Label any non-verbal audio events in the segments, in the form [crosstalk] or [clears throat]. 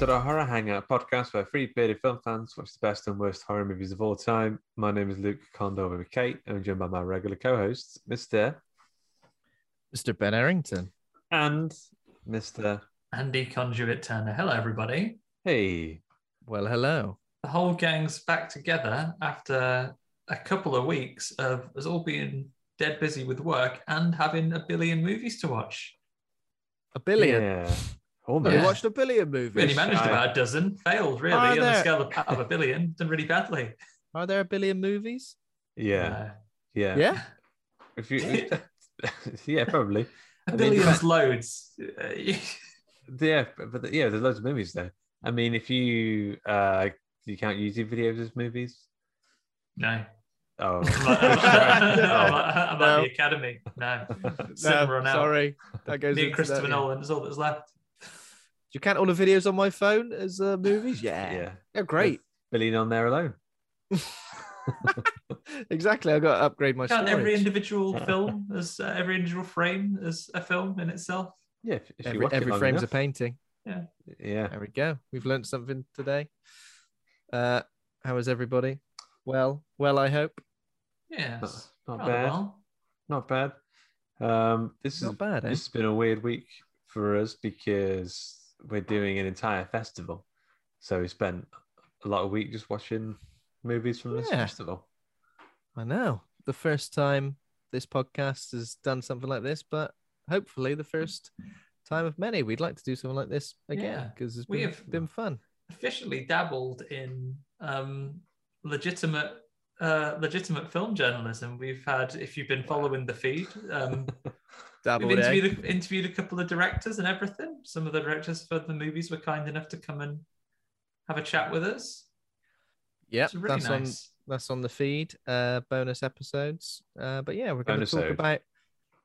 to the Horror Hangout podcast where three bearded film fans watch the best and worst horror movies of all time. My name is Luke Condor with Kate, and I'm joined by my regular co-hosts, Mr. Mr. Ben Errington. and Mr. Andy Conduit Turner. Hello, everybody. Hey. Well, hello. The whole gang's back together after a couple of weeks of us all being dead busy with work and having a billion movies to watch. A billion. Yeah. We Almost. Yeah. watched a billion movies. We only managed shy. about a dozen, failed really Are on the scale of, of a billion, done really badly. Are there a billion movies? Yeah. Yeah. Yeah. If you, yeah, [laughs] probably. [laughs] Uh, billion mean, loads. [laughs] Yeah, but, but yeah, there's loads of movies there. I mean, if you uh, do you count YouTube videos as movies? no. Oh, I'm at, I'm at- I'm at No. the academy. No. No, Cinema out. sorry. That goes Me and Christopher that, yeah. Nolan is all that's left. Do you count all the videos on my phone as uh, movies? [laughs] Yeah. yeah, They're great. billion on there alone. [laughs] exactly. I've got to upgrade my Count storage. every individual [laughs] film as uh, every individual frame as a film in itself. Yeah, if, if every watch every frame's enough. a painting. Yeah. Yeah, There we go. We've learned something today. Uh, how is everybody? Well, well, I hope. Yes. not rather bad. well. not bad. Um, this is bad, eh? this has been a weird week for us because we're doing an entire festival, so we spent a lot of week just watching movies from this Yeah. festival. I know. The first time this podcast has done something like this, but hopefully the first time of many. We'd like to do something like this again Yeah. because it's We been, have- been fun. Officially dabbled in um, legitimate uh, legitimate film journalism. We've had, if you've been following the feed, um, Dabbled [laughs] we've interviewed a, interviewed a couple of directors and everything. Some of the directors for the movies were kind enough to come and have a chat with us. Yep, It's really that's on that's on the feed. Uh, bonus episodes. Uh, but yeah, we're going to talk Bonusode. about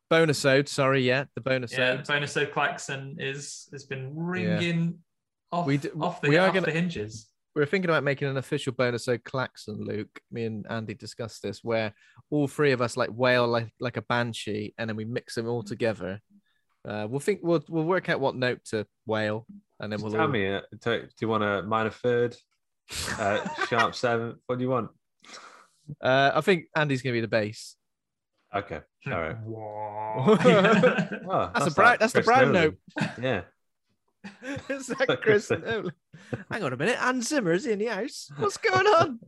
bonus ode. Sorry, yeah, the bonus Yeah, ode. bonus O Klaxon is has been ringing off, We d- off the we are off gonna- the hinges. We're thinking about making an official bonus ode klaxon, Luke. Me and Andy discussed this, where all three of us like wail like like a banshee, and then we mix them all together. Uh, we'll think we'll we'll work out what note to wail, and then Just we'll tell all... me, uh, do do you want a minor third, uh, [laughs] sharp seventh? What do you want? Uh, I think Andy's gonna be the bass. Okay, [laughs] all right. [laughs] Oh, That's a brown- like that's the Chris brown Nolan. Yeah, [laughs] Is that [laughs] Chris? Nolan? Hang on a minute, Hans Zimmer's in the house. What's going on?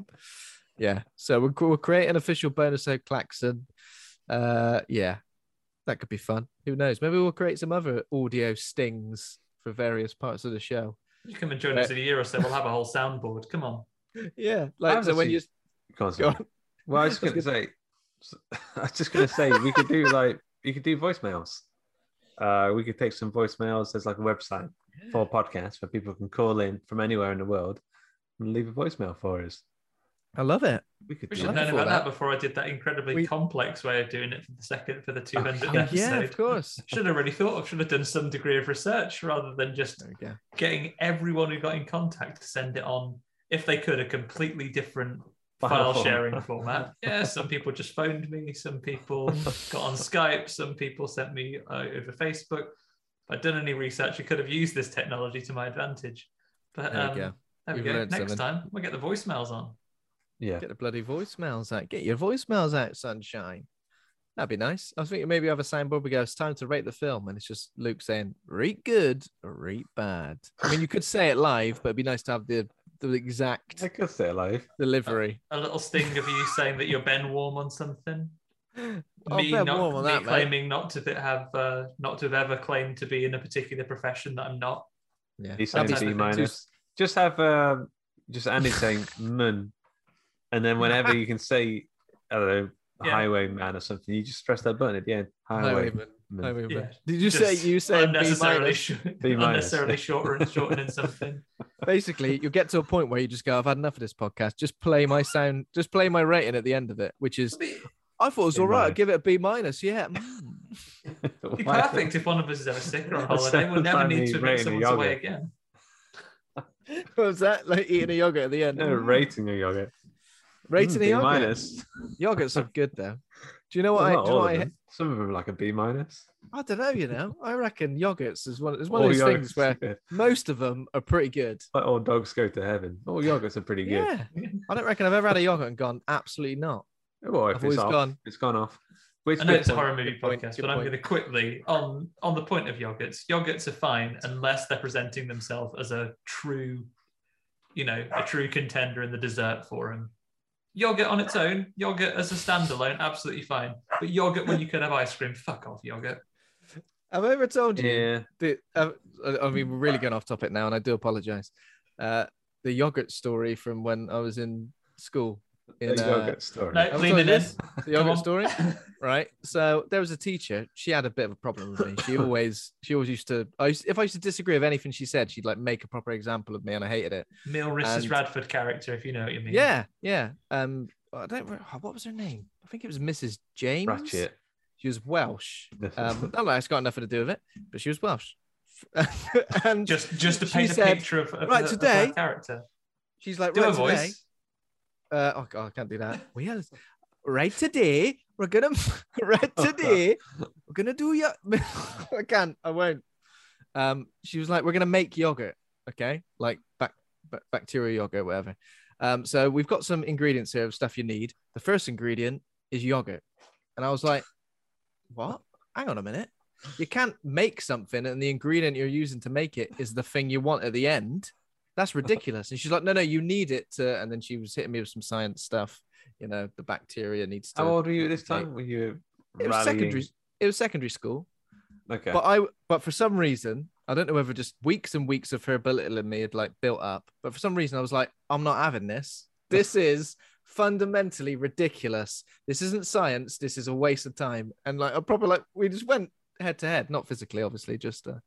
[laughs] Yeah, so we'll, we'll create an official bonus ode klaxon. Uh, yeah, that could be fun. Who knows? Maybe we'll create some other audio stings for various parts of the show. You come and join us in a year or so. We'll have a whole soundboard. Come on. Yeah, like so when you Go on, go sorry. on. Well, I was just gonna say, I was just gonna say we could do like you could do voicemails. Uh, we could take some voicemails. There's like a website for podcasts where people can call in from anywhere in the world and leave a voicemail for us. I love it. We could We should have known about that. that before I did that incredibly We- complex way of doing it for the second for the [laughs] 200th Oh, episode. Yeah, of course. Should have really thought of, should have done some degree of research rather than just There we go. getting everyone who got in contact to send it on, if they could, a completely different File file sharing [laughs] format. Yeah, some people just phoned me, some people got on Skype, some people sent me uh, over Facebook. If I'd done any research, I could have used this technology to my advantage. But There um, go. there we go. Next something. time, we'll get the voicemails on. Yeah. Get the bloody voicemails out. Get your voicemails out, sunshine. That'd be nice. I was thinking maybe have a signboard. We go, it's time to rate the film, and it's just Luke saying, "Rate good, rate bad." I mean, you could say it live, but it'd be nice to have the the exact I could stay alive. delivery. A little sting of you saying that you're Ben Warm on something. I'll me not warm on me that, mate. claiming not to have uh, not to have ever claimed to be in a particular profession that I'm not. Yeah, He's That'd saying B minus. Just have um, just Andy saying "mun," and then whenever [laughs] you can say, I don't know, Yeah. highwayman or something, you just press that button at the end. Highwayman. Highwayman. Yeah, Did you say Just you say B unnecessarily, minus? sh- B minus. unnecessarily shorter shortening [laughs] something? Basically, you'll get to a point where you just go, "I've had enough of this podcast. Just play my sound. Just play my rating at the end of it, which is." I thought it was B all right. I'd give it a B minus. Yeah. mm. It'd be [laughs] perfect if one of us is ever sick or on [laughs] That's holiday. We'll never need to admit someone's away again. what was that? Like eating a yogurt at the end. No, rating a yogurt. Rating Mm, a B yogurt. minus. Yogurts are good though. Do you know what? Well, I, not do you know all what of I, them. Some of them are like a B minus. I don't know. You know, I reckon yogurts is one. It's one All of those things where good. most of them are pretty good. Like all dogs go to heaven. All yogurts are pretty good. Yeah, I don't reckon I've ever had a yogurt and gone absolutely not. Well, if I've it's off, gone. it's gone off. Which I know good it's a horror movie point, podcast, good but I'm going to quickly on on the point of yogurts. Yogurts are fine unless they're presenting themselves as a true, you know, a true contender in the dessert forum. Yogurt on its own, yogurt as a standalone, absolutely fine. But yogurt when you could have ice cream, fuck off yogurt. Have I ever told you? Yeah. The, uh, I mean, we're really going off topic now, and I do apologize. Uh, the yogurt story from when I was in school. In, a uh, story. No, Have I lean told it in. this? The Come yogurt story, [laughs] right? So there was a teacher. She had a bit of a problem with me. She [laughs] always, she always used to. I used, if I used to disagree with anything she said, she'd like make a proper example of me, and I hated it. Neil Riss's Radford character, if you know what you mean. Yeah, yeah. Um, I don't. re- What was her name? I think it was Mrs. James. Ratchet. She was Welsh. Um, not like it's got nothing to do with it, but she was Welsh. [laughs] and Just just to paint a said, picture of, of, "Right, her- of today- her character. she's like, Do right a today. voice. Uh, oh god, I can't do that. We had right today. We're gonna [laughs] right today. We're gonna do your. [laughs] I can't. I won't. Um, she was like, we're gonna make yogurt. Okay, like bac- bac- bacteria yogurt, whatever. Um, so we've got some ingredients here of stuff you need. The first ingredient is yogurt, and I was like, what? Hang on a minute. You can't make something and the ingredient you're using to make it is the thing you want at the end. That's [laughs] ridiculous. And she's like, no, no, you need it to. And then she was hitting me with some science stuff. You know, the bacteria needs to. How old were you at this time? Were you It was secondary. It was secondary school. Okay. But I, but for some reason, I don't know whether just weeks and weeks of her belittling me had like built up. But for some reason, I was like, I'm not having this. [laughs] This is fundamentally ridiculous. This isn't science. This is a waste of time. And like, I probably like we just went head to head, not physically, obviously, just uh,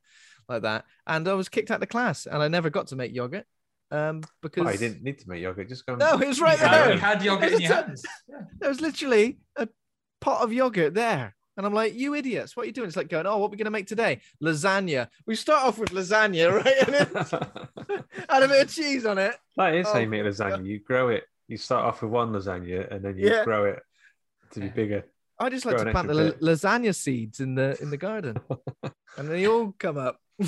like that. And I was kicked out of class, and I never got to make yogurt. Um, because Oh, didn't need to make yogurt. Just go. and- no, it was right there. you had yogurt in your hands. Yeah. There was literally a pot of yogurt there. And I'm like, you idiots, what are you doing? It's like going, oh, what are we going to make today? Lasagna. We start off with lasagna, [laughs] right? And then [laughs] add a bit of cheese on it. that is how Oh, you make lasagna. You grow it. You start off with one lasagna, and then you Yeah. grow it to be bigger. I just like Grow to plant the extra la- lasagna seeds in the in the garden. [laughs] and they all come up. [laughs]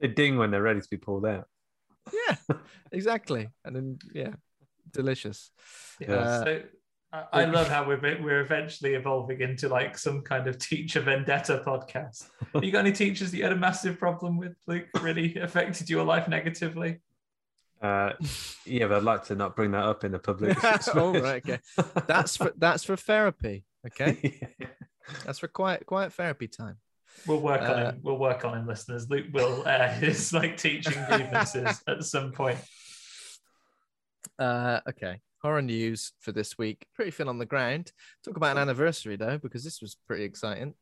They ding when they're ready to be pulled out. Yeah, [laughs] exactly. And then, yeah, delicious. Yeah. Uh, so I, I love how we're we're eventually evolving into like some kind of teacher vendetta podcast. you got any teachers that you had a massive problem with, Luke? Really affected your life negatively? Uh, yeah, but I'd like to not bring that up in the public. oh, right, okay. That's for that's for therapy. Okay, [laughs] that's for quiet quiet therapy time. We'll work on Uh, him. We'll work on him, listeners. Luke will [laughs] air his like teaching grievances [laughs] at some point. Uh, okay. Horror news for this week. Pretty thin on the ground. Talk about an anniversary though, because this was pretty exciting.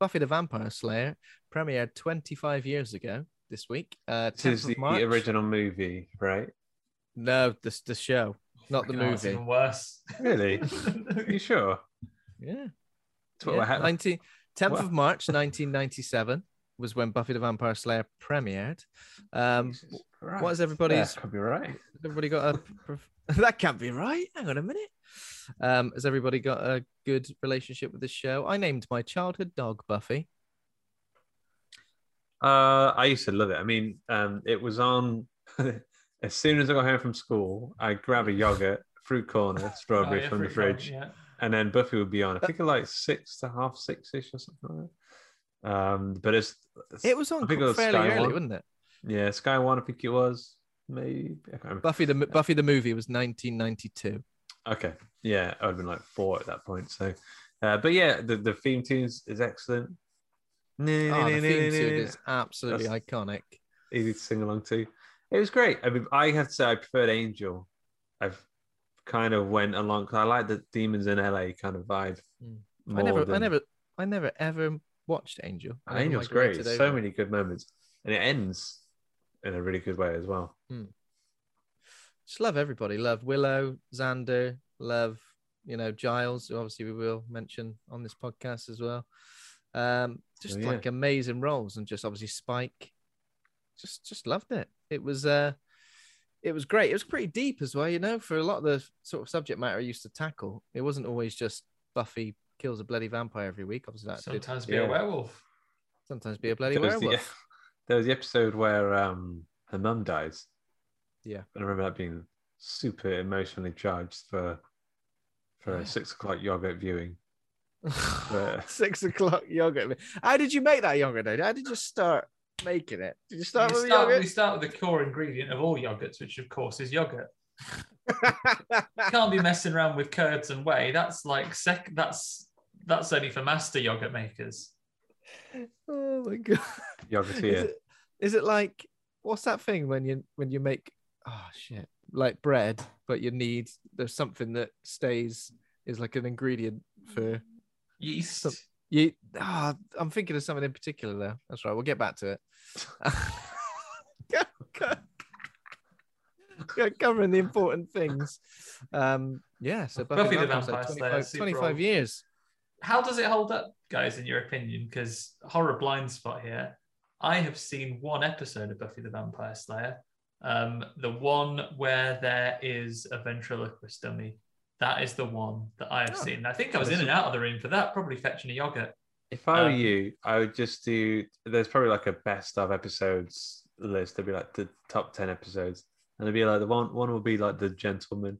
Buffy the Vampire Slayer premiered 25 years ago this week. Uh, This is 10th the original movie, right? No, this the show. not the Fucking movie. even worse. Really? Are you sure? Yeah. That's what yeah. I had- 19, 10th What? of March, 1997 was when Buffy the Vampire Slayer premiered. Um, what is everybody's? Yeah, could be right. everybody got a? [laughs] that can't be right. Hang on a minute. Um, has everybody got a good relationship with this show? I named my childhood dog Buffy. Uh, I used to love it. I mean, um, it was on [laughs] as soon as I got home from school. I grab a yogurt, fruit corner, [laughs] Oh, strawberry yeah, from the fridge, corn, yeah. And then Buffy would be on. I think at like six to half six ish or something like that. Um, but it's, it's It was on I think it was fairly Sky early, One. wasn't it? Yeah, Sky One. I think it was maybe. I can't remember. Buffy the Buffy the movie was 1992. Okay, yeah, I'd have been like four at that point. So, uh, but yeah, the the theme tune is, is excellent. Oh, the theme tune is absolutely That's- iconic. easy to sing along to. It was great. I mean, I have to say I preferred Angel. I've kind of went along because I like the Demons in LA kind of vibe. Mm. I never, I never, I never ever watched Angel. I Angel's migrated great. So many good moments, and it ends in a really good way as well. Just love everybody. Love Willow, Xander. Love you know Giles, who obviously we will mention on this podcast as well. Um, just Oh, yeah. like amazing roles, and just obviously Spike. Just, just loved it. It was, uh, it was great. It was pretty deep as well. You know, for a lot of the sort of subject matter I used to tackle, it wasn't always just Buffy kills a bloody vampire every week. Obviously, that did Sometimes be Yeah. a werewolf. sometimes be a bloody There was, the, werewolf. there was the episode where um, her mum dies. Yeah. And I remember that being super emotionally charged for for a [sighs] six o'clock yogurt viewing. [laughs] But- Six o'clock yogurt. How did you make that yogurt? Though? How did you start making it? Did you start You with start, yogurt? we start with the core ingredient of all yogurts, which of course is yogurt. [laughs] Can't be messing around with curds and whey. That's like sec. That's that's only for master yogurt makers. oh my god! Yogurt Is it, is it like what's that thing when you when you make oh shit like bread, but you need there's something that stays is like an ingredient for Yeast. Some- you. Ah, I'm thinking of something in particular though. That's right. We'll get back to it. [laughs] Covering the important things. Um, yeah. So Buffy the Vampire Slayer, 25, 25 years. How does it hold up, guys, in your opinion? Because horror blind spot here. I have seen one episode of Buffy the Vampire Slayer. Um, the one where there is a ventriloquist dummy. That is the one that I have Oh. seen. I think I was in and out of the room for that, probably fetching a yogurt. If I were Um, you, I would just do. There's probably like a best of episodes list. There'd be like the top ten episodes, and it'd be like the one. One will be like the gentleman,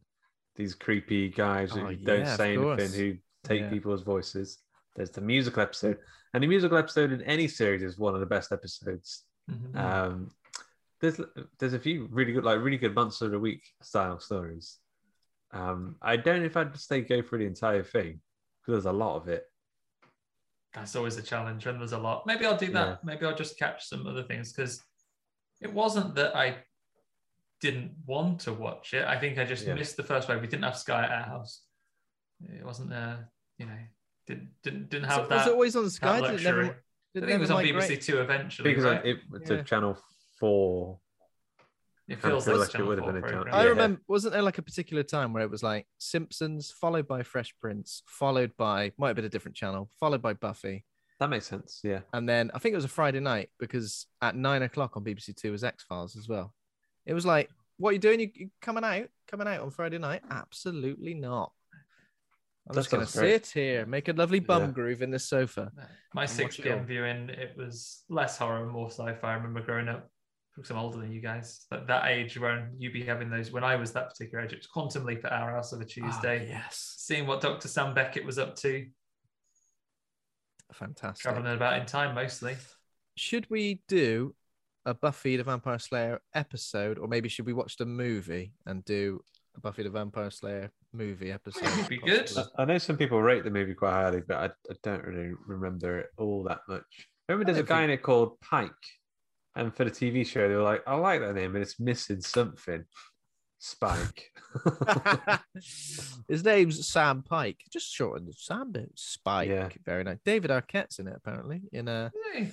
these creepy guys who Oh, don't say anything, course. who take Yeah. people's voices. There's the musical episode, and the musical episode in any series is one of the best episodes. Mhm. Um, there's there's a few really good, like really good months of the week style stories. Um, I don't know if I'd stay go for the entire thing because there's a lot of it. That's always a challenge when there's a lot. Maybe I'll do that. Maybe I'll just catch some other things because it wasn't that I didn't want to watch it. I think I just Yeah. missed the first wave. We didn't have Sky at our house. It wasn't there, you know, didn't didn't didn't So have was that. it always on that Sky? Did it never, did I think it was on migrate? BBC Two eventually. Because right? it was Yeah. a channel four. It I feels feel like, like it would have been a channel- I Yeah. remember, wasn't there like a particular time where it was like Simpsons, followed by Fresh Prince, followed by might have been a different channel, followed by Buffy, That makes sense. Yeah. and then I think it was a Friday night because at nine o'clock on BBC Two was X Files as well. It was like, what are you doing? You, you coming out? Coming out on Friday night? Absolutely not. I'm That just gonna great. sit here, make a lovely bum Yeah. groove in the sofa. My and 6 watch it p.m. viewing, it was less horror more sci-fi. I remember growing up, because I'm older than you guys, but that age when you'd be having those, when I was that particular age, it was Quantum Leap at our house of a Tuesday. Ah, yes, Seeing what Dr. Sam Beckett was up to, fantastic. traveling about in time mostly. should we do a Buffy the Vampire Slayer episode, or maybe should we watch the movie and do a Buffy the Vampire Slayer movie episode? It'd be good. I know some people rate the movie quite highly, but I, I don't really remember it all that much. I Remember, there's a guy think- in it called Pike, and for the TV show, they were like, "I like that name, but it's missing something." Spike. [laughs] [laughs] His name's Sam Pike. Just shortened Sam, but Spike. Yeah. Very nice. David Arquette's in it apparently. In uh, a Hey,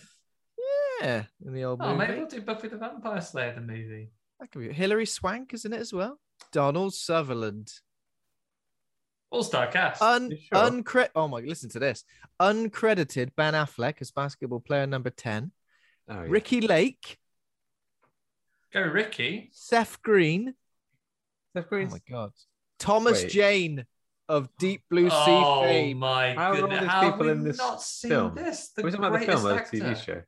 yeah, in the old Oh, movie. maybe we'll do Buffy the Vampire Slayer the movie. That could be Hilary Swank, is in it as well? Donald Sutherland. All star cast. Un You sure? uncre- Oh my! Listen to this. Uncredited Ben Affleck as basketball player number ten. Oh, yeah. Ricki Lake, Go Ricky. Seth Green. Seth Green. Oh my god. Thomas Wait. Jane of Deep Blue Sea oh fame. my How are all goodness! these How have people we in this not seen film? this? The Was it about the greatest film or the. TV show?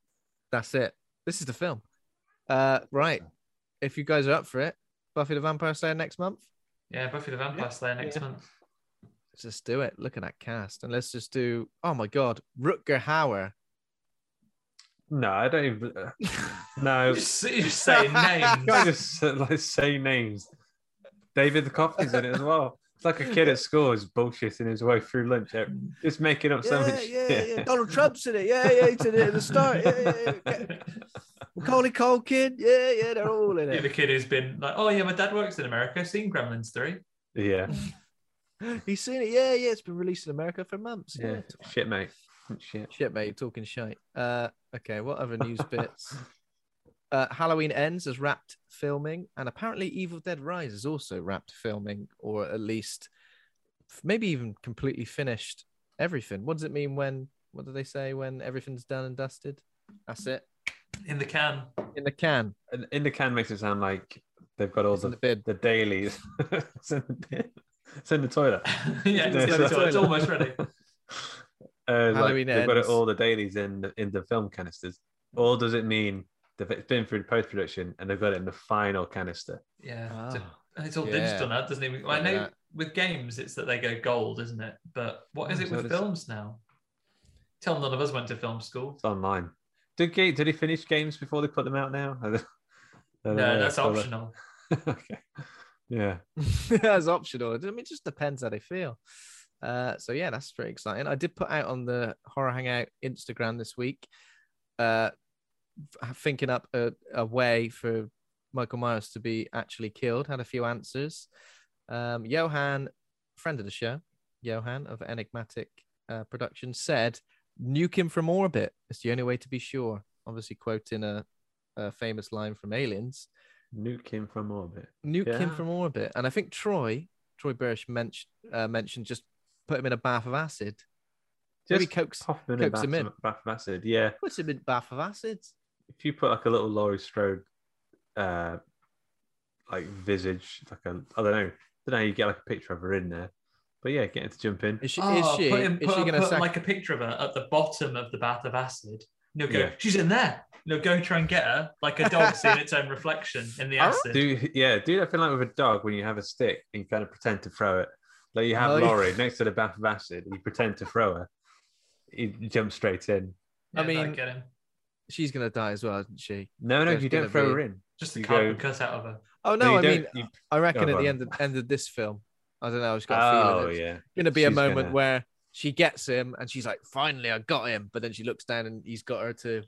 That's it. This is the film. Uh, right. If you guys are up for it, Buffy the Vampire Slayer next month. Yeah, Buffy the Vampire Yeah, Slayer next yeah. month. Let's just do it. Look at that cast, and let's just do. Oh my god, Rutger Hauer. No, I don't even. uh, [laughs] no, You [laughs] just, saying names. can't just like say names. David the Coffey's in it as well. It's like a kid at school is bullshitting his way through lunch, just making up so much. Yeah, shit. Yeah, Donald Trump's in it. Yeah, yeah, he's in it at the start. Yeah, yeah, yeah. Macaulay Culkin. Yeah, yeah, they're all in You're the kid who's been like, oh yeah, my dad works in America. Seen Gremlins three. yeah, [laughs] He's seen it. Yeah, yeah. It's been released in America for months. yeah, shit, mate, shit. Shit, mate, you're talking shite. Uh, okay, what other news [laughs] bits? Uh, Halloween Ends has wrapped filming, and apparently Evil Dead Rise is also wrapped filming, or at least maybe even completely finished everything. What does it mean when? What do they say when everything's done and dusted? That's it In the can. in the can. And in the can makes it sound like they've got all It's the the bin. the dailies. [laughs] it's in the bin. It's in the toilet. [laughs] yeah, No, it's, it's it's, almost ready. Uh, like, Halloween they've got it, all the dailies in the, in the film canisters. Or does it mean that it's been through post production and they've got it in the final canister? Yeah. Ah, So- and it's all yeah. digital now, doesn't it? I Look at know that. with games it's that they go gold, isn't it? But what is Oh, it so with it's- films now? Tell none of us went to film school. It's online. Did Ga- did he finish games before they put them out now? [laughs] I don't- I No, that's optional. [laughs] okay. Yeah. [laughs] that's optional. I mean, it just depends how they feel. Uh, so yeah, that's pretty exciting. I did put out on the Horror Hangout Instagram this week, uh, thinking up a, a way for Michael Myers to be actually killed. Had a few answers. Um, Johan, friend of the show, Johan of Enigmatic uh, Productions, said, "Nuke him from orbit. It's the only way to be sure." Obviously, quoting a, a famous line from Aliens Nuke him from orbit. nuke him from orbit. And I think Troy, Troy Burch mentioned uh, mentioned just put him in a bath of acid. Maybe Just coax, pop him in a coax him bath, in. bath of acid. Yeah. puts him in bath of acid. If you put like a little Laurie Strode, uh, like visage, like a I don't know, I don't know. how You get like a picture of her in there, but yeah, get her to jump in. Is she? Oh, is she? put, him, is put, she going to put sack? like a picture of her at the bottom of the bath of acid. No, go. Yeah. She's in there. No, go try and get her like a dog seeing its own reflection in the [laughs] acid. Do yeah, do that thing like with a dog when you have a stick and you kind of pretend to throw it. Like you have Oh, yeah. Laurie next to the bath of acid, and you pretend to throw her. You jump straight in. Yeah, I mean- get him. She's going to die as well, isn't she? No, no, There's you don't throw be- her in. Just the You carbon go- cut out of her. Oh No, no, I mean, you- I reckon Go at the end of, end of this film, I don't know. I've just got a Oh it's yeah, going to be a moment gonna- where she gets him and she's like, "Finally, I got him." But then she looks down and he's got her too.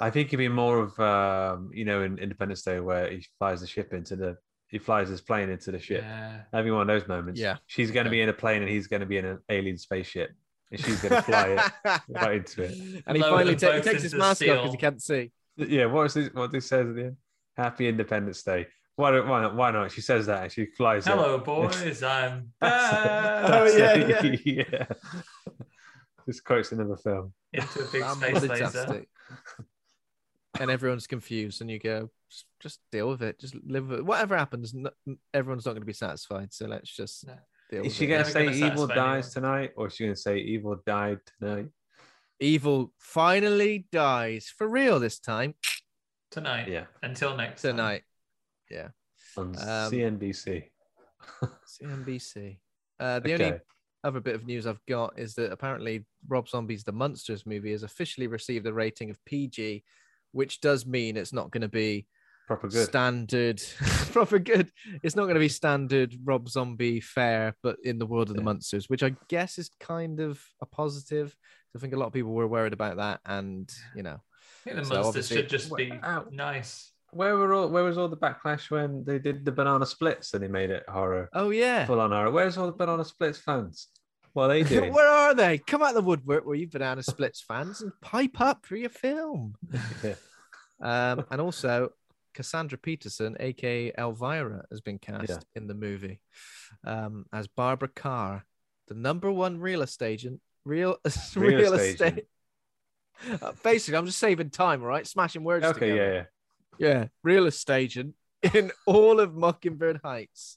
I think it'd be more of um, you know in Independence Day where he flies the ship into the he flies his plane into the ship. Yeah. That'd one of those moments. Yeah. she's going to Okay. be in a plane and he's going to be in an alien spaceship, and she's going to fly it [laughs] right into it. And he Lower finally them ta- he takes his into mask off because he can't see. Yeah, what was this, what this says at the end? Happy Independence Day. Why don't why not? Why not? She says that and she flies. it. Hello, [laughs] boys. I'm That's- back Oh, that's yeah, it. yeah. [laughs] Just quotes another film. into a big I'm space laser. Fantastic. and everyone's confused, and you go, just, just deal with it. Just live with it. Whatever happens, no, everyone's not going to be satisfied. So let's just No. deal Is with she going to say gonna evil satisfy dies tonight, or is she going to say evil died tonight? Evil finally dies for real this time Tonight. Yeah, Until next time. tonight. Yeah. On Um, CNBC. CNBC. Uh, the only other bit of news I've got is that apparently Rob Zombie's The Munsters movie has officially received a rating of PG, which does mean it's not going to be Proper good. standard, [laughs] proper good. It's not going to be standard Rob Zombie fare, but in the world of the Yeah. Munsters, which I guess is kind of a positive. I think a lot of people were worried about that, and you know, I think the So Munsters should just be Ow. nice. Where were all? Where was all the backlash when they did the banana splits and they made it horror, oh yeah, full on horror? Where's all the banana splits fans? What are they [laughs] doing? where are they? Come out of the woodwork, were you Banana Splits fans, and pipe up for your film. Yeah. [laughs] Um, and also, Cassandra Peterson, aka Elvira, has been cast in the movie um, as Barbara Carr, the number one real estate agent. Real [laughs] real, Real estate. estate. Uh, basically, I'm just saving time, right? Smashing words Okay, together. yeah, yeah. yeah, real estate agent in all of Mockingbird Heights.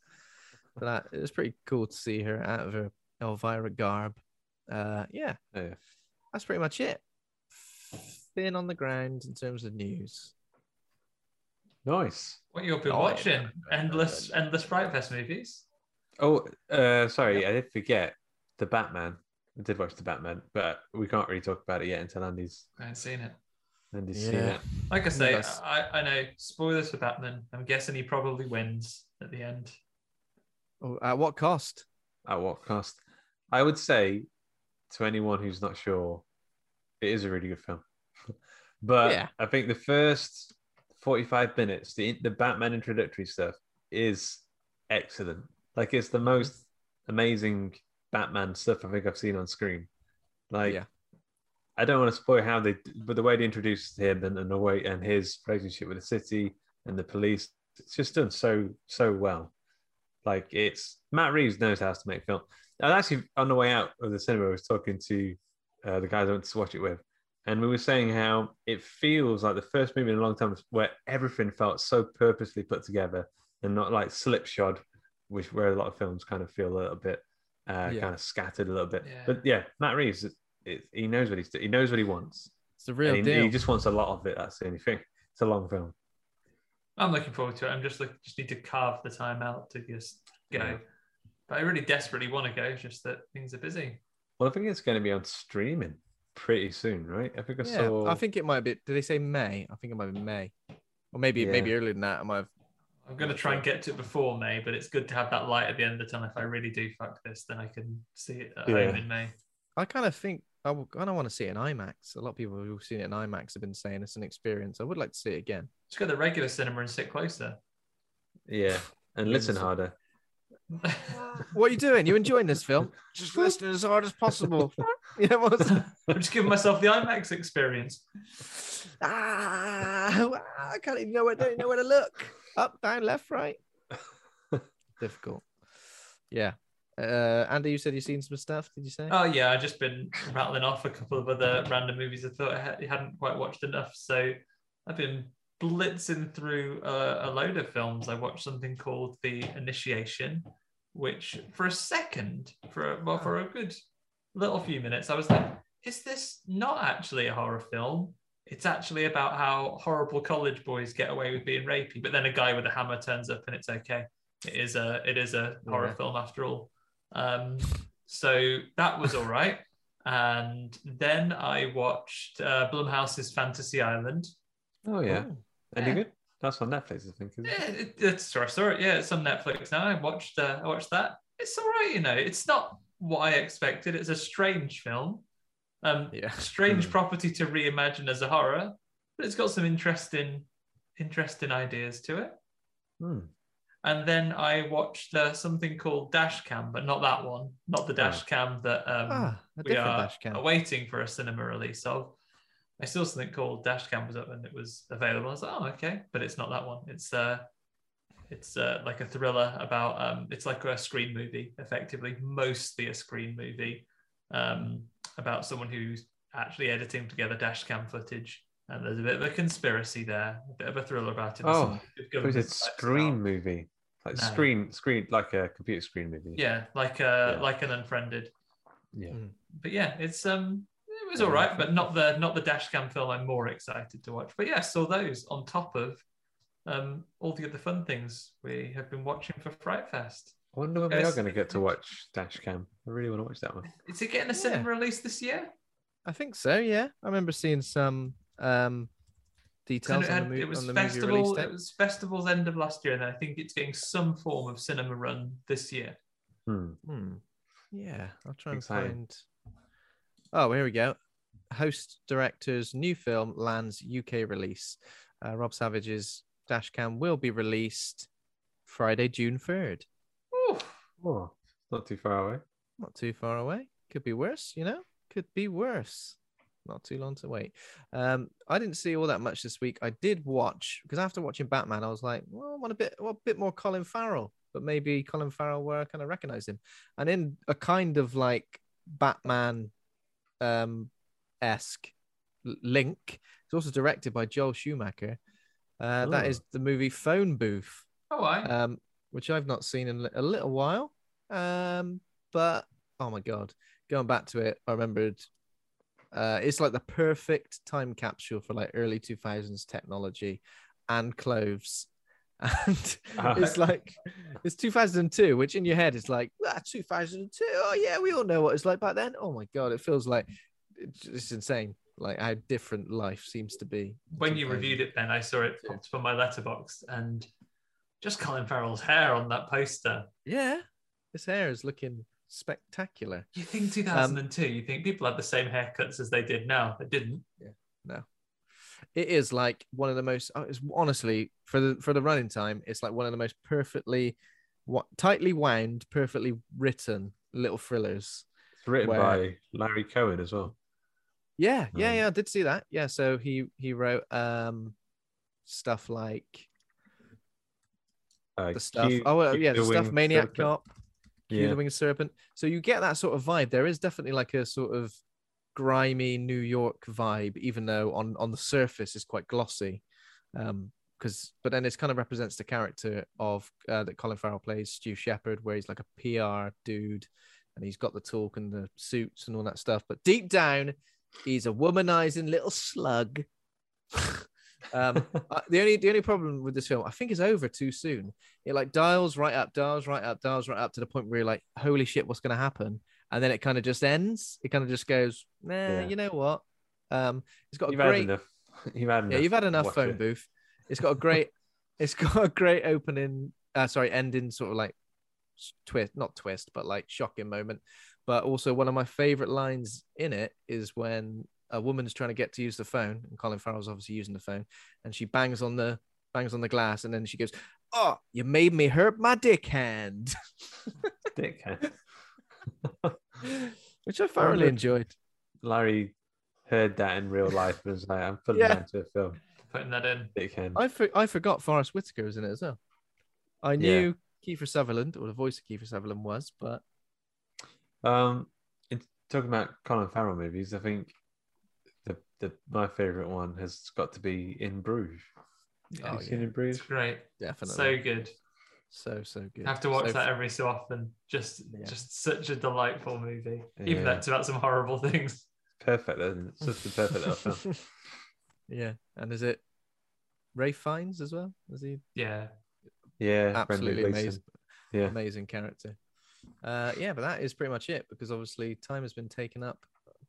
That it was pretty cool to see her out of her Elvira garb. Uh, yeah, yeah. that's pretty much it. Thin on the ground in terms of news. Nice. What you've been Oh, watching? Endless, endless Fright Fest movies. Oh, uh, sorry, I did forget the Batman. I did watch the Batman, but we can't really talk about it yet until Andy's I haven't seen it. Andy's seen it. Like I say, Yes. I, I know spoilers for Batman. I'm guessing he probably wins at the end. Oh, at what cost? At what cost? I would say to anyone who's not sure, it is a really good film. [laughs] but Yeah. I think the first 45 minutes, the the Batman introductory stuff is excellent. Like it's the mm-hmm. most amazing Batman stuff I think I've seen on screen. Like Yeah. I don't want to spoil how they, but the way they introduced him and, and the way and his relationship with the city and the police, it's just done so so well. Like it's Matt Reeves knows how to make film. I was actually on the way out of the cinema. I was talking to uh, the guys I went to watch it with, and we were saying how it feels like the first movie in a long time where everything felt so purposely put together and not like slipshod, which where a lot of films kind of feel a little bit uh, Yeah. kind of scattered a little bit. Yeah. But yeah, Matt Reeves, it, it, he knows what he's he knows what he wants. It's the real he, deal. he just wants a lot of it. That's the only thing. It's a long film. I'm looking forward to it. I'm just like just need to carve the time out to just go. Yeah. But I really desperately want to go. It's just that things are busy. Well, I think it's going to be on streaming pretty soon, right? I think I yeah, saw. I think it might be. Did they say May? I think it might be May, or maybe Yeah. maybe earlier than that. I might have. I'm going to try and get to it before May, but it's good to have that light at the end of the tunnel. If I really do fuck this, then I can see it at Yeah. home in May. I kind of think I kind of want to see it in IMAX. A lot of people who've seen it in IMAX have been saying it's an experience. I would like to see it again. Just go to the regular cinema and sit closer. Yeah, and listen harder. What are you doing? You enjoying this film? Just listening as hard as possible. [laughs] yeah, what I'm just giving myself the IMAX experience. ah, I can't even know where don't know where to look. Up, down, left, right. [laughs] Difficult. Yeah. Uh, Andy, you said you've seen some stuff. Did you say? Oh yeah, I've just been rattling off a couple of other random movies I thought I hadn't quite watched enough. So I've been blitzing through a, a load of films. I watched something called The Initiation, which for a second, for a, well, for a good little few minutes, I was like, "Is this not actually a horror film? It's actually about how horrible college boys get away with being rapey." But then a guy with a hammer turns up, and it's okay. It is a it is a horror Yeah. film after all. Um, so that was all right. And then I watched uh, Blumhouse's Fantasy Island. Oh yeah, Oh, any Yeah. good? That's on Netflix, I think. Yeah, it? it, it's sorry, sorry, yeah, it's on Netflix now. I watched, uh, I watched that. It's all right, you know. It's not what I expected. It's a strange film, um, Yeah. strange Hmm. property to reimagine as a horror, but it's got some interesting, interesting ideas to it. Hmm. And then I watched uh, something called Dash Cam, but not that one, not the Dash Cam that um, Ah, we are awaiting for a cinema release of. I saw something called Dash Cam was up and it was available. I was like, oh, okay, but it's not that one. It's uh, it's uh, like a thriller about um, it's like a screen movie, effectively, mostly a screen movie, um, about someone who's actually editing together dash cam footage. And there's a bit of a conspiracy there, a bit of a thriller about it. Oh, some good It was a screen stuff. movie, like No. screen, screen, like a computer screen movie. Yeah, like uh, Yeah. like an unfriended. yeah. Mm. but yeah, it's um it was all right, but not the not the dash cam film I'm more excited to watch. But yeah, saw those on top of um all the other fun things we have been watching for Fright Fest. I wonder when we are going to get to watch Dashcam. I really want to watch that one. Is it getting a Yeah. cinema release this year? I think so. Yeah, I remember seeing some um details it, on the, mo- it was on the movie festival. release It was festival's end of last year, and I think it's getting some form of cinema run this year. Hmm. Hmm. Yeah, I'll try and Exciting. find. Oh, here we go. Host director's new film lands UK release. Uh, Rob Savage's Dashcam will be released Friday, June third. Ooh, Oh, not too far away. Not too far away. Could be worse, you know. Could be worse. not too long to wait. Um, I didn't see all that much this week. I did watch because after watching Batman, I was like, well, I want a bit, well, a bit more Colin Farrell, but maybe Colin Farrell where I kind of recognize him, and in a kind of like Batman, um, esque link. It's also directed by Joel Schumacher. Uh, that Oh. the movie Phone Booth Oh, I. um, which I've not seen in a little while. Um, but oh my god, going back to it, I remembered. Uh, it's like the perfect time capsule for like early two thousands technology and clothes. And Ah. it's like it's 2002, which in your head is like ah, 2002. Oh yeah, we all know what it's like back then. Oh my god, it feels like it's, insane. Like how different life seems to be. when you reviewed it, Ben, I saw it popped on my letterbox and just Colin Farrell's hair on that poster. yeah, his hair is looking spectacular. You think 2002, you think people had the same haircuts as they did now. They didn't. It is like one of the most uh, it's honestly for the for the running time it's like one of the most perfectly what tightly wound perfectly written little thrillers It's written Where- by Larry Cohen as well. yeah yeah Um, yeah i did see that yeah so he he wrote um stuff like Uh, the stuff Q- oh well, yeah the the stuff maniac Serpent. cop Q Yeah. the winged serpent so you get that sort of vibe there is definitely like a sort of grimy new york vibe even though on on the surface it's quite glossy um because but then it kind of represents the character of uh, that colin farrell plays stu shepard where he's like a pr dude and he's got the talk and the suits and all that stuff but deep down he's a womanizing little slug. [laughs] Um the only the only problem with this film i think is over too soon. It like dials right up dials right up dials right up to the point where you're like holy shit what's going to happen and then it kind of just ends it kind of just goes nah Yeah. you know what um it's got You've a great enough. [laughs] You've had enough. yeah, you've had enough phone it. booth. It's got a [laughs] great, it's got a great opening. Uh, sorry, ending sort of like twist, not twist, but like shocking moment. But also one of my favorite lines in it is when a woman's trying to get to use the phone, and Colin Farrell's obviously using the phone, and she bangs on the bangs on the glass, and then she goes, "Oh, you made me hurt my dick hand," [laughs] Dickhead. [laughs] which I thoroughly enjoyed. Larry heard that in real life and was like, I'm putting Yeah. that into a film. Putting that in. Dickhead. I for, I forgot Forest Whitaker was in it as well. I knew Kiefer Sutherland, or the voice of Kiefer Sutherland was, but Um, in talking about Colin Farrell movies, I think the the my favorite one has got to be In Bruges. Yeah, Have Oh, you seen yeah. In Bruges? It's great. definitely So good. So so good. I have to watch So that every so often. Just Yeah. just such a delightful movie. Even Yeah. though it's about some horrible [laughs] things. Perfect, isn't? It's just the perfect little film. [laughs] yeah, and is it Ralph Fiennes as well? Is he Yeah, Yeah. Absolutely amazing? Yeah, Amazing character. Uh, yeah, but that is pretty much it because obviously time has been taken up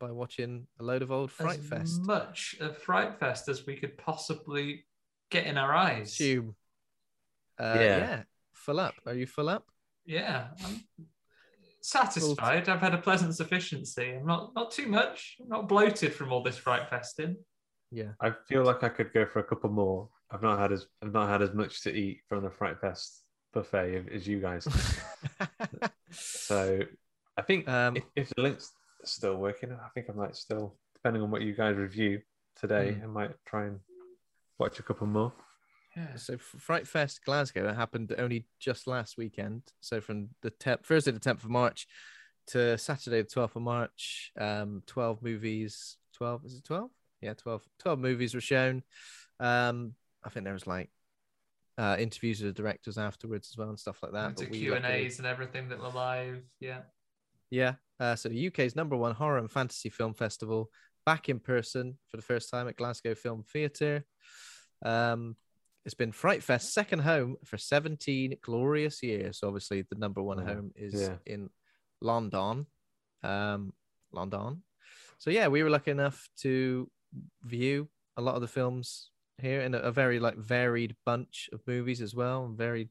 by watching a load of old Fright as Fest. much of Fright Fest as we could possibly get in our eyes. Assume. Uh, Yeah. yeah. Full up. Are you full up? Yeah. I'm satisfied. I've had a pleasant sufficiency. I'm not not too much. I'm not bloated from all this Fright Festing. Yeah. I feel like I could go for a couple more. I've not had as I've not had as much to eat from the Fright Fest buffet as you guys. [laughs] So I think Um, if, if the link's still working, I think I might still, depending on what you guys review today, Mm. I might try and watch a couple more. Yeah. So Fright Fest Glasgow happened only just last weekend. So from the 10th, Thursday the 10th of March to Saturday the 12th of March, um, 12 movies, 12, is it 12? Yeah, 12, 12 movies were shown. Um, I think there was like uh, interviews with the directors afterwards as well and stuff like that. To but Q and A's and everything that were live. Yeah. Yeah. Uh, so the UK's number one horror and fantasy film festival back in person for the first time at Glasgow Film Theatre. Um, it's been Fright Fest's second home for 17 glorious years. So obviously the number one home is Yeah. in London. Um, London. So yeah, we were lucky enough to view a lot of the films here in a, a very like varied bunch of movies as well, varied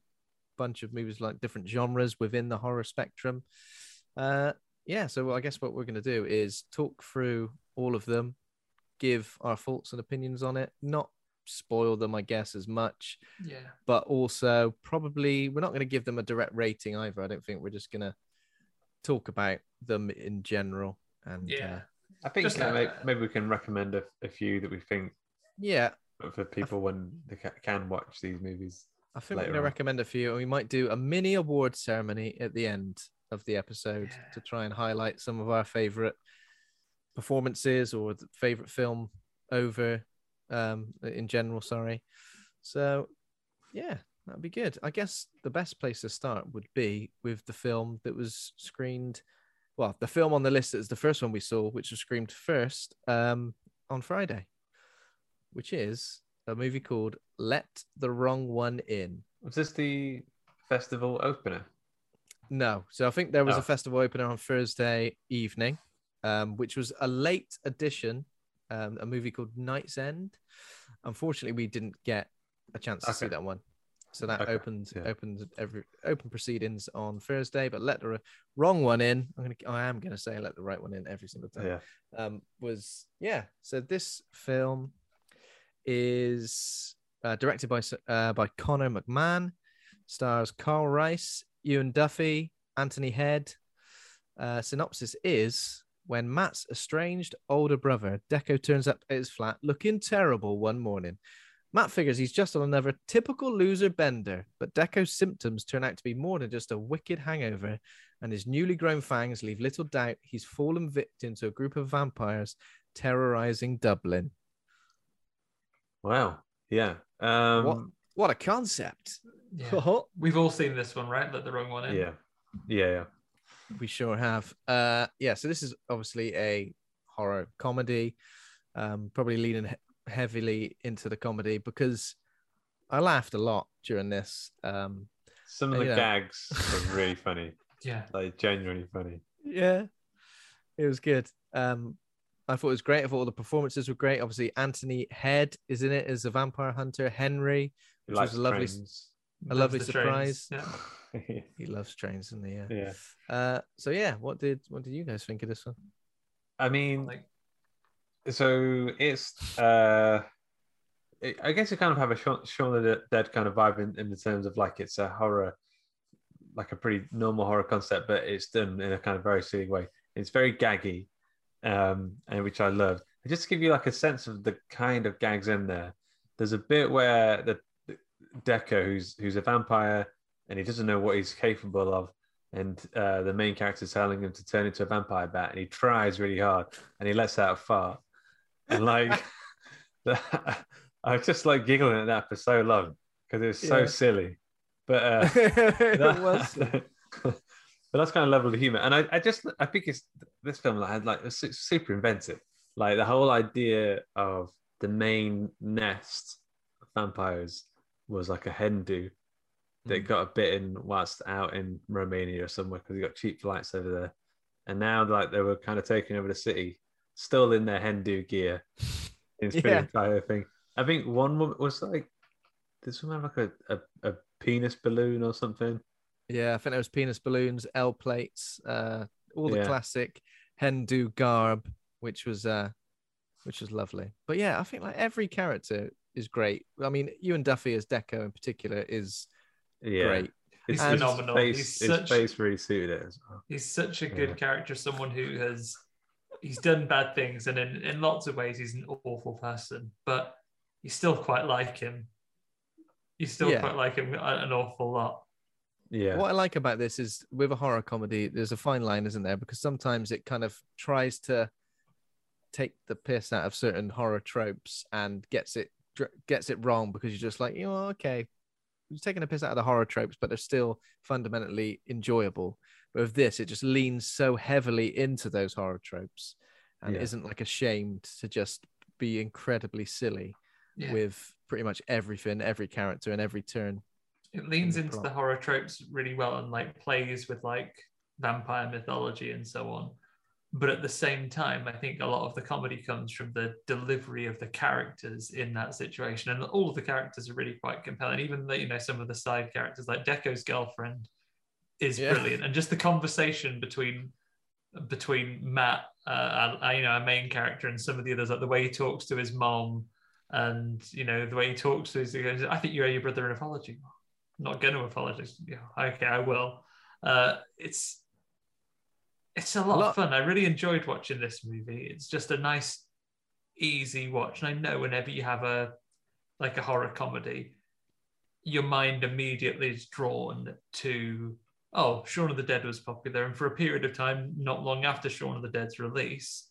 bunch of movies like different genres within the horror spectrum. Uh, yeah, so I guess what we're going to do is talk through all of them, give our thoughts and opinions on it, not spoil them, I guess, as much, Yeah. but also probably we're not going to give them a direct rating either. I don't think we're just going to talk about them in general. And Yeah. uh, I think Just, uh, uh, may- maybe we can recommend a, a few that we think Yeah, for people when they can watch these movies. I think we're going to recommend a few, and we might do a mini award ceremony at the end of the episode to try and highlight some of our favorite performances or the favorite film over um, in general. Sorry. So, yeah, that'd be good. I guess the best place to start would be with the film that was screened. Well, the film on the list is the first one we saw, which was screened first um, on Friday, which is a movie called Let the Wrong One In. Was this the festival opener? No. So I think there was Oh. a festival opener on Thursday evening, um, which was a late edition, um, a movie called Night's End. Unfortunately, we didn't get a chance to see that one. So that Okay, opened yeah. opened every open proceedings on Thursday, but let the wrong one in. I'm gonna I am gonna say let the right one in every single time Yeah. um, was yeah. So this film is uh, directed by uh, by Conor McMahon, stars Karl Rice, Eoin Duffy, Anthony Head. Uh, synopsis is when Matt's estranged older brother Deco turns up at his flat looking terrible one morning. Matt figures he's just on another typical loser bender, but Deco's symptoms turn out to be more than just a wicked hangover, and his newly grown fangs leave little doubt he's fallen victim to a group of vampires terrorizing Dublin. Wow. Yeah. Um, what what a concept! Yeah. [laughs] We've all seen this one, right? Let the wrong one in. Yeah. Yeah. Yeah. We sure have. Uh, yeah. So this is obviously a horror comedy, um, probably leaning he- heavily into the comedy because I laughed a lot during this. Um, Some of the Yeah. gags were [laughs] really funny, Yeah. like genuinely funny. yeah, it was good. Um, I thought it was great. I thought all the performances were great. Obviously, Anthony Head is in it as a vampire hunter. Henry, which was a lovely, trains. a lovely surprise. trains. Yeah. [laughs] He loves trains, and yeah. yeah. Uh, so yeah, what did what did you guys think of this one? I mean, Like, so it's uh it, i guess you kind of have a Shaun, Shaun of the dead kind of vibe in, in the terms of like it's a horror like a pretty normal horror concept but it's done in a kind of very silly way it's very gaggy um and which i love. just to give you like a sense of the kind of gags in there there's a bit where the the deco who's who's a vampire and he doesn't know what he's capable of and uh, the main character is telling him to turn into a vampire bat and he tries really hard and he lets out a fart and like [laughs] I was just like giggling at that for so long because it was so Yeah. silly. But uh, [laughs] that- was. [laughs] but that's kind of level of humor, and I, I just I think it's this film that had like was super inventive, like the whole idea of the main nest of vampires was like a hen do that Mm. got bitten whilst out in Romania or somewhere because he got cheap flights over there, and now like they were kind of taking over the city, still in their hen do gear, [laughs] the Yeah. entire thing. I think one woman was like, did someone have like a, a, a penis balloon or something? Yeah, I think there was penis balloons, L plates, uh, all the Yeah. classic Hindu garb, which was uh, which was lovely. But yeah, I think like every character is great. I mean, Eoin Duffy as Deco in particular is Yeah, great. He's His- his phenomenal. Face, He's his such- face really suited it as well. he's such a good Yeah. character, someone who has he's done bad things, and in, in lots of ways he's an awful person, but you still quite like him. You still Yeah. quite like him an awful lot. Yeah, What I like about this is with a horror comedy, there's a fine line, isn't there? Because sometimes it kind of tries to take the piss out of certain horror tropes and gets it gets it wrong because you're just like, you know, okay, you're taking a piss out of the horror tropes, but they're still fundamentally enjoyable. But with this, it just leans so heavily into those horror tropes and Yeah. isn't like ashamed to just be incredibly silly Yeah. with pretty much everything, every character, and every turn. it leans the into the horror tropes really well and like plays with like vampire mythology and so on but at the same time i think a lot of the comedy comes from the delivery of the characters in that situation and all of the characters are really quite compelling even the, you know some of the side characters like deco's girlfriend is Yeah. brilliant and just the conversation between between matt uh, uh, you know our main character and some of the others like the way he talks to his mom and you know the way he talks to his i think you owe your brother an apology I'm not going to apologize. Yeah, okay, I will. Uh, it's It's a lot, lot- of fun. I really enjoyed watching this movie. It's just a nice, easy watch. And I know whenever you have a like a horror comedy, your mind immediately is drawn to oh, Shaun of the Dead was popular, and for a period of time, not long after Shaun of the Dead's release,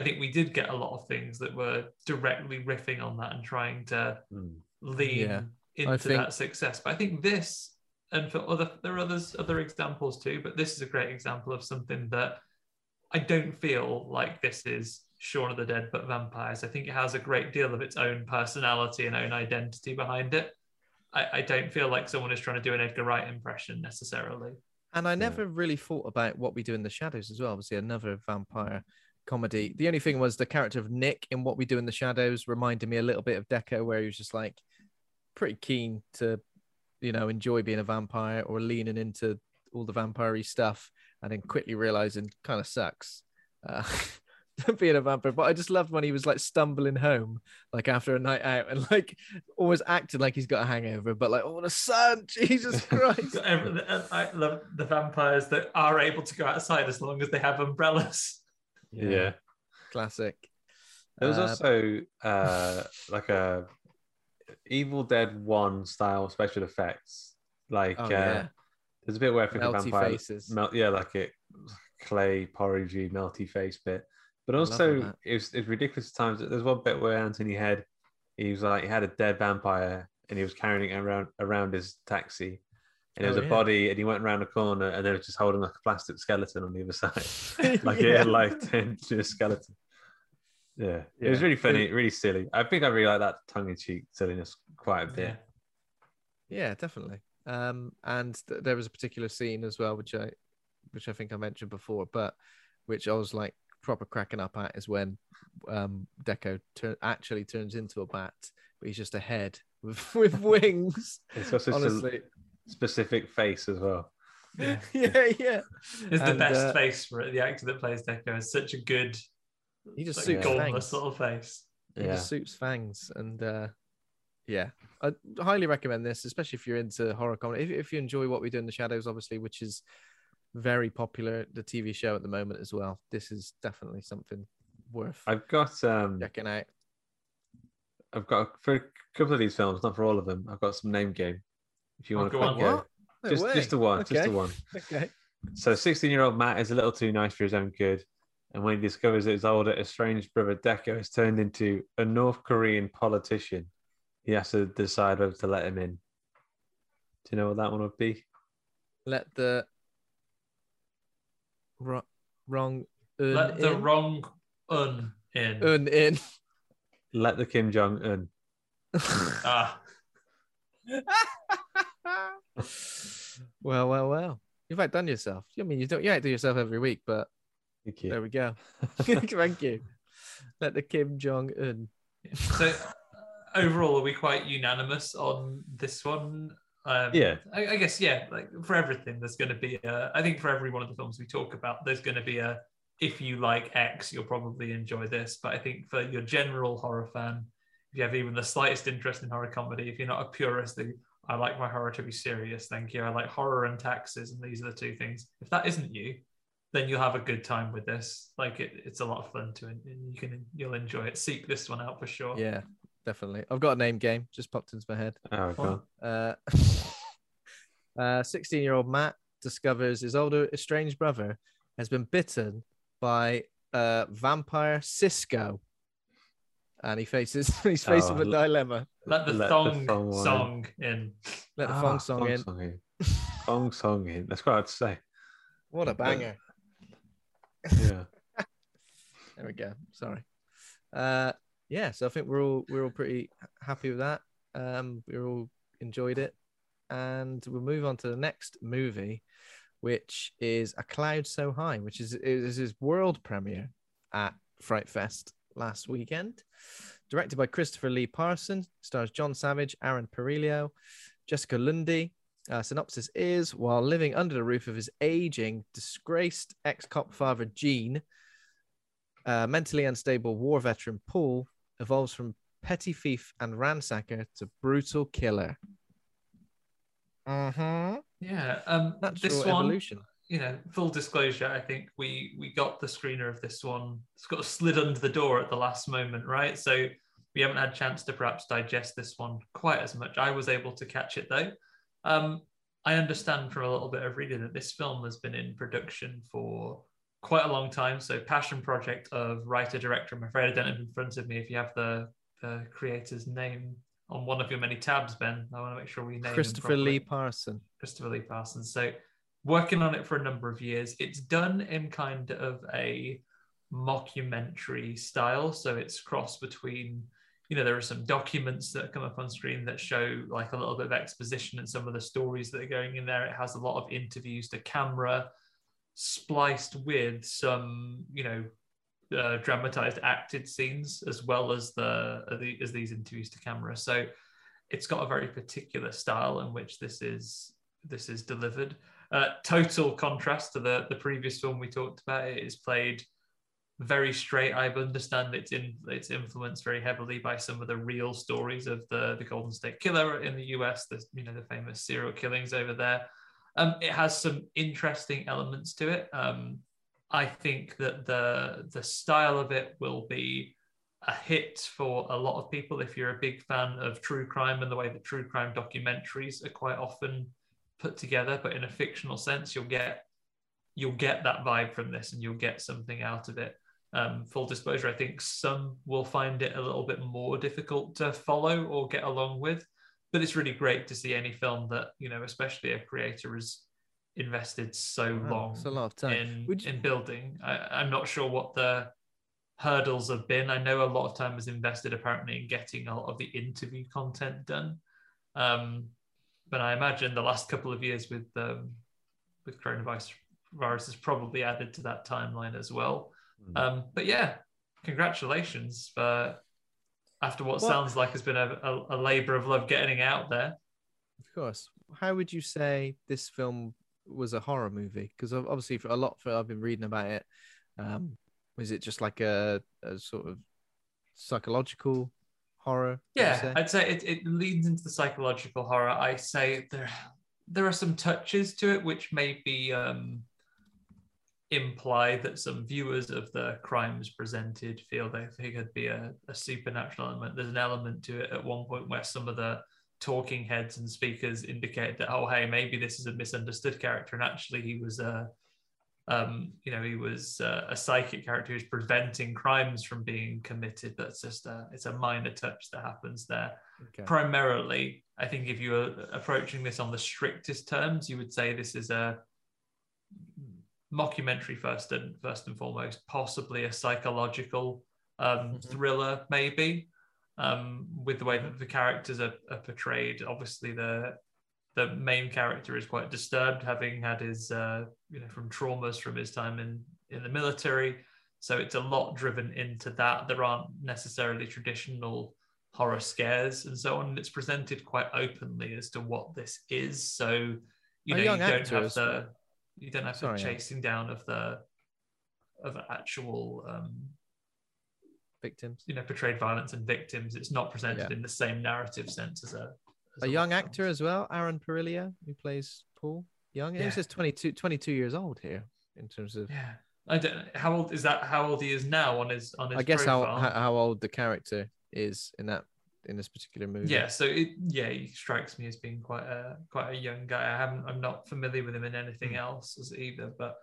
I think we did get a lot of things that were directly riffing on that and trying to Hmm. lean Yeah, into think- that success. But I think this, and for other, there are others, other examples too. But this is a great example of something that I don't feel like this is Shaun of the Dead, but vampires. I think it has a great deal of its own personality and own identity behind it. I, I don't feel like someone is trying to do an Edgar Wright impression necessarily. And I never really thought about what we do in the shadows as well. Obviously, another vampire comedy. The only thing was the character of Nick in What We Do in the Shadows reminded me a little bit of Deco, where he was just like pretty keen to, you know, enjoy being a vampire or leaning into all the vampire stuff, and then quickly realizing kind of sucks. Uh, [laughs] being a vampire, but I just loved when he was like stumbling home, like after a night out, and like always acting like he's got a hangover, but like, oh, [laughs] [laughs] the sun, Jesus Christ! I love the vampires that are able to go outside as long as they have umbrellas. Yeah. classic. There was Uh, also uh, like a Evil Dead One style special effects. Like Oh, uh, yeah. there's a bit where I think a Melty vampire faces. melt, yeah, like it clay porridgey melty face bit. But also that. it was, it's ridiculous at times. There's one bit where Anthony Head he was like he had a dead vampire and he was carrying it around around his taxi. And there was Oh, a body, and he went around the corner, and then it was just holding like a plastic skeleton on the other side, [laughs] [laughs] like it Yeah. had like turned to a skeleton. Yeah, it was really funny, really silly. I think I really like that tongue-in-cheek silliness quite a bit. Yeah. Yeah, definitely. Um, and th- there was a particular scene as well, which I, which I think I mentioned before, but which I was like proper cracking up at is when um, Deco tur- actually turns into a bat, but he's just a head with [laughs] with wings. It's got such Honestly, a specific face as well. [laughs] yeah, yeah. It's the best uh, face for it. The actor that plays Deco is such a good, He just like, suits gormless fangs. little face. He Yeah, just suits fangs, and uh, yeah, I highly recommend this, especially if you're into horror comedy. If, if you enjoy what we do in the shadows, obviously, which is very popular, the TV show at the moment as well. This is definitely something worth I've got um, checking out. I've got for a couple of these films, not for all of them. I've got some name game. If you Oh, want to go on. go, No just way. just the one, just Okay. the one. [laughs] Okay. So, 16 year old Matt is a little too nice for his own good. And when he discovers that his older, estranged brother Deco has turned into a North Korean politician, he has to decide whether to let him in. Do you know what that one would be? Let the wrong, wrong un Let the in. wrong un in. un in. Let the Kim Jong Un. [laughs] Ah, well, well, well. You've outdone yourself. I mean, you don't. You outdo yourself every week, but Thank you. there we go. [laughs] [laughs] Thank you. Let the Kim Jong Un. so overall, are we quite unanimous on this one? Um, Yeah. I, I guess yeah. Like for everything, there's going to be. A, I think for every one of the films we talk about, there's going to be a. If you like X, you'll probably enjoy this. But I think for your general horror fan, if you have even the slightest interest in horror comedy, if you're not a purist, who I like my horror to be serious, thank you. I like horror and taxes, and these are the two things. If that isn't you, then you'll have a good time with this. Like it, it's a lot of fun to, and you can you'll enjoy it. Seek this one out for sure. Yeah, definitely. I've got a name game. Just popped into my head. Oh, God. Uh, [laughs] uh, 16 year old Matt discovers his older estranged brother has been bitten by uh, vampire Cisco. And he faces [laughs] he's faced Oh, with a l- dilemma. Let the Let the thong, thong one in. song in. Let the Ah, thong song in. Song in. [laughs] Thong song in. That's quite hard to say. What a banger. Yeah. [laughs] There we go. Sorry. Uh, yeah, so I think we're all we're all pretty happy with that. Um, we all enjoyed it, and we'll move on to the next movie, which is A Cloud So High, which is is his world premiere at Fright Fest last weekend. Directed by Christopher Lee Parson, stars John Savage, Aaron Perillo, Jessica Lundy. Uh, synopsis is while living under the roof of his aging, disgraced ex cop father Gene, uh, mentally unstable war veteran Paul evolves from petty thief and ransacker to brutal killer. Mm-hmm. Yeah. Um. Natural this one. evolution. you know, full disclosure, I think we we got the screener of this one. It's got slid under the door at the last moment, right? So we haven't had a chance to perhaps digest this one quite as much. I was able to catch it though. Um, I understand from a little bit of reading that this film has been in production for quite a long time. So passion project of writer director. I'm afraid I don't have in front of me. If you have the, the creator's name on one of your many tabs, Ben, I want to make sure we name Christopher Lee. Parson. Christopher Lee Parson. So working on it for a number of years. It's done in kind of a mockumentary style. So it's cross between, you know, there are some documents that come up on screen that show like a little bit of exposition and some of the stories that are going in there. It has a lot of interviews to camera spliced with some, you know, uh, dramatized acted scenes as well as the, uh, as these interviews to camera. So it's got a very particular style in which this is this is delivered. Uh, total contrast to the the previous film we talked about. It is played very straight. I understand it's in it's influenced very heavily by some of the real stories of the the Golden State Killer in the US. The you know the famous serial killings over there. Um, it has some interesting elements to it. Um, I think that the the style of it will be a hit for a lot of people if you're a big fan of true crime and the way that true crime documentaries are quite often put together but in a fictional sense you'll get you'll get that vibe from this and you'll get something out of it um, full disclosure i think some will find it a little bit more difficult to follow or get along with but it's really great to see any film that you know especially a creator has invested so Wow, long it's a lot of time. in, you- in building I, i'm not sure what the hurdles have been i know a lot of time was invested apparently in getting a lot of the interview content done um, but i imagine the last couple of years with um, with coronavirus virus has probably added to that timeline as well. Um, but yeah congratulations for after what sounds like has been a, a, a labor of love getting out there Of course. How would you say this film was a horror movie? Because obviously, for a lot for I've been reading about it. Um, was it just like a, a sort of psychological horror? Yeah, say? I'd say it, it leads into the psychological horror. I say there there are some touches to it which maybe um, imply that some viewers of the crimes presented feel they think it'd be a, a supernatural element. There's an element to it at one point where some of the talking heads and speakers indicate that oh hey maybe this is a misunderstood character and actually he was a um, you know he was uh, a psychic character who's preventing crimes from being committed that's just a, it's a minor touch that happens there Okay. primarily i think if you were approaching this on the strictest terms you would say this is a mockumentary first and first and foremost possibly a psychological um, thriller maybe um, with the way that the characters are, are portrayed. Obviously the the main character is quite disturbed having had his uh, you know from traumas from his time in in the military. So it's a lot driven into that. There aren't necessarily traditional horror scares and so on. And it's presented quite openly as to what this is. So you A know you don't have the well. You don't have Sorry, the yeah. chasing down of the of actual um Victims. you know portrayed violence and victims it's not presented Yeah. in the same narrative sense as a as A young actor films. as well, Aaron Perillia, who plays Paul. Young. He Yeah. says 22, 22 years old here in terms of. yeah i don't how old is that how old he is now on his on his I guess profile? how how old the character is in that in this particular movie. Yeah, so it, yeah, he strikes me as being quite a quite a young guy. I haven't, I'm not familiar with him in anything Hmm. else as either, but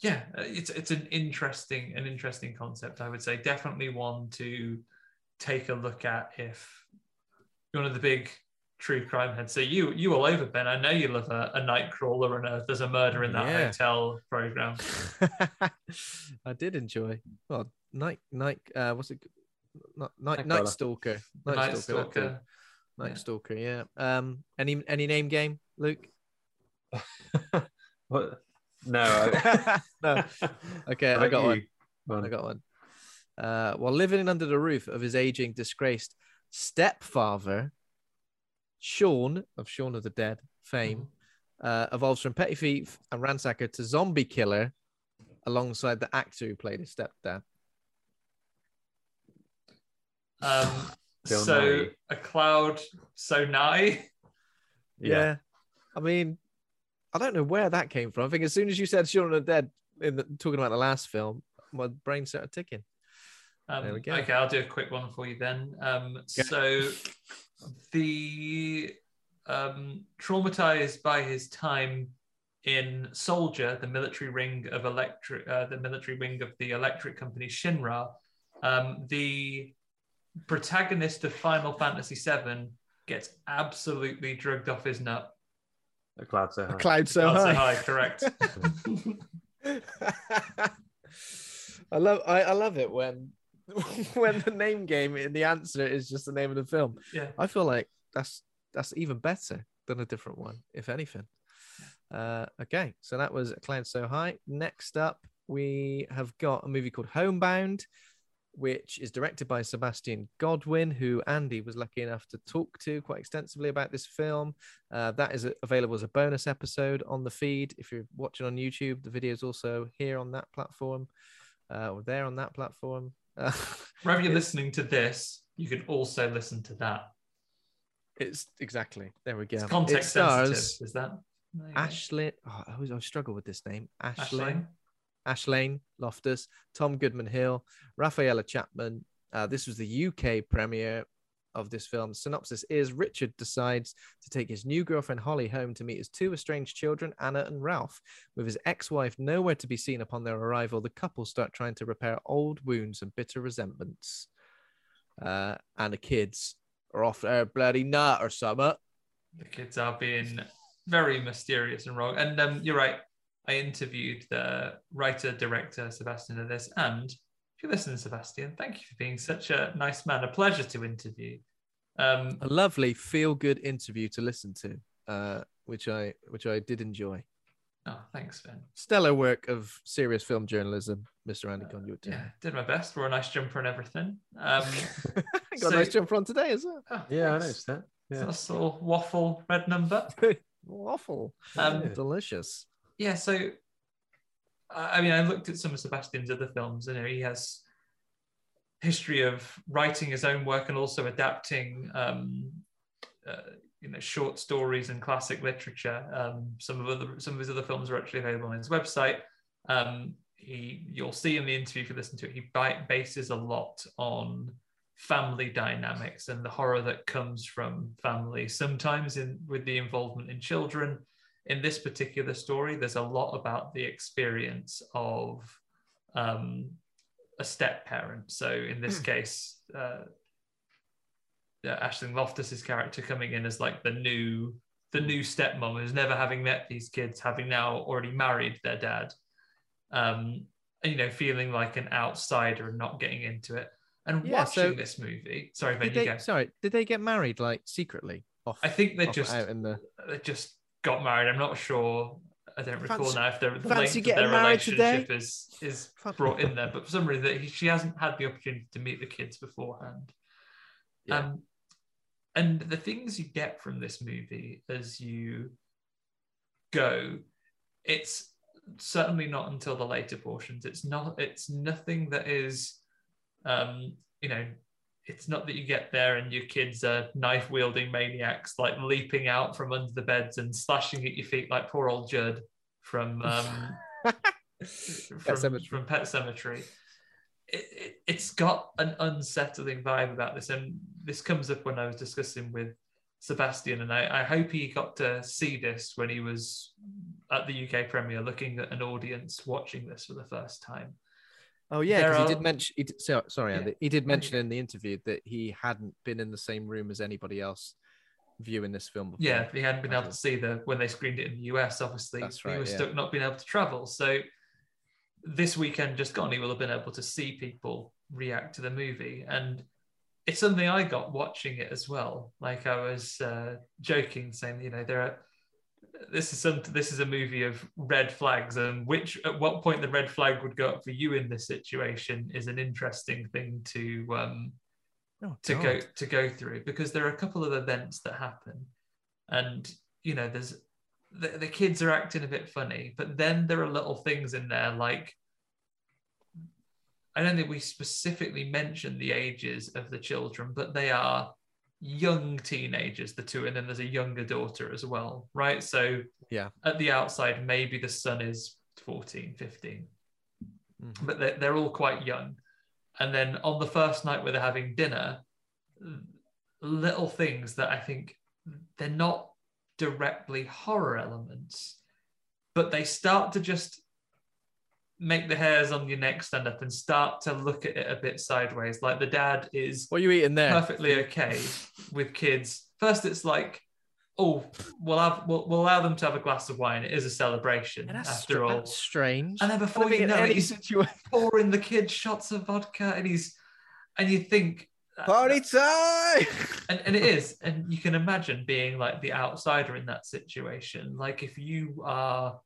yeah, uh, it's it's an interesting an interesting concept. I would say definitely one to take a look at if you're one of the big true crime heads. So you you all over Ben. I know you love a, a night crawler and a there's a murder in that Yeah. hotel program. [laughs] I did enjoy. Well, night night. Uh, what's it? Night night, Night night stalker. Night Stalker. Stalker. Night Yeah. stalker. Yeah. Um. Any any name game, Luke? [laughs] What? No. I- [laughs] [laughs] no. Okay, I got one. you? Go on. I got one. Uh, while living under the roof of his aging, disgraced stepfather, Sean of Shaun of the Dead fame, uh, evolves from petty thief and ransacker to zombie killer, alongside the actor who played his stepdad. Um, [sighs] so Nye. a cloud so nigh. Yeah. I mean, I don't know where that came from. I think as soon as you said Shaun of the Dead in the, talking about the last film, my brain started ticking. Um, There we go. Okay, I'll do a quick one for you then. Um, so, the um, traumatized by his time in Soldier, the military wing of electric, uh, the military wing of the electric company Shinra, um, the protagonist of Final Fantasy VII gets absolutely drugged off his nut. A cloud so high. Cloud so Cloud so high. high, correct. [laughs] I love I, I love it when [laughs] when the name game in the answer is just the name of the film. Yeah. I feel like that's that's even better than a different one, if anything. Uh, okay, so that was A Cloud So High. Next up, we have got a movie called Homebound, which is directed by Sebastian Godwin, who Andy was lucky enough to talk to quite extensively about this film. Uh, that is available as a bonus episode on the feed. If you're watching on YouTube, the video is also here on that platform uh, or there on that platform. Uh, [laughs] Wherever you're listening to this, you can also listen to that. It's exactly there we go. It's it context stars sensitive, is that? Ashley. Oh, I always I struggle with this name. Ashley. Ashley. Ashlane Loftus, Tom Goodman Hill, Raffiella Chapman. Uh, this was the UK premiere of this film. Synopsis is Richard decides to take his new girlfriend Holly home to meet his two estranged children, Anna and Ralph. With his ex wife nowhere to be seen upon their arrival, the couple start trying to repair old wounds and bitter resentments. Uh, and the kids are off their bloody nut or something. The kids are being very mysterious and wrong. And um, you're right. I interviewed the writer director Sebastian of this, and if you listen, Sebastian, thank you for being such a nice man. A pleasure to interview. Um, A lovely feel good interview to listen to, uh, which I which I did enjoy. oh, thanks, Ben. stellar work of serious film journalism, Mr. Andy Conduit. Yeah, did my best. Wore a nice jumper and everything. Um, [laughs] got so- a nice jumper on today as well. oh, Yeah, I thanks. noticed that. Yeah. Nice little waffle red number. [laughs] Waffle. Um, Delicious. Yeah so i mean i looked at some of sebastian's other films and he has history of writing his own work and also adapting um, uh, you know short stories and classic literature. Um, some of other some of his other films are actually available on his website. Um, he you'll see in the interview if you listen to it he bases a lot on family dynamics and the horror that comes from family sometimes in with the involvement in children in this particular story, there's a lot about the experience of um, a step parent. So in this case, uh, yeah, Aisling Loftus's character coming in as like the new the new stepmom who's never having met these kids, having now already married their dad, um, you know, feeling like an outsider and not getting into it. And Yeah, watching so- this movie, sorry, Ben, Did you they, go. sorry, did they get married like secretly? Off, I think they off just out in the. they just got married. I'm not sure. I don't recall Fancy- now if the, the fancy length of their relationship today? is is Fuck. brought in there. But for some reason, he, she hasn't had the opportunity to meet the kids beforehand. Yeah. Um, and the things you get from this movie as you go, it's certainly not until the later portions. It's not. It's nothing that is, um, you know, it's not that you get there and your kids are knife wielding maniacs like leaping out from under the beds and slashing at your feet like poor old Judd from [laughs] um, from, Sematary. from Pet Sematary. It, it, it's got an unsettling vibe about this, and this comes up when I was discussing with Sebastian, and I, I hope he got to see this when he was at the UK premiere, looking at an audience watching this for the first time. Oh yeah, because he did mention. He did, so, sorry, Yeah. Andy. He did mention in the interview that he hadn't been in the same room as anybody else viewing this film before. Yeah, he hadn't been able to see the when they screened it in the US. Obviously, That's he right, was yeah. stuck not being able to travel. So this weekend just gone, he will have been able to see people react to the movie, and it's something I got watching it as well. Like I was uh, joking, saying, you know, there are. This is some. This is a movie of red flags, and which at what point the red flag would go up for you in this situation is an interesting thing to um, Oh, to God. go to go through because there are a couple of events that happen and you know there's the, the kids are acting a bit funny but then there are little things in there like i don't think we specifically mention the ages of the children but they are young teenagers, the two, and then there's a younger daughter as well, right? So Yeah. at the outside, maybe the son is 14, 15, Mhm. but they're, they're all quite young. And then on the first night where they're having dinner, little things that I think they're not directly horror elements, but they start to just make the hairs on your neck stand up and start to look at it a bit sideways. Like the dad is What are you eating there? perfectly okay with kids. First, it's like, oh, we'll have we'll, we'll allow them to have a glass of wine. It is a celebration And that's, after str- all. that's strange. And then before you know it, he's situation- pouring the kid shots of vodka, and he's and you think uh, Party time! [laughs] and, and it is and you can imagine being like the outsider in that situation like if you are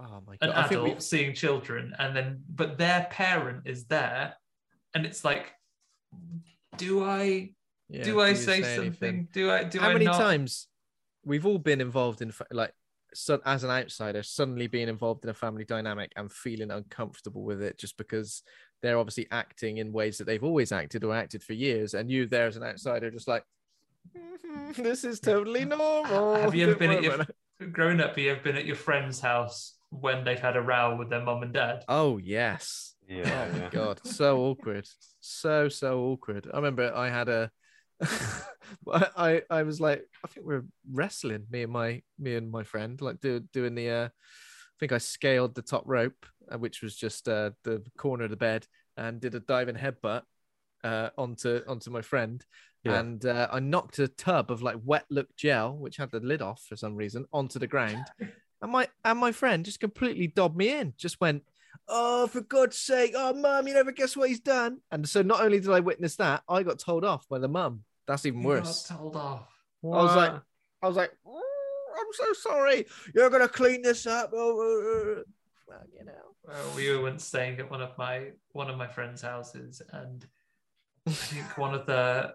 Oh my an god! I think adult we, seeing children and then but their parent is there and it's like do i yeah, do i you say, something do i do How i many not? times we've all been involved in like so, as an outsider suddenly being involved in a family dynamic and feeling uncomfortable with it just because they're obviously acting in ways that they've always acted or acted for years and you there as an outsider just like "Mhm, [laughs] this is totally normal have you ever [laughs] been at your about it." growing up have you ever been at your friend's house when they've had a row with their mum and dad. Oh yes. Yeah, oh my yeah. god. So awkward. So so awkward. I remember i had a [laughs] I, I was like i think we are wrestling me and my me and my friend like do, doing the uh i think i scaled the top rope uh, which was just uh the corner of the bed and did a diving headbutt uh onto onto my friend. Yeah. and uh, i knocked a tub of like wet look gel which had the lid off for some reason onto the ground and my and my friend just completely dobbed me in just went oh, for God's sake, oh, mum, you never guess what he's done. And so not only did I witness that, I got told off by the mum. That's even worse. got told off I was like, I was like, "Oh, I'm so sorry. You're gonna clean this up. Oh, uh, uh." Well, you know. Well, we were once staying at one of my one of my friends' houses, and I think one of the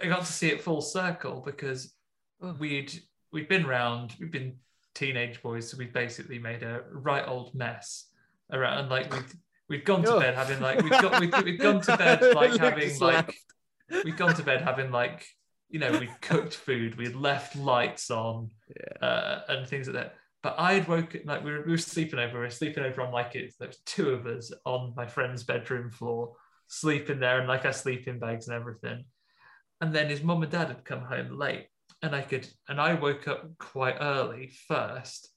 I got to see it full circle because [laughs] Oh. we'd we'd been round, we've been teenage boys, so we've basically made a right old mess around, and like we've we'd gone to Oh. bed having like we've got we'd, we'd gone to bed [laughs] like having like we've gone to bed having like you know we'd cooked food, we'd left lights on, Yeah. uh, and things like that. But I had woken like we were, we were sleeping over. We were sleeping over on like it. There was two of us on my friend's bedroom floor, sleeping there, and like our sleeping bags and everything. And then his mum and dad had come home late, and I could and I woke up quite early first.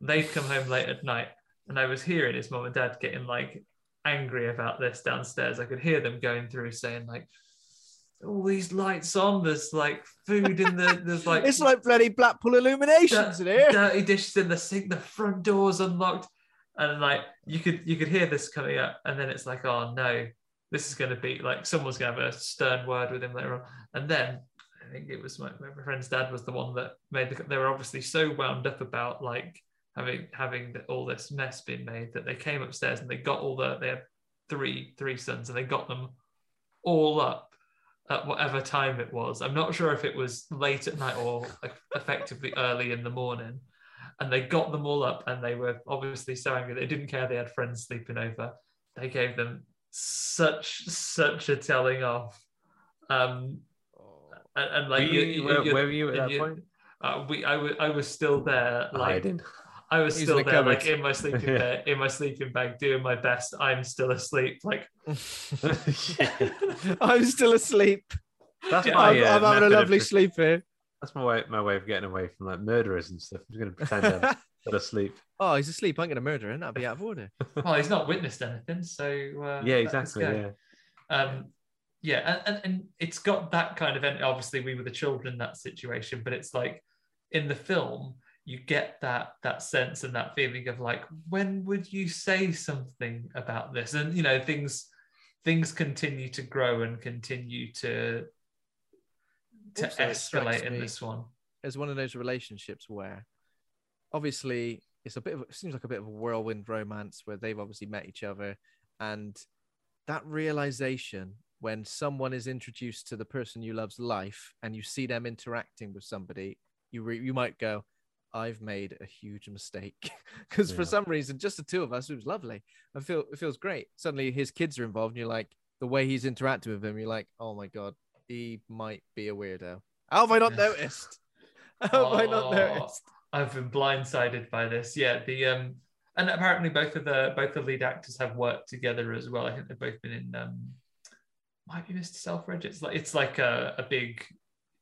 They'd come home late at night, and I was hearing his mom and dad getting like angry about this downstairs. I could hear them going through saying like, "All these lights on. There's like food in the. There's like [laughs] It's like bloody Blackpool Illuminations in here. dirty dishes in the sink, the front door's unlocked, and like you could you could hear this coming up, and then it's like, oh no, this is going to be like someone's going to have a stern word with him later on, and then think it was my, my friend's dad was the one that made the. They were obviously so wound up about like having having the, all this mess being made that they came upstairs and they got all the they had three three sons and they got them all up at whatever time it was. I'm not sure if it was late at night or effectively early in the morning. And they got them all up, and they were obviously so angry. They didn't care they had friends sleeping over. They gave them such such a telling off. Um, and, and like Were you- you- you- where- where were you at that you- point? Uh, we, I was, still there, like Hiding. I was He's still in the there, like in my sleeping Yeah. [laughs] bag, in my sleeping bag, doing my best. I'm still asleep. Like [laughs] [laughs] I'm still asleep. That's Yeah, my. I'm, uh, I'm having a method of lovely sleep here. That's my way. My way of getting away from like murderers and stuff. I'm just gonna pretend I'm still asleep. oh, he's asleep. I'm going to murder him. That'd be out of order. well, he's not witnessed anything, so uh, Yeah, exactly. Yeah. um yeah and, and, and it's got that kind of obviously we were the children in that situation but it's like in the film you get that that sense and that feeling of like when would you say something about this? And you know things things continue to grow and continue to to Also, escalate in this one. It's one of those relationships where obviously it's a bit of it seems like a bit of a whirlwind romance where they've obviously met each other and that realization when someone is introduced to the person you love's life and you see them interacting with somebody you re- you might go I've made a huge mistake [laughs] because for some reason just the two of us it was lovely I feel it feels great suddenly his kids are involved and you're like the way he's interacting with them you're like oh my god he might be a weirdo. How have I not noticed? [laughs] How have I not Oh, noticed? I've been blindsided by this. Yeah, the um, and apparently both of the both the lead actors have worked together as well. I think they've both been in um, might be Mr. Selfridge. It's like it's like a, a big,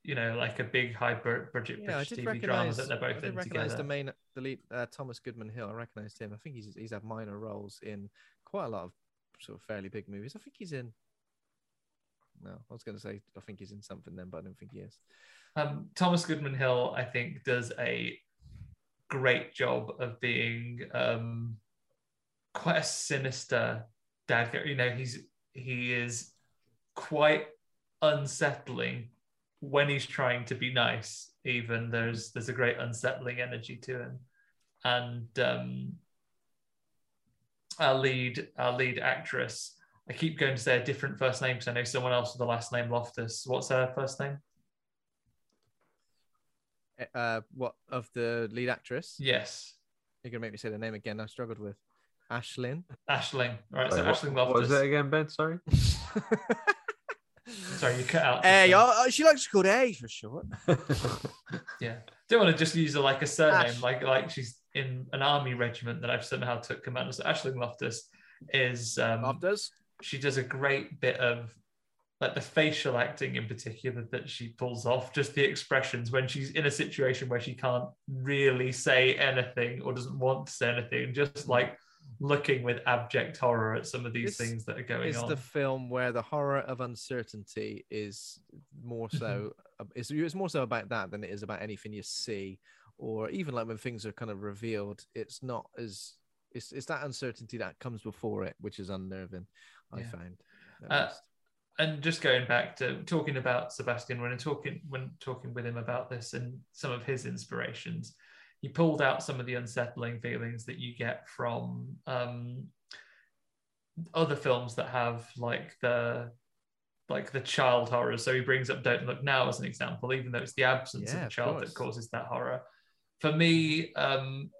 you know, like a big high budget British did TV recognize. that they're I both did in recognize together. the main, the lead, uh, Thomas Goodman Hill. I recognized him. I think he's he's had minor roles in quite a lot of sort of fairly big movies. I think he's in. No, I was going to say I think he's in something then, but I don't think he is. Um, Thomas Goodman Hill, I think, does a great job of being um, quite a sinister dad. You know, he's he is quite unsettling when he's trying to be nice. Even there's there's a great unsettling energy to him, and um, our lead our lead actress. I keep going to say a different first name because I know someone else with the last name Loftus. What's her first name? Uh, what of the lead actress? Yes, You're gonna make me say the name again. I struggled with Ashlyn. Aisling. All right, so Sorry, what- Aisling what was that again, Ben? Sorry. [laughs] Sorry, you cut out. Hey, oh, she likes to be called A for short. [laughs] Yeah, don't want to just use her like a surname, Ash. like like she's in an army regiment that I've somehow took command of. So Aisling Loftus is um, Loftus. she does a great bit of like the facial acting in particular that she pulls off, just the expressions when she's in a situation where she can't really say anything or doesn't want to say anything, just like looking with abject horror at some of these It's- things that are going It's on. It's the film where the horror of uncertainty is more so. It's, it's more so about that than it is about anything you see, or even like when things are kind of revealed. It's not as it's it's that uncertainty that comes before it, which is unnerving. I Yeah. at Uh, and just going back to talking about Sebastian when talking when talking with him about this and some of his inspirations, he pulled out some of the unsettling feelings that you get from um, other films that have like the like the child horror. So he brings up Don't Look Now as an example, even though it's the absence Yeah, of a child course. that causes that horror. For me, um,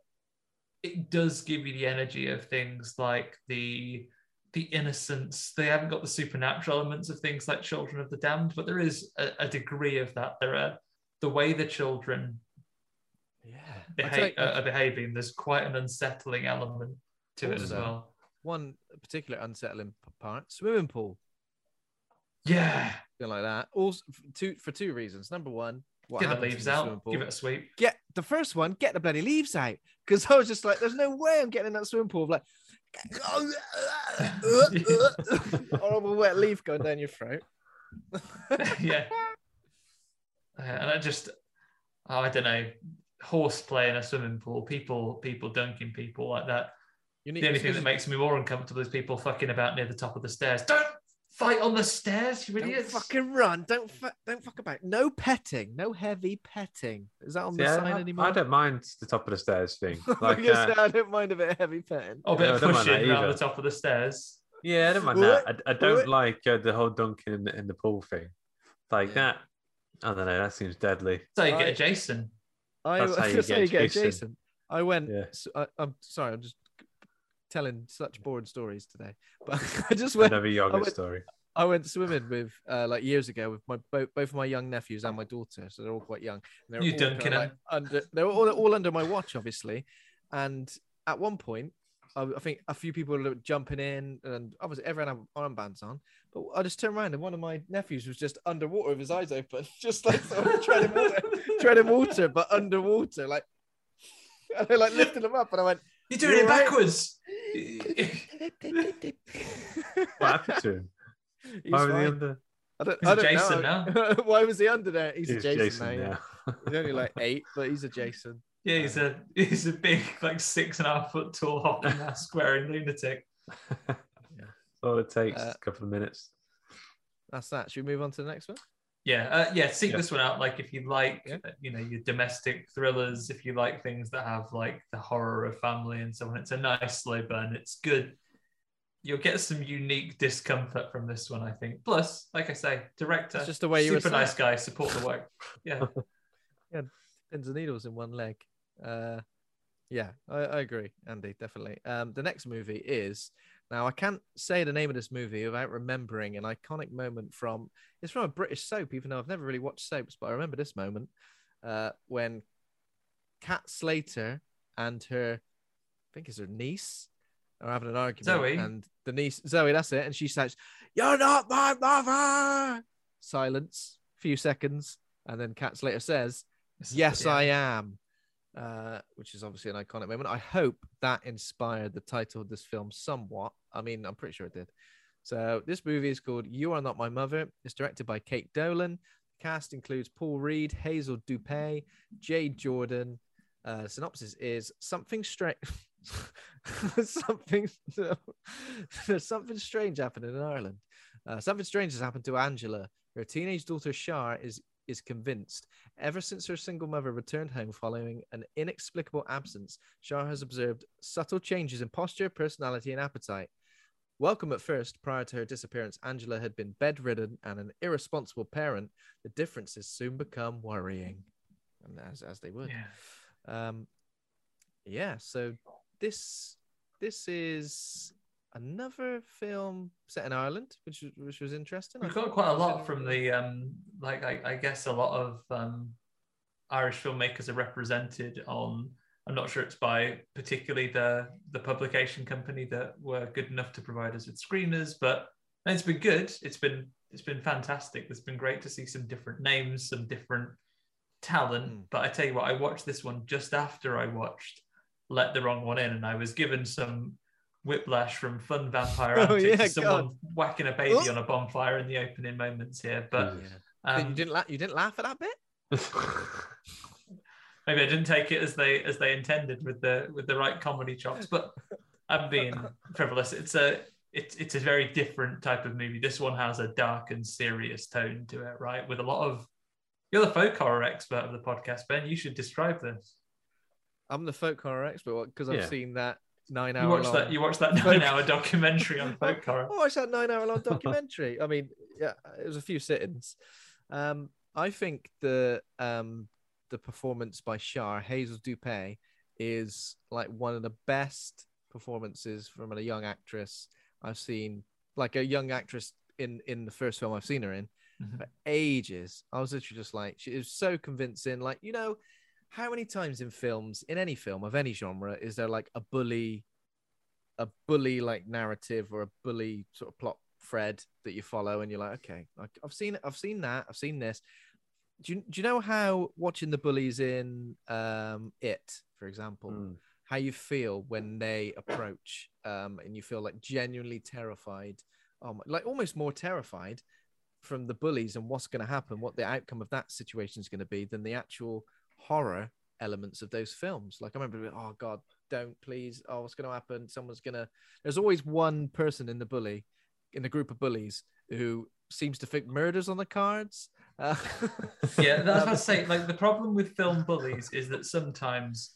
it does give you the energy of things like the the innocence. They haven't got the supernatural elements of things like Children of the Damned, but there is a, a degree of that. There are the way the children yeah, you- uh, behaving. There's quite an unsettling element to it as well. one particular unsettling part: swimming pool. Yeah, Something like that. Also, two for two reasons. Number one, what get the leaves the out, give it a sweep. get the first one, get the bloody leaves out. Because I was just like, there's no way I'm getting in that swimming pool. Like, [laughs] horrible wet leaf going down your throat. [laughs] yeah. [laughs] Uh, and I just, oh, I don't know, horseplay in a swimming pool, people, people dunking people like that. You need The only thing that makes me more uncomfortable is people fucking about near the top of the stairs. Don't fight on the stairs, you don't idiots. fucking run. Don't fu- don't fuck about. No petting. No heavy petting. Is that on the Yeah, sign I, anymore? I don't mind the top of the stairs thing. [laughs] Like, Like, uh, I don't mind a bit of heavy petting. Or a bit Yeah, I of don't mind pushing around the top of the stairs. yeah, I don't mind What? that. I, I don't What? like uh, the whole dunking in the, in the pool thing. Like Yeah. that. I don't know. That seems deadly. So you I- get a Jason. I That's how [laughs] you get you get Jason. Jason. I went. Yeah. s- I, am sorry. I'm just telling such boring stories today, [laughs] but [laughs] I just went. Another yoga went- story. I went swimming with uh, like years ago with my both, both of my young nephews and my daughter, so they're all quite young. They're You all dunking kinda, like, under. They're all, all under my watch, obviously. And at one point, I, I think a few people were jumping in, and obviously everyone had armbands on. But I just turned around, and one of my nephews was just underwater with his eyes open, [laughs] just like sort of treading water, [laughs] treading water, but underwater, like. And I like lifted him up, and I went. You're doing You it all right? backwards. What happened to him? He's Why was he under? I don't, He's I a don't Jason know. [laughs] Why was he under there? He's, He's a Jason, Jason now. yeah. He's only like eight, but he's a Jason. Yeah, he's a [laughs] he's a big, like six and a half foot tall hockey mask wearing lunatic. That's all it takes. Uh, a couple of minutes. That's that. Should we move on to the next one? Yeah, uh, yeah. Seek Yeah. this one out. Like if you like, Yeah. uh, you know, your domestic thrillers. If you like things that have like the horror of family and so on, it's a nice slow burn. It's good. You'll get some unique discomfort from this one, I think. Plus, like I say, director, It's just the way you super nice guy, support the work. Yeah, [laughs] yeah, Pins and needles in one leg. Uh, yeah, I, I agree, Andy. Definitely. Um, the next movie is Now I can't say the name of this movie without remembering an iconic moment from. It's from a British soap, even though I've never really watched soaps, but I remember this moment uh, when Kat Slater and her, I think it's her niece, are having an argument. Zoe. And the niece, Zoe, that's it. And she says, You're not my mother. Silence, few seconds. And then Kat Slater says, Yes, I am. Uh, which is obviously an iconic moment. I hope that inspired the title of this film somewhat. I mean, I'm pretty sure it did. So this movie is called You Are Not My Mother. It's directed by Kate Dolan. The cast includes Paul Reid, Hazel Doupe, Jade Jordan. Uh, synopsis is something strange. [laughs] something. There's something strange happening in Ireland. Uh, something strange has happened to Angela. Her teenage daughter Shar is is convinced. Ever since her single mother returned home following an inexplicable absence, Shar has observed subtle changes in posture, personality, and appetite. Welcome at first, prior to her disappearance, Angela had been bedridden and an irresponsible parent. The differences soon become worrying, and as as they would. Yeah. Um, yeah. So this this is another film set in Ireland, which was- which was interesting. I We've got quite a lot from the um, like I, I guess a lot of um, Irish filmmakers are represented on. I'm not sure it's by particularly the the publication company that were good enough to provide us with screeners, but it's been good. It's been it's been fantastic. It's been great to see some different names, some different talent. Mm. But I tell you what, I watched this one just after I watched Let the Wrong One In, and I was given some whiplash from fun vampire [laughs] Oh, antics, yeah, to someone God. whacking a baby Oh. on a bonfire in the opening moments here. But Jesus. But um, you didn't laugh. You didn't laugh at that bit. [laughs] maybe I didn't take it as they as they intended with the with the right comedy chops. But I'm being [laughs] frivolous. It's a it's it's a very different type of movie. This one has a dark and serious tone to it, right? With a lot of you're the folk horror expert of the podcast, Ben. You should describe this. I'm the folk horror expert because I've Yeah. seen that nine hour. You watched long... that you watched that [laughs] nine hour documentary on [laughs] folk horror. I watched that nine hour long [laughs] documentary. I mean, yeah, it was a few sittings. Um, I think the um the performance by Shar Hazel Doupe is like one of the best performances from a young actress I've seen. Like a young actress in in the first film I've seen her in Mhm. for ages. I was literally just like, she is so convincing. Like, you know, how many times in films, in any film of any genre, is there like a bully, a bully like narrative or a bully sort of plot thread that you follow, and you're like, okay, like, I've seen it, I've seen that, I've seen this. Do you, do you know how watching the bullies in um, It, for example, Mm. how you feel when they approach um, and you feel like genuinely terrified, um, like almost more terrified from the bullies and what's going to happen, what the outcome of that situation is going to be, than the actual horror elements of those films. Like I remember, being, oh God, don't please. Oh, what's going to happen? Someone's going to. There's always one person in the bully, in the group of bullies, who seems to think murders on the cards. Uh, yeah, that's what I um, say. Like the problem with film bullies is that sometimes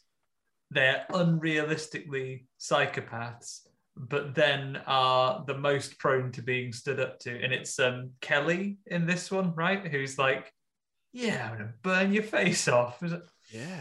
they're unrealistically psychopaths, but then are the most prone to being stood up to. And it's um Kelly in this one, right? Who's like, yeah, I'm gonna burn your face off. Is it- Yeah.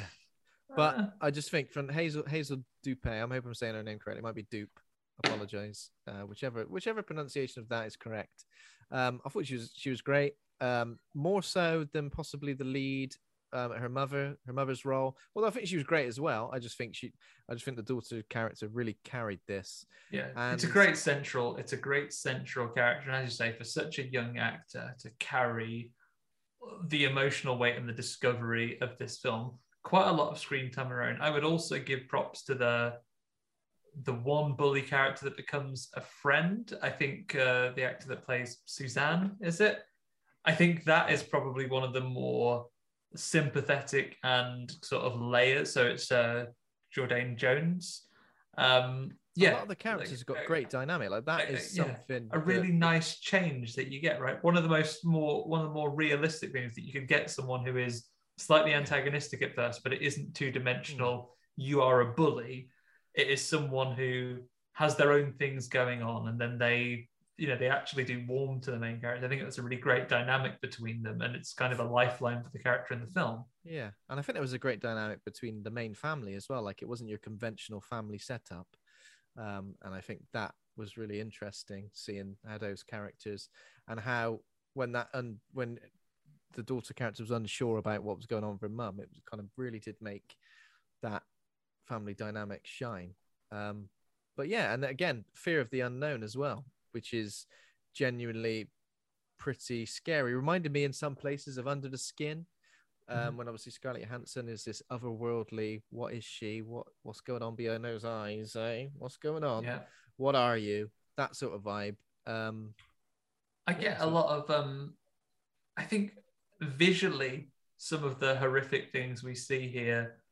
But Ah. I just think from Hazel Hazel Doupe, I'm hoping I'm saying her name correctly. It might be Dupe. Apologize. Uh, whichever whichever pronunciation of that is correct. Um, I thought she was she was great. Um, more so than possibly the lead, um, her mother, her mother's role. Although I think she was great as well. I just think she, I just think the daughter character really carried this. Yeah, it's a great central. It's a great central character, and as you say, for such a young actor to carry the emotional weight and the discovery of this film, quite a lot of screen time around. I would also give props to the the one bully character that becomes a friend. I think uh, the actor that plays Suzanne is it. I think that is probably one of the more sympathetic and sort of layers. So it's uh, Jordan Jones. Um, yeah, a lot of the characters like, have got uh, great dynamic. Like that uh, is yeah, something a that- really nice change that you get right one of the most more one of the more realistic things that you can get someone who is slightly antagonistic at first but it isn't two dimensional Hmm. you are a bully it is someone who has their own things going on and then they you know they actually do warm to the main character i think that's a really great dynamic between them and it's kind of a lifeline for the character in the film Yeah, and I think there was a great dynamic between the main family as well. Like it wasn't your conventional family setup, um, and I think that was really interesting seeing how those characters and how when that and when the daughter character was unsure about what was going on with her mum, it was kind of really did make that family dynamic shine. Um, but yeah, and again, fear of the unknown as well, which is genuinely pretty scary. Reminded me in some places of Under the Skin, um, Mhm. when obviously Scarlett Johansson is this otherworldly. What is she? What what's going on behind those eyes? Eh? What's going on? Yeah. What are you? That sort of vibe. Um, I get a lot of um I think visually some of the horrific things we see here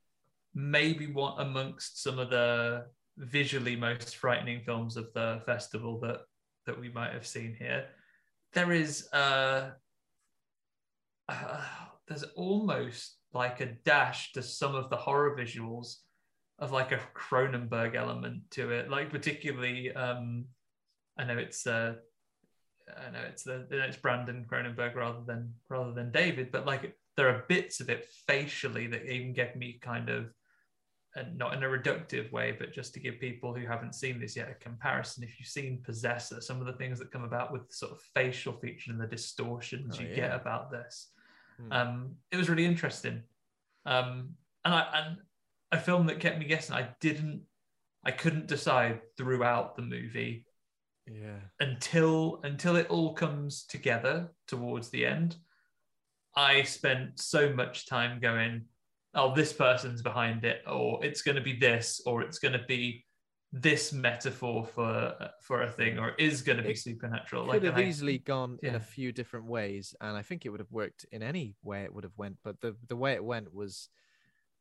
maybe one amongst some of the visually most frightening films of the festival that that we might have seen here. There is uh, uh there's almost like a dash to some of the horror visuals of like a Cronenberg element to it, like particularly um I know it's uh I know it's the it's Brandon Cronenberg rather than rather than David, but like there are bits of it facially that even get me kind of and not in a reductive way, but just to give people who haven't seen this yet a comparison. If you've seen Possessor, some of the things that come about with sort of facial feature and the distortions Oh, you yeah. get about this, Hmm. um, it was really interesting. Um, and I and a film that kept me guessing. I didn't, I couldn't decide throughout the movie yeah. until until it all comes together towards the end i spent so much time going oh this person's behind it or it's going to be this or it's going to be this metaphor for for a thing or is going to be It supernatural Could have and I- easily gone in a few different ways, and I think it would have worked in any way it would have went. But the the way it went was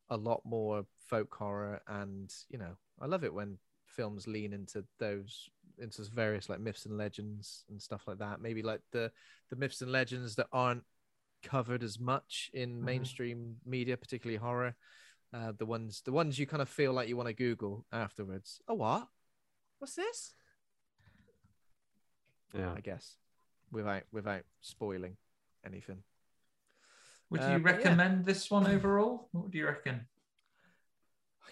a lot more folk horror, and you know, I love it when films lean into those into various like myths and legends and stuff like that. Maybe like the the myths and legends that aren't covered as much in Mhm. mainstream media, particularly horror. Uh, the ones the ones you kind of feel like you want to Google afterwards. Oh, what? What's this? Yeah. I guess, without without spoiling anything. would uh, you but yeah. recommend this one overall what do you reckon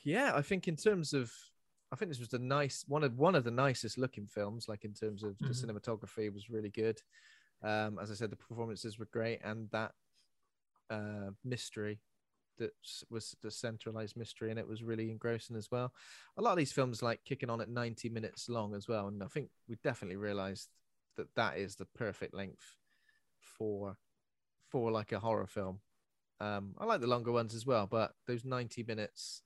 Yeah, I think in terms of, I think this was the nice one of one of the nicest looking films. Like in terms of the Mhm. cinematography was really good. Um, as I said, the performances were great, and that uh, mystery that was the centralized mystery and it was really engrossing as well. A lot of these films like kicking on at 90 minutes long as well, and I think we definitely realized that that is the perfect length for for like a horror film. Um, I like the longer ones as well, but those 90 minutes,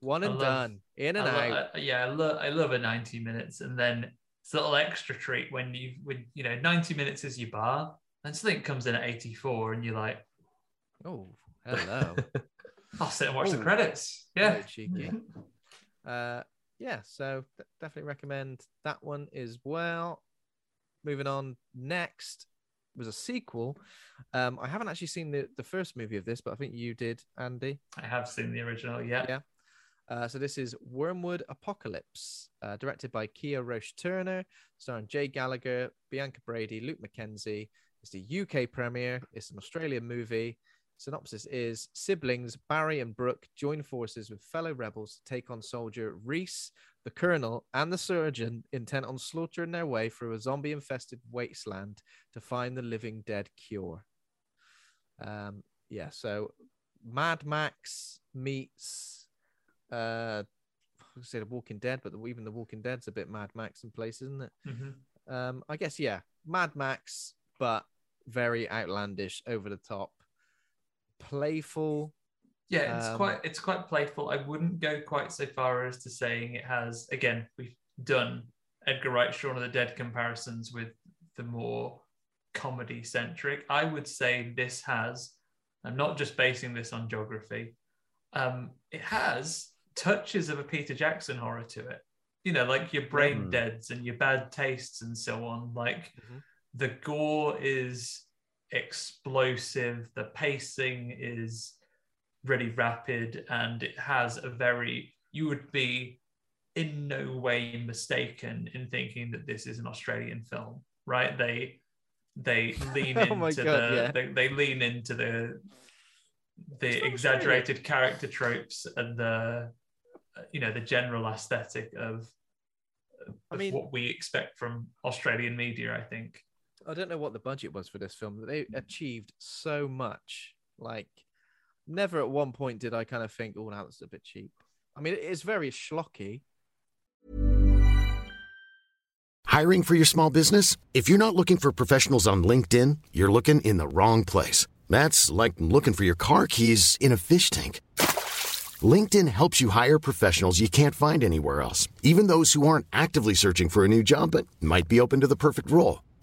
one and love- done, in and I out. I- yeah, I love I love a ninety minutes, and then it's a little extra treat when you when you know ninety minutes is your bar, and something comes in at eighty four, and you're like, Oh, hello. [laughs] I'll sit and watch the Ooh. credits. Very Yeah, cheeky. [laughs] uh, yeah, so definitely recommend that one as well. Moving on, next was a sequel. Um, I haven't actually seen the, the first movie of this, but I think you did, Andy. I have seen the original. Yeah, Yeah. Uh, so this is Wyrmwood Apocalypse, uh, directed by Kiah Roache-Turner, starring Jay Gallagher, Bianca Bradey, Luke McKenzie. It's the UK premiere. It's an Australian movie. Synopsis is siblings Barry and Brooke join forces with fellow rebels to take on soldier Reese, the colonel, and the surgeon, intent on slaughtering their way through a zombie infested wasteland to find the living dead cure. Um, yeah, so Mad Max meets uh I say the Walking Dead, but the, even the Walking Dead's a bit Mad Max in places, isn't it? Mhm. Um, I guess yeah, Mad Max, but very outlandish, over the top, playful. yeah. It's Um, quite it's quite playful. I wouldn't go quite so far as to saying it has. Again, we've done Edgar Wright, Shaun of the Dead comparisons with the more comedy centric. I would say this has. I'm not just basing this on geography. Um, it has touches of a Peter Jackson horror to it. You know, like your brain Mm. deads and your bad tastes and so on. Like Mhm. the gore is explosive, the pacing is really rapid, and it has a very, you would be in no way mistaken in thinking that this is an Australian film, right? They they [laughs] lean Oh into God, the yeah. they, they lean into the the exaggerated character tropes and the you know the general aesthetic of of mean- what we expect from Australian media. I think. I don't know what the budget was for this film. but They hmm. achieved so much. Like, never at one point did I kind of think, "Oh, now that's a bit cheap." I mean, it's very schlocky. Hiring for your small business? If you're not looking for professionals on LinkedIn, you're looking in the wrong place. That's like looking for your car keys in a fish tank. LinkedIn helps you hire professionals you can't find anywhere else, even those who aren't actively searching for a new job but might be open to the perfect role.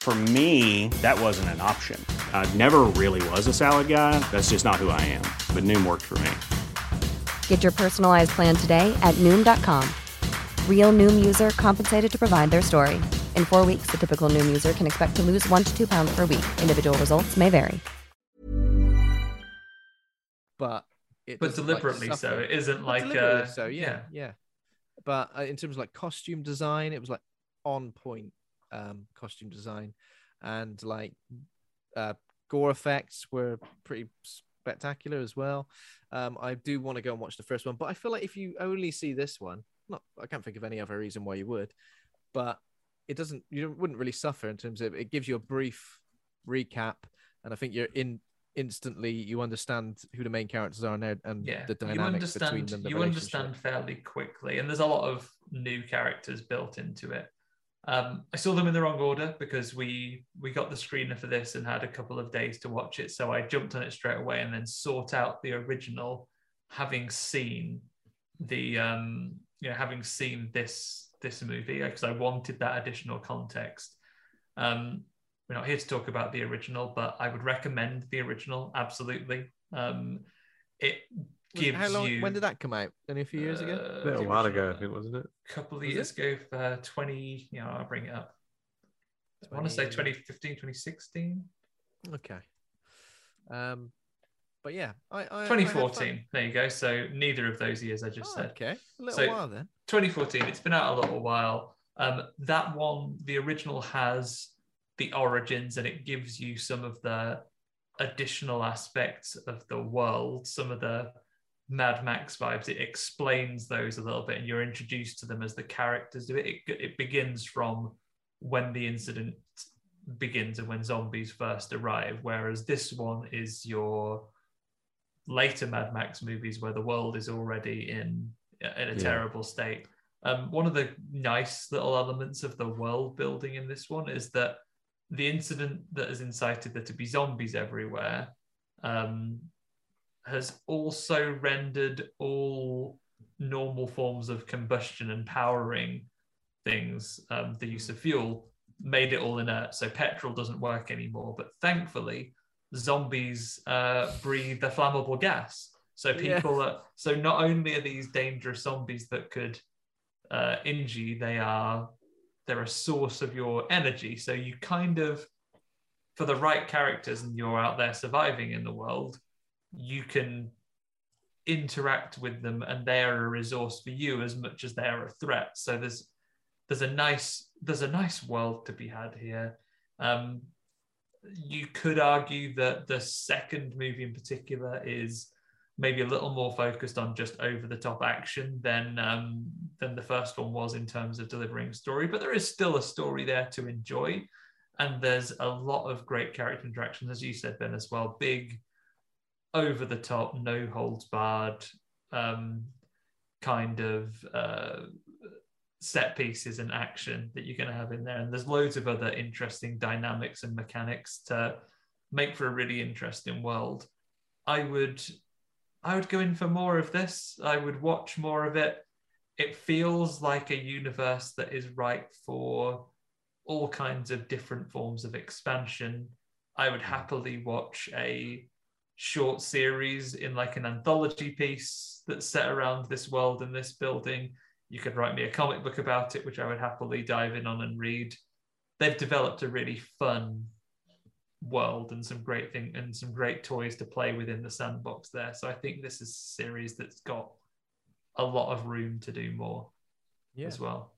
For me, that wasn't an option. I never really was a salad guy. That's just not who I am. But Noom worked for me. Get your personalized plan today at Noom.com. Real Noom user compensated to provide their story. In four weeks, the typical Noom user can expect to lose one to two pounds per week. Individual results may vary. but it But doesn't, like, deliberately so. It isn't But like, uh, so yeah, yeah. yeah but uh, in terms of like costume design it was like on point um costume design. And like uh gore effects were pretty spectacular as well. Um i do want to go and watch the first one but i feel like if you only see this one not i can't think of any other reason why you would but it doesn't you wouldn't really suffer in terms of it gives you a brief recap and i think you're in instantly you understand who the main characters are and, and yeah, the dynamics between them the you understand fairly quickly, and there's a lot of new characters built into it. Um, I saw them in the wrong order because we we got the screener for this and had a couple of days to watch it, so I jumped on it straight away and then sought out the original, having seen the um, you know having seen this this movie because I wanted that additional context. Um, we're not here to talk about the original, but I would recommend the original absolutely. Um, it gives How long? you When did that come out? Only a few years ago. uh, A bit a while ago, I think, wasn't it? a couple of Was years ago, uh, 20, you know, I'll bring it up. I want to say 20 2015, 2016, Okay. Um, but yeah, I, I I 2014. There you go. So neither of those years I just Oh, said. okay, a little So- while then. 2014. It's been out a little while. Um, that one, the original has the origins and it gives you some of the additional aspects of the world, some of the Mad Max vibes. It explains those a little bit and you're introduced to them as the characters do it. It, it begins from when the incident begins and when zombies first arrive, whereas this one is your later Mad Max movies where the world is already in in a Yeah. terrible state. Um, one of the nice little elements of the world building in this one is that the incident that has incited there to be zombies everywhere um, has also rendered all normal forms of combustion and powering things, um, the use of fuel, made it all inert. So petrol doesn't work anymore. But thankfully, zombies uh, breathe a flammable gas. So Yeah. people are so not only are these dangerous zombies that could uh, injure you, they are they're a source of your energy. So you kind of, for the right characters, and you're out there surviving in the world, you can interact with them, and they are a resource for you as much as they are a threat. So there's there's a nice there's a nice world to be had here. Um, you could argue that the second movie in particular is maybe a little more focused on just over the top action than um, than the first one was in terms of delivering story, but there is still a story there to enjoy, and there's a lot of great character interactions, as you said, Ben, as well. Big, over the top, no holds barred, um, kind of uh, set pieces and action that you're going to have in there, and there's loads of other interesting dynamics and mechanics to make for a really interesting world. I would I would go in for more of this. I would watch more of it. It feels like a universe that is ripe for all kinds of different forms of expansion. I would happily watch a short series in like an anthology piece that's set around this world and this building. You could write me a comic book about it, which I would happily dive in on and read. They've developed a really fun world and some great thing and some great toys to play within the sandbox there. So I think this is a series that's got a lot of room to do more Yeah. as well.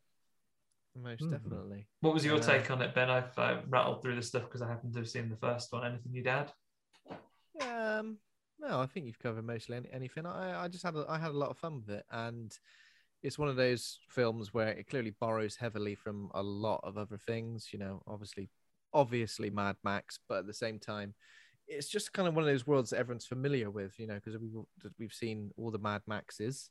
Most Mhm. definitely. What was your Uh, take on it, Ben? I've uh, rattled through the stuff because I happen to have seen the first one. Anything you'd add? Um, no, I think you've covered mostly any, anything. I, I just had a, I had a lot of fun with it, and it's one of those films where it clearly borrows heavily from a lot of other things. You know, obviously, obviously Mad Max, but at the same time, it's just kind of one of those worlds that everyone's familiar with. You know, because we've we've seen all the Mad Maxes,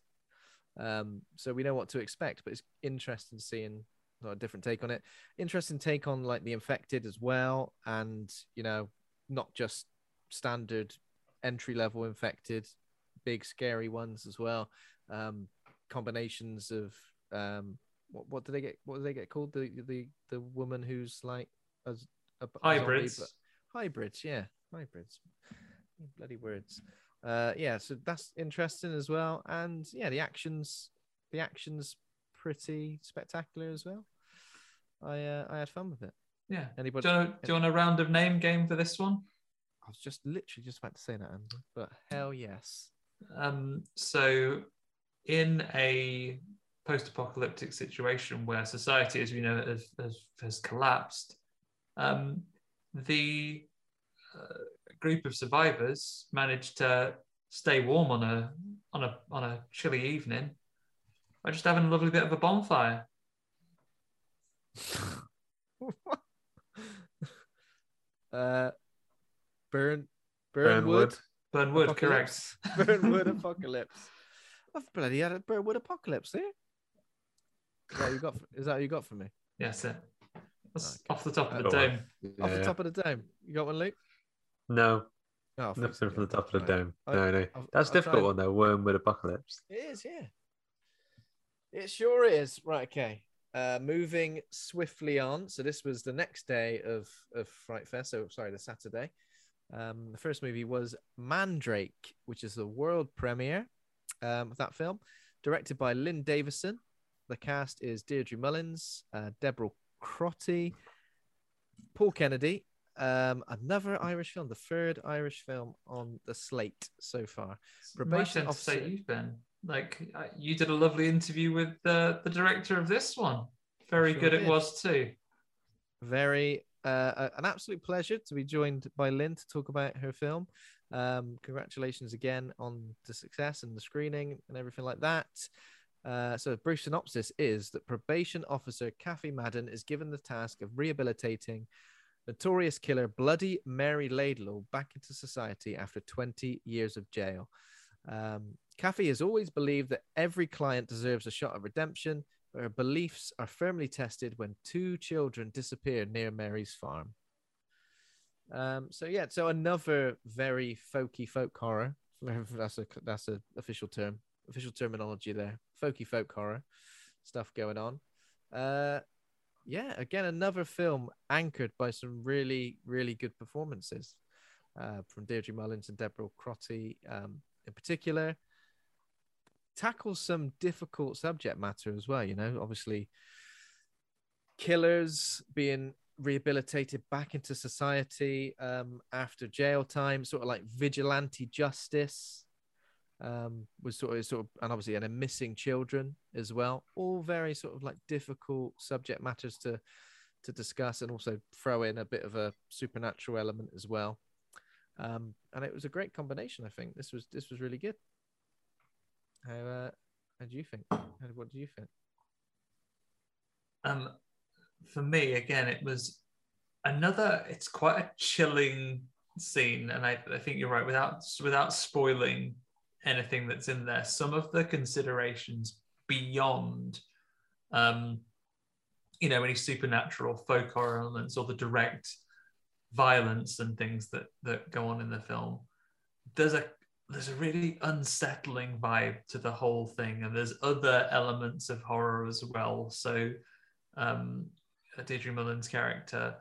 um, so we know what to expect. But it's interesting seeing a different take on it. Interesting take on like the infected as well, and you know, not just standard entry level infected, big scary ones as well. Um, combinations of um, what what do they get? What do they get called? The the the woman who's like as a, a Hybrids. but- hybrids, yeah, hybrids. Bloody words. Uh, yeah, so that's interesting as well, and yeah, the actions the actions pretty spectacular as well. I uh, I had fun with it. Yeah. Anybody? Do you, want, do you want a round of name game for this one? I was just literally just about to say that, Andy, but hell yes. Um, so, in a post-apocalyptic situation where society, as we know, has, has, has collapsed, um, the uh, group of survivors managed to stay warm on a on a on a chilly evening by just having a lovely bit of a bonfire. [laughs] uh, burn, burn, wood, [laughs] Burn wood, apocalypse. burn wood apocalypse. I've bloody had a burn wood apocalypse there. Is that you got? For, is that what you got for me? Yes, it. That's Okay. off the top of the Go on. dome. Off the top of the dome. You got one, Luke? No, Oh, nothing from the top of the Right. dome. I- No, no. I've- That's a I've difficult tried- one though. Wyrmwood Apocalypse. It is, yeah. It sure is. Right, okay. Uh, moving swiftly on. So this was the next day of of Fright Fest. So sorry, the Saturday. Um, the first movie was Mandrake, which is the world premiere um, of that film, directed by Lynne Davison. The cast is Deirdre Mullins, uh, Deborah Crotty, Paul Kennedy. Um, another Irish film, the third Irish film on the slate so far. Probation officer. you, Ben. Like uh, you did a lovely interview with the the director of this one. Very Sure good it was too. very uh, an absolute pleasure to be joined by Lynne to talk about her film. Um, congratulations again on the success and the screening and everything like that. Uh, so, brief synopsis is that probation officer Kathy Madden is given the task of rehabilitating notorious killer Bloody Mary Laidlaw back into society after 20 years of jail. Um, Kathy has always believed that every client deserves a shot of redemption, her beliefs are firmly tested when two children disappear near Mary's farm. Um, so yeah, so another very folky folk horror. [laughs] That's a that's a official term, official terminology there. Folky folk horror stuff going on. Uh, yeah, again another film anchored by some really really good performances uh, from Deirdre Mullins and Deborah Crotty um, in particular. Tackles some difficult subject matter as well. You know, obviously killers being rehabilitated back into society um, after jail time, sort of like vigilante justice um, was sort of sort of, and obviously, and missing children as well. All very sort of like difficult subject matters to to discuss, and also throw in a bit of a supernatural element as well. Um, and it was a great combination. I think this was this was really good. How uh, how do you think? How, what do you think? Um, for me, again, it was another. It's quite a chilling scene, and I, I think you're right. Without without spoiling anything that's in there, some of the considerations beyond, um, you know, any supernatural folk horror elements or the direct violence and things that that go on in the film, there's a there's a really unsettling vibe to the whole thing, and there's other elements of horror as well. So, um, Deirdre Mullins' character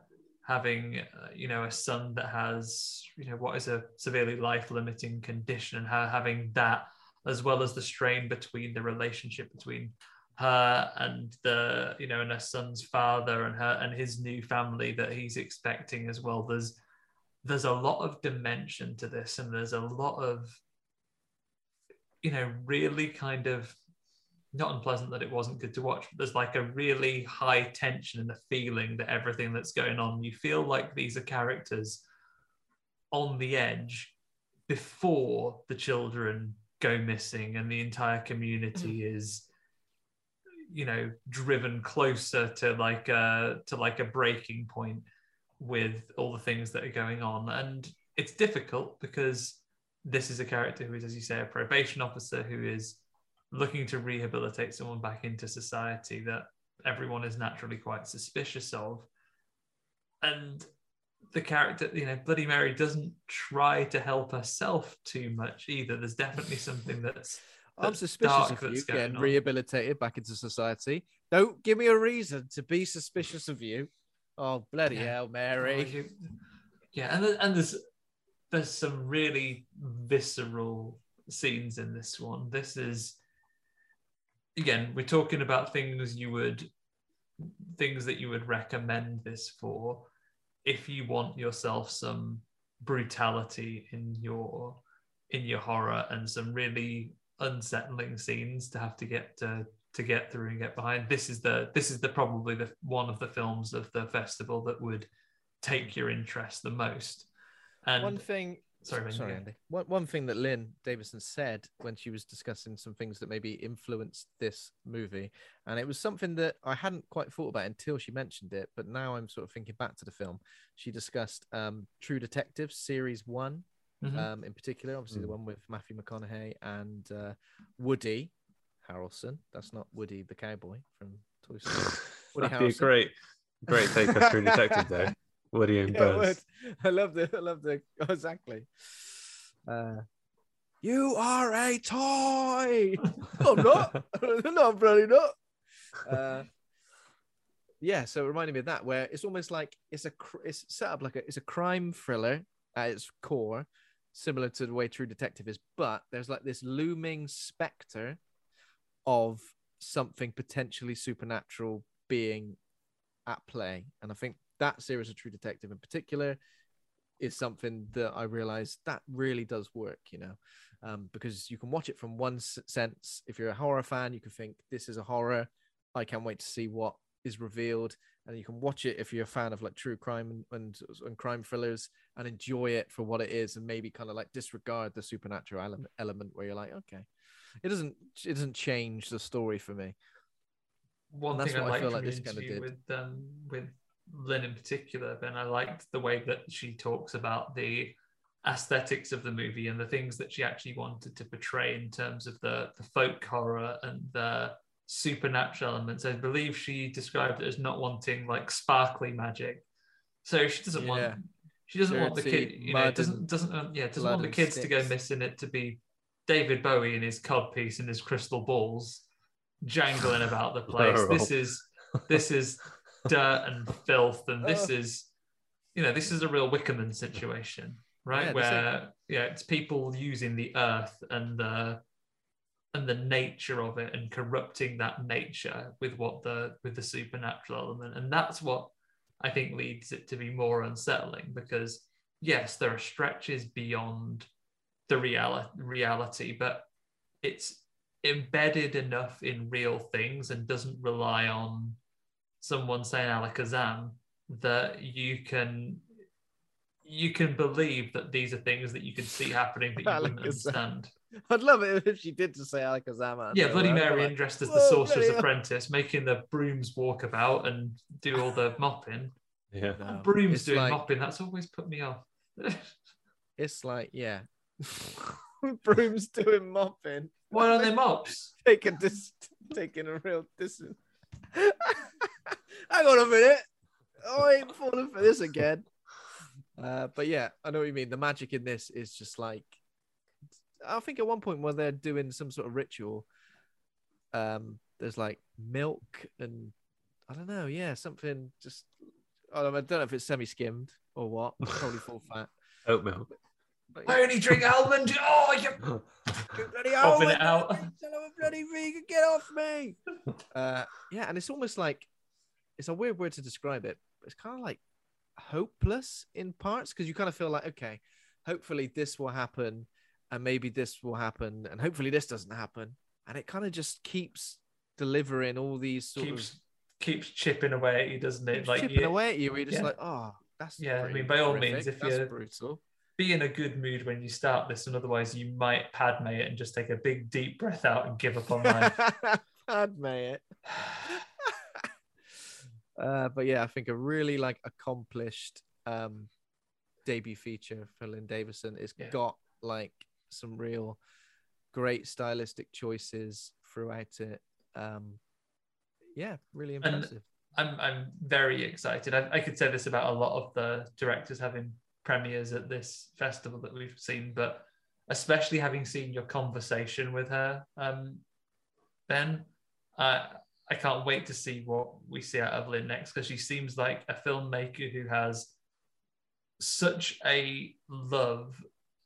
having uh, you know a son that has you know what is a severely life limiting condition and her having that as well as the strain between the relationship between her and the you know and her son's father and her and his new family that he's expecting as well there's there's a lot of dimension to this and there's a lot of you know really kind of not unpleasant that it wasn't good to watch but there's like a really high tension and the feeling that everything that's going on you feel like these are characters on the edge before the children go missing and the entire community mm. is you know driven closer to like a to like a breaking point with all the things that are going on and it's difficult because this is a character who is as you say a probation officer who is looking to rehabilitate someone back into society that everyone is naturally quite suspicious of and the character you know bloody mary doesn't try to help herself too much either there's definitely something that's [laughs] I'm suspicious of you getting on. rehabilitated back into society. Don't give me a reason to be suspicious of you. Oh bloody yeah. hell, Mary! Yeah, and and there's there's some really visceral scenes in this one. This is again, we're talking about things you would things that you would recommend this for if you want yourself some brutality in your in your horror and some really unsettling scenes to have to get to to get through and get behind. This is the this is the probably the one of the films of the festival that would take your interest the most. And one thing sorry, sorry Andy. One, one thing that Lynne Davison said when she was discussing some things that maybe influenced this movie, and it was something that I hadn't quite thought about until she mentioned it, but now I'm sort of thinking back to the film. She discussed um, True Detective series one mm-hmm. um, in particular. Obviously, mm. the one with Matthew McConaughey and uh, Woody Harrelson. That's not Woody the cowboy from Toy [laughs] Story. Woody That'd Harrelson. be a great, great take on True Detective, though. [laughs] Woody and yeah, Buzz. [laughs] I love the, I love the, oh, exactly. Uh, you are a toy. I'm not. no, I'm probably not. Uh, yeah, so it reminded me of that, where it's almost like it's a it's set up like a it's a crime thriller at its core, similar to the way True Detective is, but there's like this looming specter of something potentially supernatural being at play. And I think that series of True Detective in particular is something that I realized that really does work, you know, um, because you can watch it from one sense. If you're a horror fan, you can think this is a horror. I can't wait to see what is revealed and you can watch it if you're a fan of like true crime and, and, and crime thrillers and enjoy it for what it is and maybe kind of like disregard the supernatural element, element where you're like okay it doesn't it doesn't change the story for me one thing I liked I like this kind of did. with um, with Lynne in particular, Ben, I liked the way that she talks about the aesthetics of the movie and the things that she actually wanted to portray in terms of the the folk horror and the supernatural elements. I believe she described it as not wanting like sparkly magic. So she doesn't yeah. want she doesn't Dirty, want the kid, you know, doesn't doesn't uh, yeah doesn't want the kids sticks. to go missing it to be David Bowie in his cod piece and his crystal balls jangling about the [laughs] place. this is this is dirt and filth, and this oh. is you know this is a real Wickerman situation, right? Yeah, Where yeah, it's people using the earth and the and the nature of it and corrupting that nature with what the with the supernatural element and that's what i think leads it to be more unsettling because yes there are stretches beyond the reality reality but it's embedded enough in real things and doesn't rely on someone saying alakazam that you can you can believe that these are things that you can see happening that you wouldn't understand I'd love it if she did to say Alakazam. Yeah, Bloody Mary like, dressed as the sorcerer's apprentice, making the brooms walk about and do all the mopping. Yeah, no, brooms doing like, mopping. That's always put me off. [laughs] it's like, yeah, [laughs] brooms doing mopping. Why aren't they [laughs] mops? Taking dis- taking a real distance. [laughs] Hang on a minute. I ain't falling for this again. Uh, but yeah, I know what you mean. The magic in this is just like, I think at one point when they're doing some sort of ritual, um, there's like milk and I don't know, yeah, something just. I don't know if it's semi-skimmed or what. Probably full fat. Oat milk. But I only drink almond. Oh, you [laughs] bloody almond, it out. Son of a bloody vegan, get off me! [laughs] uh, yeah, and it's almost like it's a weird word to describe it. But it's kind of like hopeless in parts because you kind of feel like, okay, hopefully this will happen, and maybe this will happen, and hopefully this doesn't happen, and it kind of just keeps delivering all these sort keeps of keeps chipping away at you, doesn't it? keeps Like chipping you- away at you. Where you're just yeah. like, oh, that's Yeah, I mean, by all means, if that's you're- brutal. Be in a good mood when you start this, and otherwise you might padme it and just take a big deep breath out and give up on life. [laughs] Padme it. [sighs] uh, but yeah, I think a really like accomplished um, debut feature for Lynne Davison. It's Yeah. got like some real great stylistic choices throughout it. Um, yeah, really And- impressive. I'm I'm very excited. I, I could say this about a lot of the directors having premieres at this festival that we've seen, but especially having seen your conversation with her, um, Ben, uh, I can't wait to see what we see out of Lynne next because she seems like a filmmaker who has such a love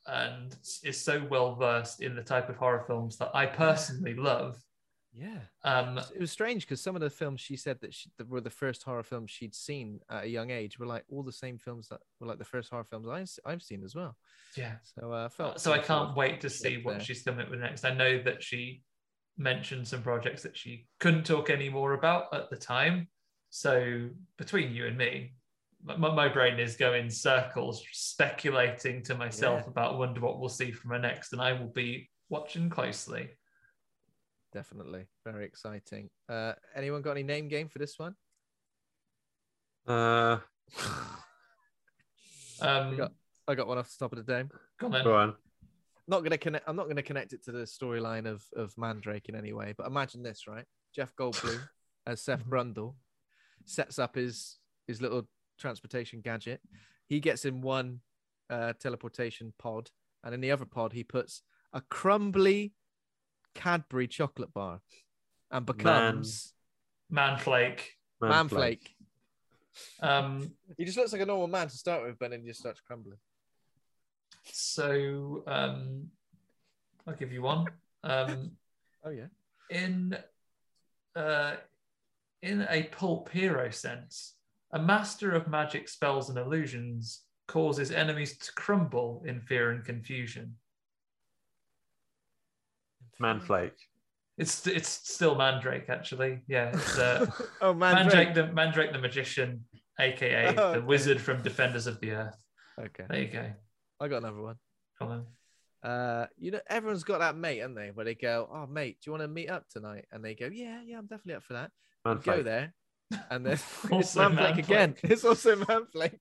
and is so well versed in the type of horror films that I personally love. Yeah. Um, it was strange because some of the films she said that, she, that were the first horror films she'd seen at a young age were like all the same films that were like the first horror films I, I've seen as well. yeah. So uh, I felt so I can't wait to see what there. she's coming up with next. I know that she mentioned some projects that she couldn't talk any more about at the time. So between you and me, my, my brain is going circles, speculating to myself Yeah. about wonder what we'll see from her next, and I will be watching closely. Definitely very exciting. Uh, anyone got any name game for this one? Uh, [laughs] I Um, got, I got one off the top of the dome. go on go on. Not gonna connect. I'm not gonna connect it to the storyline of of Mandrake in any way. But imagine this, right? Jeff Goldblum [laughs] as Seth Brundle sets up his his little transportation gadget. He gets in one uh, teleportation pod, and in the other pod he puts a crumbly Cadbury chocolate bar, and becomes Manflake. Manflake. Um, He just looks like a normal man to start with, but then he just starts crumbling. so um, I'll give you one. Um, Oh yeah. in uh, in a pulp hero sense, a master of magic spells and illusions causes enemies to crumble in fear and confusion. Manflake. It's it's still Mandrake actually. Yeah, it's uh, [laughs] oh Mandrake the Mandrake the magician, aka [laughs] Oh, the okay. wizard from Defenders of the Earth. Okay. There you go. I got another one. Come on. Uh, you know, everyone's got that mate, haven't they? Where they go, "Oh, mate, do you want to meet up tonight?" And they go, "Yeah, yeah, I'm definitely up for that." You go there, and then [laughs] it's Also Manflake again. It's also Manflake.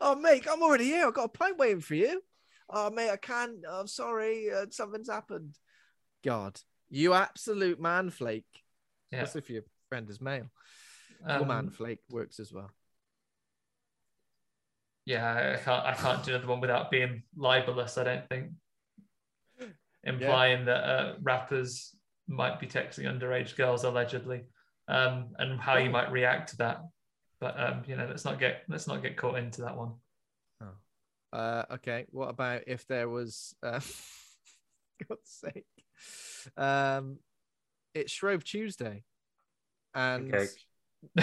oh, mate, I'm already here. I've got a pint waiting for you. Oh, mate, I can't. I'm sorry. Uh, something's happened. God, you absolute Manflake. Yeah. That's if your friend is male. or Um, Manflake works as well. Yeah, I can't. I can't do another one without being libelous. I don't think, implying that uh, rappers might be texting underage girls allegedly, um, and how you might react to that. But um, you know, let's not get let's not get caught into that one. Uh, okay. What about if there was, uh, [laughs] God's sake, um, it's Shrove Tuesday, and Cake. [laughs]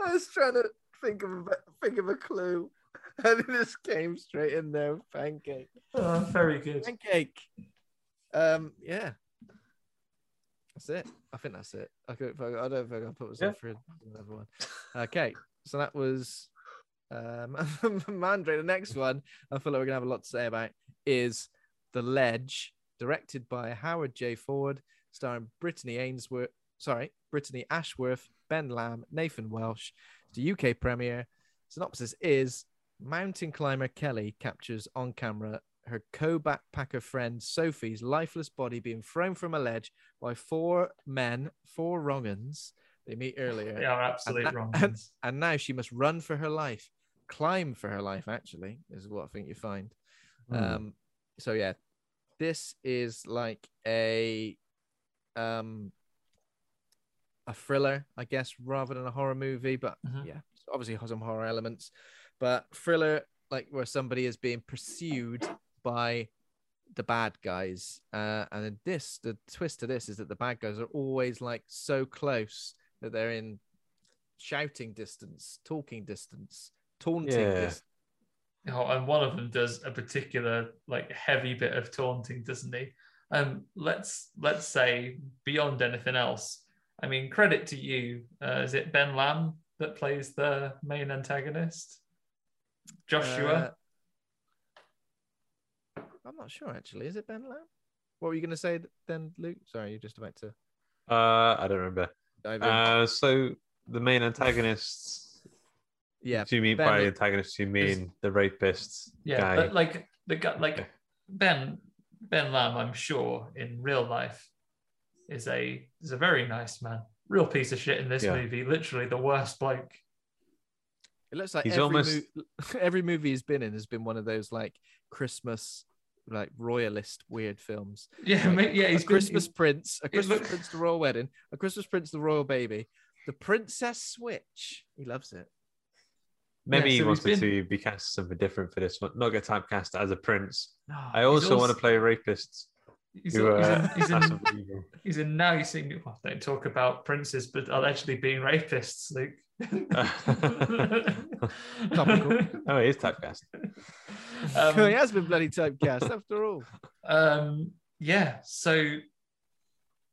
I was trying to think of a, think of a clue, [laughs] and it just came straight in there. Pancake, Oh, very good. pancake. Um, yeah, that's it. I think that's it. I, could, I don't think I put myself through another one. Okay, so that was um, [laughs] Mandrake. The next one, I feel like we're gonna have a lot to say about is The Ledge, directed by Howard J. Ford, starring Brittany Ainsworth. Sorry, Brittany Ashworth, Ben Lamb, Nathan Welsh. It's the UK premiere. Synopsis is: Mountain climber Kelly captures on camera her co-backpacker friend Sophie's lifeless body being thrown from a ledge by four men, four wrong'uns they meet earlier. They are absolute and, wrong'uns. and, and now she must run for her life, climb for her life. Actually, is what I think you find. Hmm. Um, so yeah, this is like a um a thriller, I guess, rather than a horror movie. But Mhm. yeah, obviously has some horror elements. But thriller, like where somebody is being pursued by the bad guys. Uh, and in this, the twist to this is that the bad guys are always like so close that they're in shouting distance, talking distance, taunting Yeah. distance. Oh, and one of them does a particular like heavy bit of taunting, doesn't he? Um, let's let's say beyond anything else. I mean, credit to you. Uh, is it Ben Lamb that plays the main antagonist? Joshua. Uh, I'm not sure actually. Is it Ben Lamb? What were you going to say then, Luke? Sorry, you're just about to Uh, I don't remember. dive in. Uh, so the main antagonists. yeah, Do you mean Ben- by antagonists? You mean the rapists? yeah, guy? but like the guy, like Ben Ben Lamb, I'm sure in real life is a is a very nice man. Real piece of shit in this Yeah. movie. Literally the worst bloke. It looks like He's every, almost- mo- [laughs] every movie he's been in has been one of those like Christmas, like royalist weird films. Yeah, Like, mate, yeah, a been- Christmas Prince, a Christmas look- Prince, the royal wedding, a Christmas Prince, the royal baby, the Princess Switch. He loves it. Maybe Yeah, he so wants me been- to be cast as something different for this one, not get typecast as a prince. No, I also, want to play rapists. He's, who he's, are in, he's, in, massively evil. he's in now. You see, well, don't talk about princes, but allegedly being rapists. Like, Topical. [laughs] oh, he is typecast. Um, he has been bloody typecast after all. Um, yeah. So,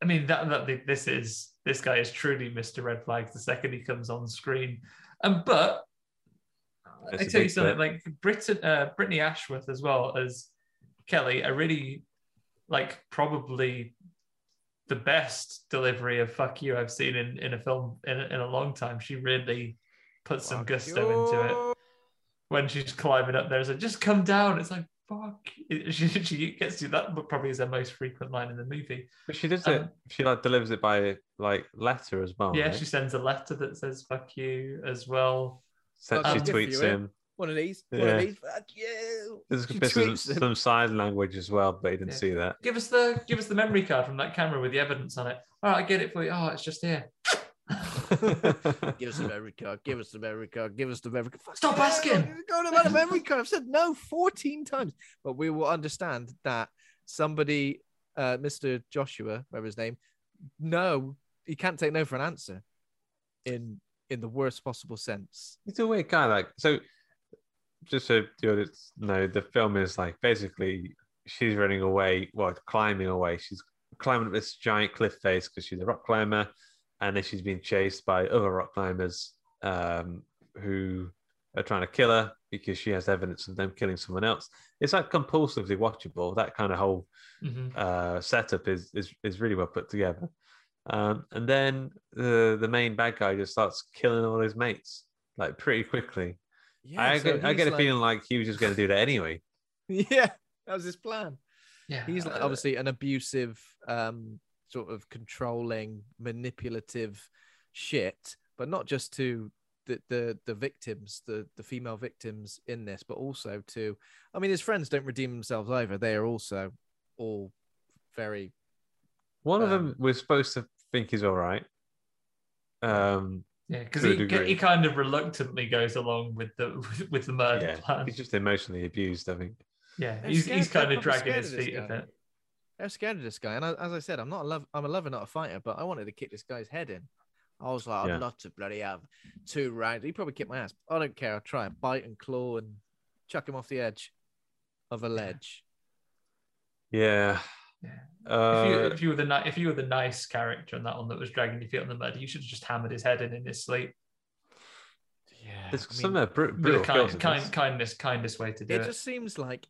I mean, that, that this is this guy is truly Mr. Red Flag the second he comes on screen. Um, but That's I a tell you something, bit. like Britain, uh, Brittany Ashworth as well as Kelly, are really like probably the best delivery of "fuck you" I've seen in, in a film in, in a long time. She really puts some Fuck gusto into it when she's climbing up there. It's like, just come down. It's like, fuck. It- [laughs] She, she gets to that, but probably is her most frequent line in the movie. But she does it. Um, She like delivers it by like letter as well. yeah, right? she sends a letter that says "fuck you" as well. So Fuck she tweets you, him. One of these. One Yeah. of these. Fuck you. There's She there's some, some sign language as well, but he didn't Yeah. see that. Give us the give us the memory card from that camera with the evidence on it. All right, I get it for you. Oh, it's just here. [laughs] Give us the memory card. Give us the memory card. Give us the memory card. Stop asking. Go on about a memory card. I've said no 14 times. But we will understand that somebody, uh, Mr. Joshua, whatever his name, no, he can't take no for an answer in in the worst possible sense. He's a weird guy. Like so, just so the audience know, the film is like basically she's running away, well, climbing away. She's climbing up this giant cliff face because she's a rock climber, and then she's being chased by other rock climbers um, who are trying to kill her because she has evidence of them killing someone else. It's like compulsively watchable. That kind of whole Mhm. uh, setup is is is really well put together. Um, and then the the main bad guy just starts killing all his mates like pretty quickly. I, so get, I he's get a like- feeling like he was just going to do that anyway. [laughs] Yeah, that was his plan. Yeah, He's like obviously an abusive, um, sort of controlling, manipulative shit, but not just to the the, the victims, the the female victims in this, but also to, I mean, his friends don't redeem themselves either. They are also all very One of Um, them we're supposed to think he's all right. Um, yeah, because he he kind of reluctantly goes along with the [laughs] with the murder yeah, plan. he's just emotionally abused. I think. Yeah, They're he's scared- he's kind they're of dragging his of this feet a bit. they're scared of this guy. And I, as I said, I'm not a love, I'm a lover, not a fighter, but I wanted to kick this guy's head in. I was like, Yeah. I'd love to bloody have two rounds. He probably kicked my ass. I don't care. I'll try and bite and claw and chuck him off the edge of a ledge. Yeah. Yeah. Uh, if you if you were the ni- if you were the nice character in that one that was dragging your feet on the mud, you should have just hammered his head in in his sleep. Yeah. there's I mean, some uh, br- With brutal kind, kind this. kindness kindest way to do it it. just seems like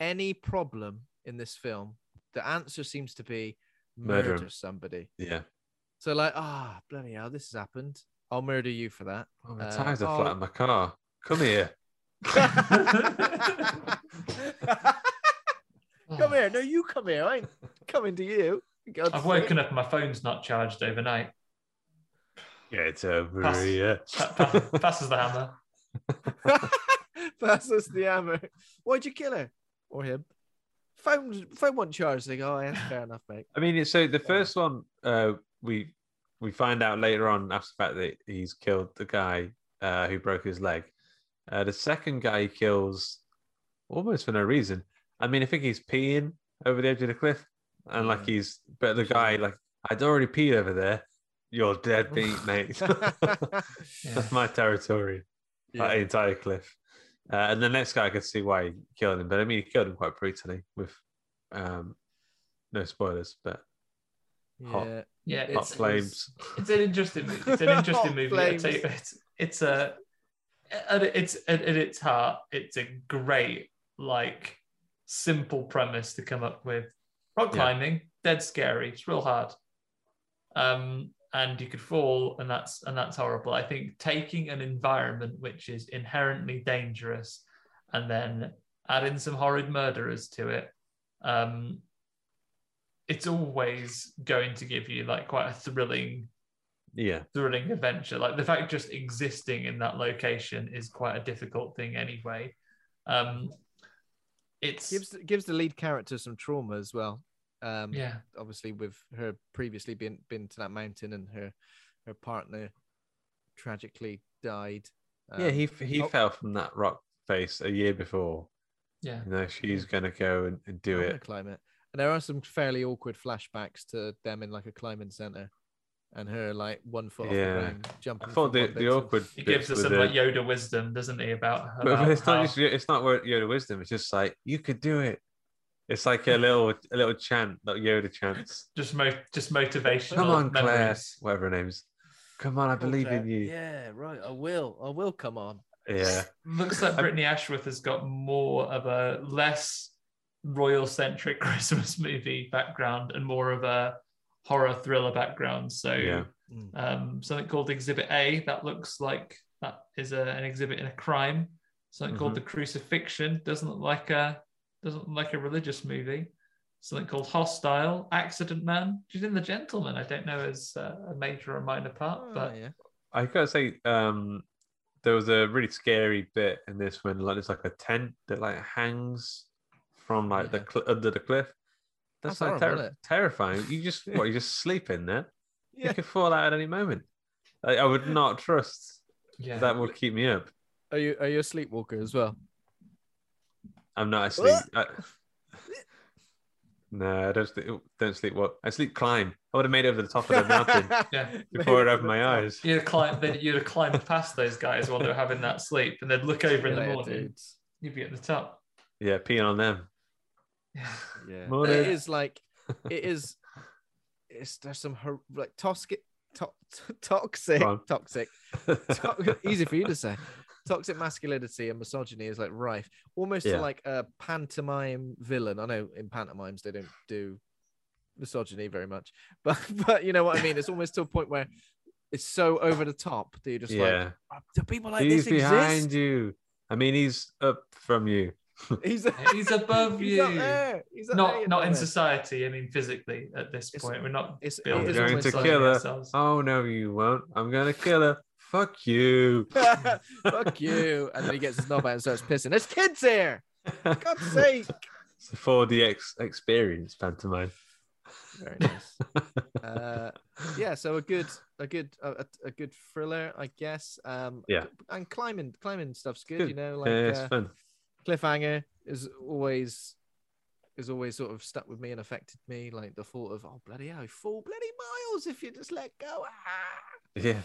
any problem in this film, the answer seems to be Murder murder, somebody. Yeah. So like, ah, bloody hell, this has happened. I'll murder you for that. Oh, my Uh, tires are oh. flat in my car. Come here. [laughs] [laughs] [laughs] Come here. No, you come here. I ain't [laughs] coming to you. for God's I've woken up my phone's not charged overnight. Get over Pass. here. Pa- pa- [laughs] passes the hammer. [laughs] passes the hammer. Why'd you kill her? Or him? Phone, phone wasn't charged. They go, oh, yeah, fair enough, mate. I mean, so the first one, uh, we we find out later on after the fact that he's killed the guy uh, who broke his leg. Uh, the second guy he kills almost for no reason. I mean, I think he's peeing over the edge of the cliff, and like he's, but the guy like, I'd already peed over there. You're dead [laughs] beat, mate. [laughs] [laughs] That's my territory. That entire cliff. Uh, and the next guy I could see why he killed him, but I mean, he killed him quite brutally with um, no spoilers, but hot, Yeah. Yeah, hot it's, flames. it's an interesting movie. It's an interesting movie. I tell you, flames. it's it's a at its at, at its heart, it's a great like simple premise to come up with. Rock Yeah. climbing, dead scary. It's real hard. Um, and you could fall, and that's and that's horrible. I think taking an environment which is inherently dangerous, and then adding some horrid murderers to it, um, it's always going to give you like quite a thrilling Yeah. thrilling adventure. Like the fact just existing in that location is quite a difficult thing anyway. Um, it's gives gives the lead character some trauma as well. Um, Yeah. obviously with her previously been been to that mountain and her her partner tragically died. yeah, Um, he he oh, fell from that rock face a year before. yeah. You know, she's gonna go and, and do I'm it. climb it. And there are some fairly awkward flashbacks to them in like a climbing center, and her like one foot off the Yeah. ground jumping. I thought the, the awkward. He gives us were some the- like Yoda wisdom, doesn't he? About, But about it's not how- just it's not word Yoda wisdom. It's just like you could do it. It's like a little a little chant, like Yoda chants. [laughs] just mo- just motivational. Come on, Claire, memories. whatever her name's. Come on, I believe in you. Yeah, right. I will. I will come on. Yeah. [laughs] Looks like Brittany Ashworth has got more of a less royal centric [laughs] Christmas movie background and more of a horror thriller background. So Yeah. um, something called Exhibit A that looks like that is a, an exhibit in a crime. Something called Mhm. The Crucifixion doesn't look like a doesn't look like a religious movie. Something called Hostile, Accident Man. She's in The Gentleman. I don't know as uh, a major or minor part, Oh, but yeah. I gotta say, um, there was a really scary bit in this when like there's like a tent that like hangs from like the cl- under the cliff. That's, That's like ter- terrifying. You just what? You just sleep in there. [laughs] Yeah. You could fall out at any moment. I, I would not trust yeah, that would keep me up. Are you are you a sleepwalker as well? I'm not asleep. [laughs] I... No, I don't sleep. Don't sleep. What? I sleep climb. I would have made it over the top of the mountain [laughs] yeah. before I'd open my eyes. You'd have climbed, then you'd have climbed past those guys while they were having that sleep, and they'd look over in the morning. dudes. You'd be at the top. Yeah, peeing on them. Yeah, Morning. it is like it is. It's there's some hor- like toxic, to- toxic, Go on. toxic. to- easy for you to say. Toxic masculinity and misogyny is like rife, almost Yeah. like a pantomime villain. I know in pantomimes they don't do misogyny very much, [laughs] but but you know what I mean. It's almost to a point where it's so over the top that you're just Yeah. like, "Oh, do people like he's this behind exist? you. I mean, he's up from you. [laughs] He's He's above [laughs] He's you. up there. He's up Not you not in it. society. I mean, physically at this It's- point, we're not it's- built I'm It's going to kill her. ourselves. Oh no, you won't. I'm going to kill her. Fuck you. [laughs] Fuck you. And then he gets his knob out and starts pissing. There's kids here. For God's sake. It's a 4D ex- experience pantomime. Very nice. uh, yeah, so a good, a good, a, a- a good thriller, I guess. Um, Yeah. and climbing, climbing stuff's good. Good. You know, like yeah, it's uh, fun. Cliffhanger is always, is always sort of stuck with me and affected me. Like the thought of, oh bloody hell, four bloody miles if you just let go. Ah! Yeah.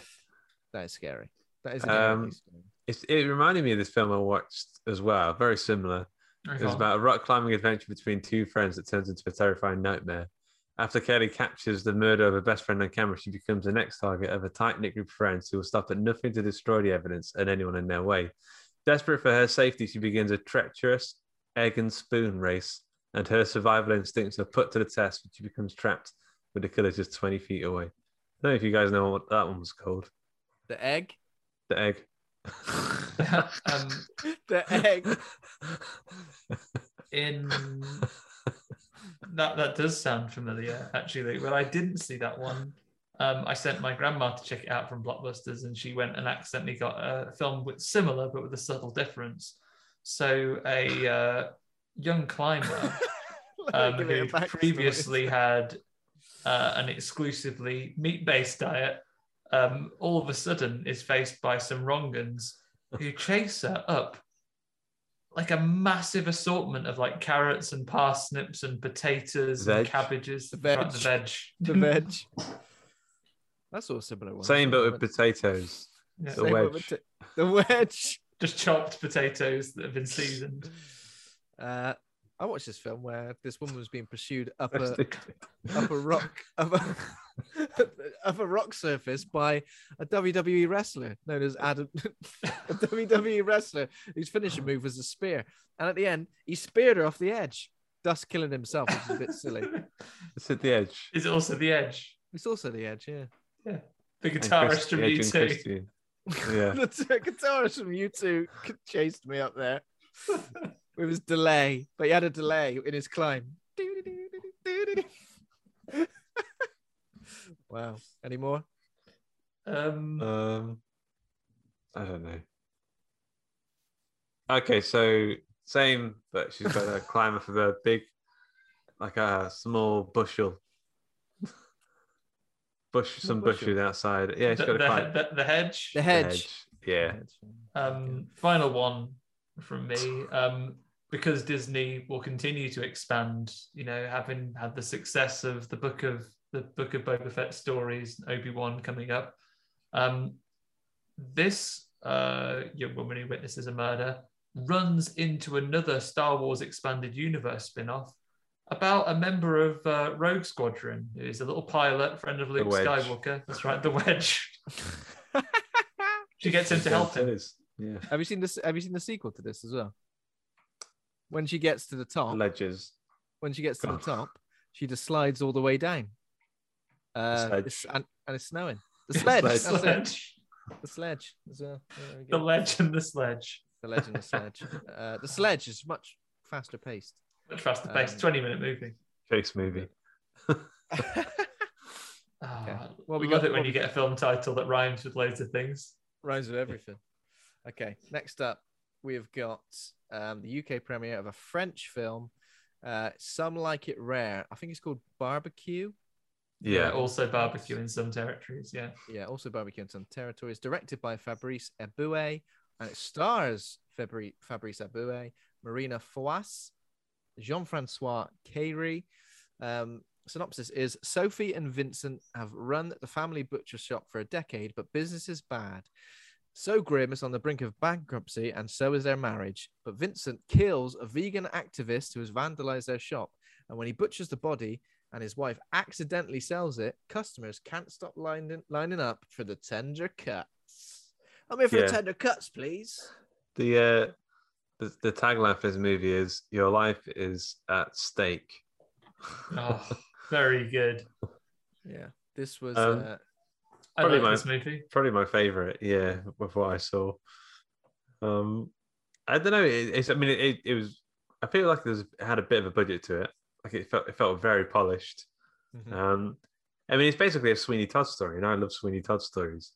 That is scary. That is Um, inherently scary. It reminded me of this film I watched as well. Very similar. It was about a rock climbing adventure between two friends that turns into a terrifying nightmare. After Kelly captures the murder of her best friend on camera, she becomes the next target of a tight knit group of friends who will stop at nothing to destroy the evidence and anyone in their way. Desperate for her safety, she begins a treacherous egg and spoon race, and her survival instincts are put to the test when she becomes trapped with the killer just 20 feet away. I don't know if you guys know what that one was called. The egg. The egg. [laughs] um, [laughs] The egg. [laughs] in that that does sound familiar actually. Well, I didn't see that one. Um, I sent my grandma to check it out from Blockbusters, and she went and accidentally got a film with similar but with a subtle difference. So a uh, young climber [laughs] um, Give it a who previously had uh, an exclusively meat-based diet, um, all of a sudden is faced by some wrongans who chase her up like a massive assortment of like carrots and parsnips and potatoes Veg. and cabbages. The veg. Right, the veg. The veg. [laughs] That's all similar one. Same, but with potatoes. Yeah. The Same, wedge. t- the wedge. [laughs] Just chopped potatoes that have been seasoned. Uh, I watched this film where this woman was being pursued up a up a rock up a, [laughs] up a rock surface by a WWE wrestler known as Adam, [laughs] a WWE wrestler whose finishing move was a spear, and at the end he speared her off the edge, thus killing himself, which is a bit silly. It's at the edge. Is it also the edge? It's also the edge, yeah. [laughs] Yeah. [laughs] The guitarist from Edge you and Yeah. the guitarist from U2 chased me up there [laughs] with his delay, but he had a delay in his climb. wow. Any more? Um, Um, I don't know. Okay, so same, but she's got a climber for the big, like a small bushel, bush, some bushel? bushes outside. Yeah, she's the, got a the, climb. the, the hedge. The hedge. Yeah, Um, final one from me. [sighs] Um, because Disney will continue to expand, you know, having had the success of the book of the book of Boba Fett stories, Obi Wan coming up. Um, this uh, young woman who witnesses a murder runs into another Star Wars expanded universe spin-off about a member of uh, Rogue Squadron, who's a little pilot, friend of Luke Skywalker. That's right, the Wedge. [laughs] she gets him to help him. is. Yeah, Have you seen this? Have you seen the sequel to this as well? When she gets to the top, ledges. when she gets to the top, she just slides all the way down. Uh, sledge. it's- and, and it's snowing. The [laughs] sledge. Sledge. Sledge. The sledge. as well. There we The go. ledge and the sledge. The ledge and the sledge. Uh, the sledge is much faster paced. Much faster paced, Um, 20 minute movie. Chase movie. [laughs] [laughs] Ah, Well, we love got- it when you get a film title that rhymes with loads of things. Rhymes with everything. Okay, next up, we've got um, the UK premiere of a French film. Uh, Some like it rare. I think it's called Barbecue. Yeah, Also barbecue in some territories. Yeah. Yeah, also Barbecue in some territories. Directed by Fabrice Eboué, and it stars Fabri- Fabrice Eboué, Marina Foïs, Jean-François Cayrey. Um, synopsis is Sophie and Vincent have run the family butcher shop for a decade, but business is bad. So grim is on the brink of bankruptcy, and so is their marriage. But Vincent kills a vegan activist who has vandalized their shop. And when he butchers the body and his wife accidentally sells it, customers can't stop lining, lining up for the tender cuts. I'm here for Yeah. the tender cuts, please. the uh, the, the tagline for this movie is "Your life is at stake." Oh, [laughs] very good. Yeah, this was. Um, uh, I Probably like my- this movie. probably my favorite yeah with what i saw um i don't know it, it's i mean it, it was i feel like there's it had a bit of a budget to it like it felt it felt very polished mhm. um i mean it's basically a sweeney todd story and i love sweeney todd stories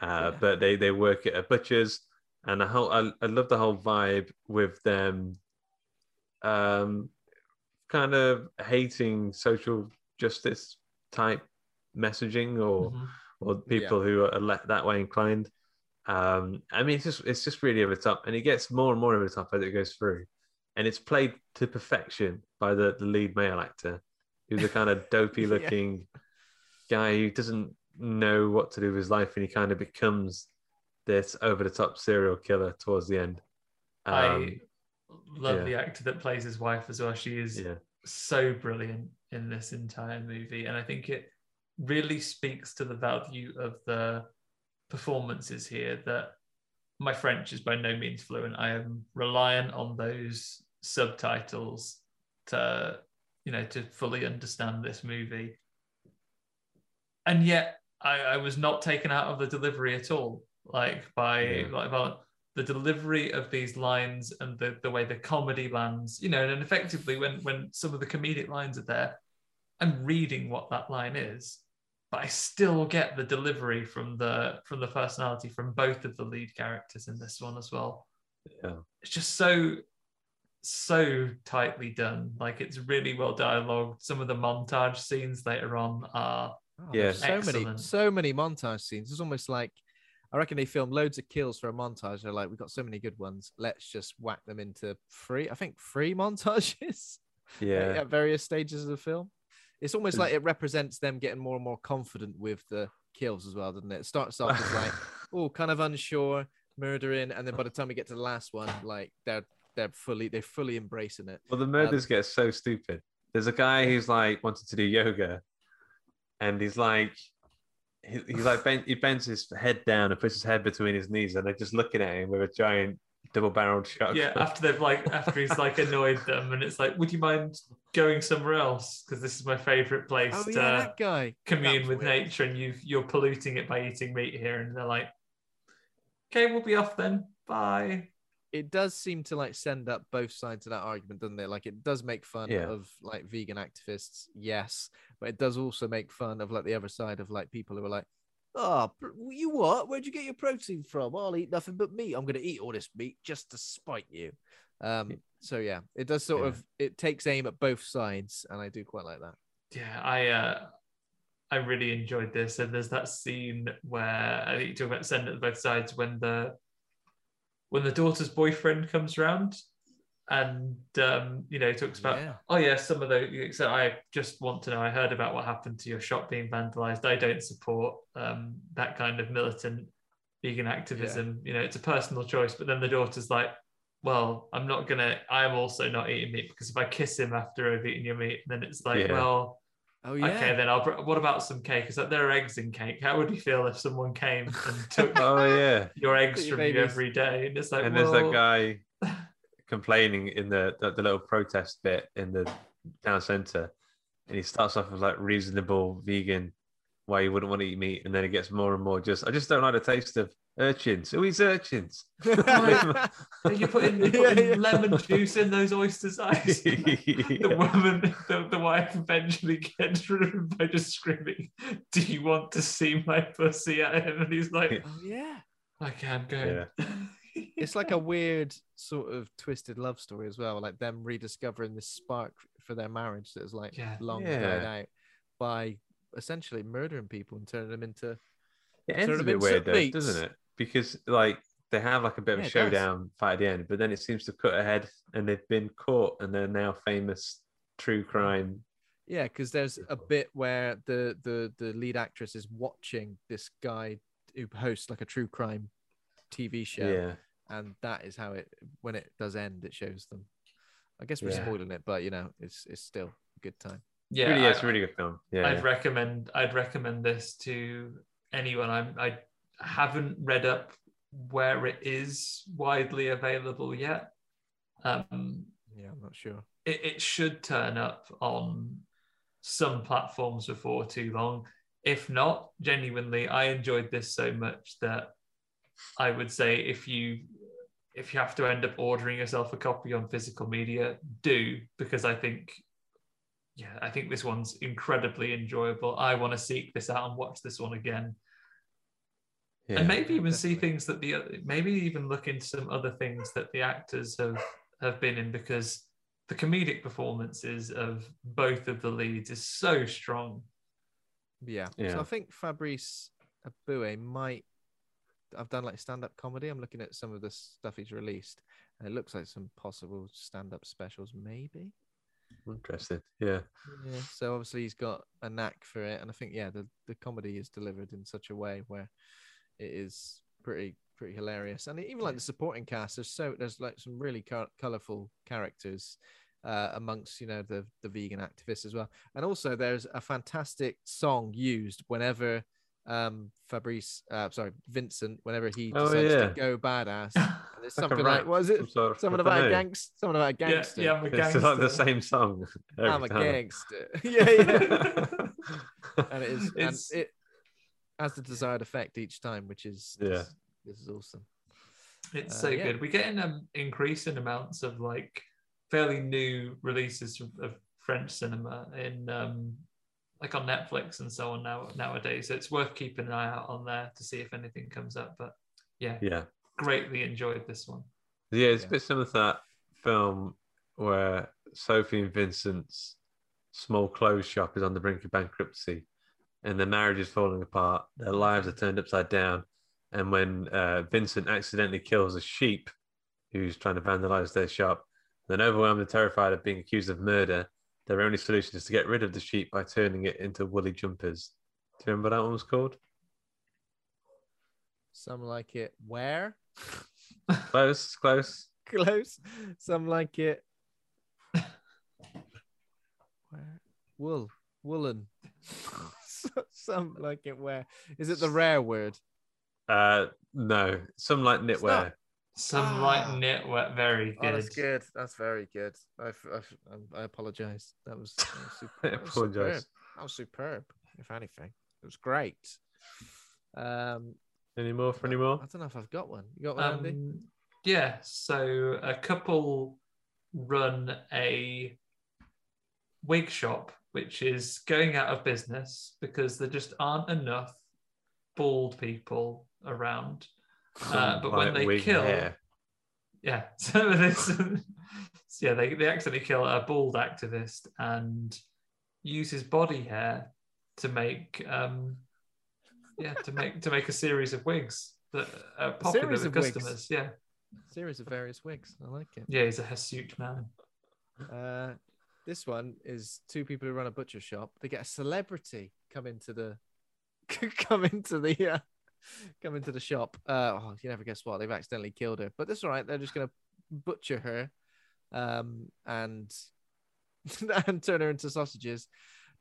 uh Yeah. but they they work at a butcher's and the whole I, I love the whole vibe with them um kind of hating social justice type messaging or Mhm. or people who are let that way inclined. Um, I mean, it's just it's just really over the top, and it gets more and more over the top as it goes through, and it's played to perfection by the, the lead male actor, who's a kind of [laughs] dopey Yeah. looking guy who doesn't know what to do with his life, and he kind of becomes this over the top serial killer towards the end. Um, I love yeah. the actor that plays his wife as well. She is yeah, so brilliant in this entire movie. And I think it really speaks to the value of the performances here that my French is by no means fluent. I am reliant on those subtitles to, you know, to fully understand this movie. And yet I, I was not taken out of the delivery at all. Like by Yeah. like by, the delivery of these lines and the, the way the comedy lands, you know, and effectively when when some of the comedic lines are there, I'm reading what that line is, but I still get the delivery from the from the personality from both of the lead characters in this one as well. Yeah. It's just so so tightly done. Like it's really well dialogued. Some of the montage scenes later on are Oh, Yeah. there's so many, Excellent. so many montage scenes. It's almost like I reckon they filmed loads of kills for a montage. They're like, we've got so many good ones. Let's just whack them into three. I think three [laughs] montages Yeah. at various stages of the film. It's almost like it represents them getting more and more confident with the kills as well, doesn't it? It starts off as like, [laughs] oh, kind of unsure, murdering, and then by the time we get to the last one, like they're they're fully they're fully embracing it. Well, the murders um, get so stupid. There's a guy who's like wanted to do yoga, and he's like, he, he's like bent, he bends his head down and puts his head between his knees, and they're just looking at him with a giant double-barreled shotgun. yeah after they've like after he's like annoyed them and it's like would you mind going somewhere else because this is my favorite place Oh to yeah, that guy. commune That with weird. nature and you you're polluting it by eating meat here and they're like okay we'll be off then bye it does seem to like send up both sides of that argument, doesn't it? Like it does make fun Yeah. of like vegan activists, yes, but it does also make fun of like the other side of like people who are like, oh, you what? Where'd you get your protein from? I'll eat nothing but meat. I'm gonna eat all this meat just to spite you. Um, so yeah, it does sort Yeah. of it takes aim at both sides, and I do quite like that. yeah i uh i really enjoyed this and there's that scene where i think you talk about send at both sides when the when the daughter's boyfriend comes around and um you know talks about Yeah. oh yeah some of those so i just want to know i heard about what happened to your shop being vandalized. I don't support um that kind of militant vegan activism. You know it's a personal choice but then the daughter's like well i'm not gonna i'm also not eating meat because if i kiss him after i've eaten your meat then it's like Yeah. well Oh yeah, okay then i'll br- what about some cake? Is that there are eggs in cake. How would you feel if someone came and [laughs] took Oh yeah. your eggs from you every day? And it's like and there's well, that guy complaining in the, the the little protest bit in the town center, and he starts off with like reasonable vegan why you wouldn't want to eat meat, and then it gets more and more just I just don't like the taste of urchins. Who eats urchins? [laughs] [laughs] you put in, [laughs] you put Yeah, in yeah. lemon juice in those oysters eyes the Yeah. woman, the, the wife eventually gets rid by just screaming, Do you want to see my pussy at him? And he's like, oh yeah. I can't go. It's like a weird sort of twisted love story as well, like them rediscovering this spark for their marriage that is like Yeah. long Yeah. died out by essentially murdering people and turning them into It ends a bit weird though, meats. doesn't it? Because like they have like a bit of Yeah, a showdown fight at the end, but then it seems to cut ahead, and they've been caught, and they're now famous true crime. yeah, because there's a bit where the the the lead actress is watching this guy who hosts like a true crime TV show, Yeah, and that is how it when it does end, it shows them. I guess we're Yeah. spoiling it, but you know, it's it's still a good time. Yeah, really, I- it's a really good film. Yeah, I'd recommend I'd recommend this to anyone. I'm I haven't read up where it is widely available yet. Um, Yeah, I'm not sure. it, it should turn up on some platforms before too long. If not, genuinely, I enjoyed this so much that I would say if you if you have to end up ordering yourself a copy on physical media, do because I think yeah, I think this one's incredibly enjoyable. I want to seek this out and watch this one again yeah. and maybe even see things that the maybe even look into some other things that the actors have have been in because the comedic performances of both of the leads is so strong. Yeah. Yeah. So I think Fabrice Eboué might. I've done like stand-up comedy. I'm looking at some of the stuff he's released, and it looks like some possible stand-up specials, maybe. interesting. Yeah, Yeah. So obviously he's got a knack for it, and I think yeah, the the comedy is delivered in such a way where it is pretty pretty hilarious, and even like the supporting cast. There's so there's like some really co- colorful characters. Uh, amongst you know the the vegan activists as well, and also there's a fantastic song used whenever um Fabrice, uh, sorry Vincent, whenever he Oh, decides yeah. to go badass. [laughs] And it's Like something like rap, what is it? some sort of- Something I don't about a know. gangster. Something about a Yeah, gangster. yeah, I'm a [laughs] it's gangster. like the same song. [laughs] I'm a time. gangster. yeah, yeah. and it is, and it has the desired effect each time, which is Yeah. this is awesome. It's Uh, so yeah. good. We're getting um, increasing amounts of like fairly new releases of, of French cinema in um, like on Netflix and so on now nowadays. So it's worth keeping an eye out on there to see if anything comes up. But yeah, Yeah. greatly enjoyed this one. Yeah, it's a bit similar to that film where Sophie and Vincent's small clothes shop is on the brink of bankruptcy and their marriage is falling apart. Their lives are turned upside down. And when uh, Vincent accidentally kills a sheep who's trying to vandalize their shop, then overwhelmed and terrified of being accused of murder, their only solution is to get rid of the sheep by turning it into woolly jumpers. Do you remember what that one was called? Some like it where? [laughs] Close, close. Close. Some like it. Where? Wool. Woolen. [laughs] Some like it where? Is it the rare word? Uh, no, some like knitwear. Some like network. very Oh, good. that's good. That's very good. I, I, f- I apologize. That was, that was super, I [laughs] that was apologise. superb. That was superb, if anything. It was great. Um, Any more for any more? I don't know if I've got one. You got one, Andy? Um, yeah, so a couple run a wig shop, which is going out of business because there just aren't enough bald people around. Uh, but when they wig kill, hair. yeah, [laughs] so this, yeah, they, they accidentally kill a bald activist and use his body hair to make, um, yeah, to make to make a series of wigs that are popular with of wigs? customers. Yeah, Series of various wigs. I like it. yeah, he's a hirsute man. Uh, this one is two people who run a butcher shop. They get a celebrity come into the [laughs] come into the uh, [laughs] come into the shop. Uh, oh, you never guess what? They've accidentally killed her, but that's all right. They're just gonna butcher her, um, and [laughs] and turn her into sausages.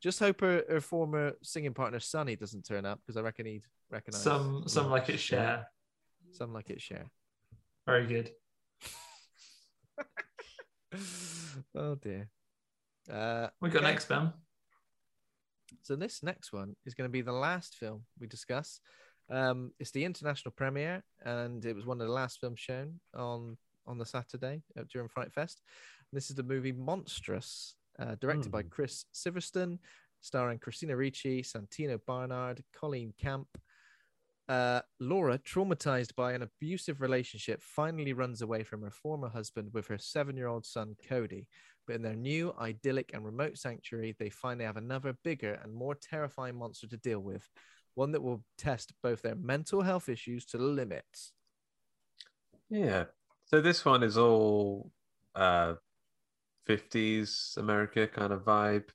Just hope her, her former singing partner Sonny doesn't turn up because I reckon he'd recognize Some some like it share. some like it share. Very good. [laughs] oh dear. Uh, We got okay. next, Ben. So this next one is going to be the last film we discuss. Um, it's the international premiere, and it was one of the last films shown on on the Saturday uh, during Fright Fest. This is the movie Monstrous, uh, directed by Hmm. Chris Sivertson, starring Christina Ricci, Santino Barnard, Colleen Camp. Uh, Laura, traumatized by an abusive relationship, finally runs away from her former husband with her seven year old son, Cody. But in their new, idyllic, and remote sanctuary, they find they have another bigger and more terrifying monster to deal with, one that will test both their mental health issues to the limit. Yeah. So this one is all uh 50s America kind of vibe.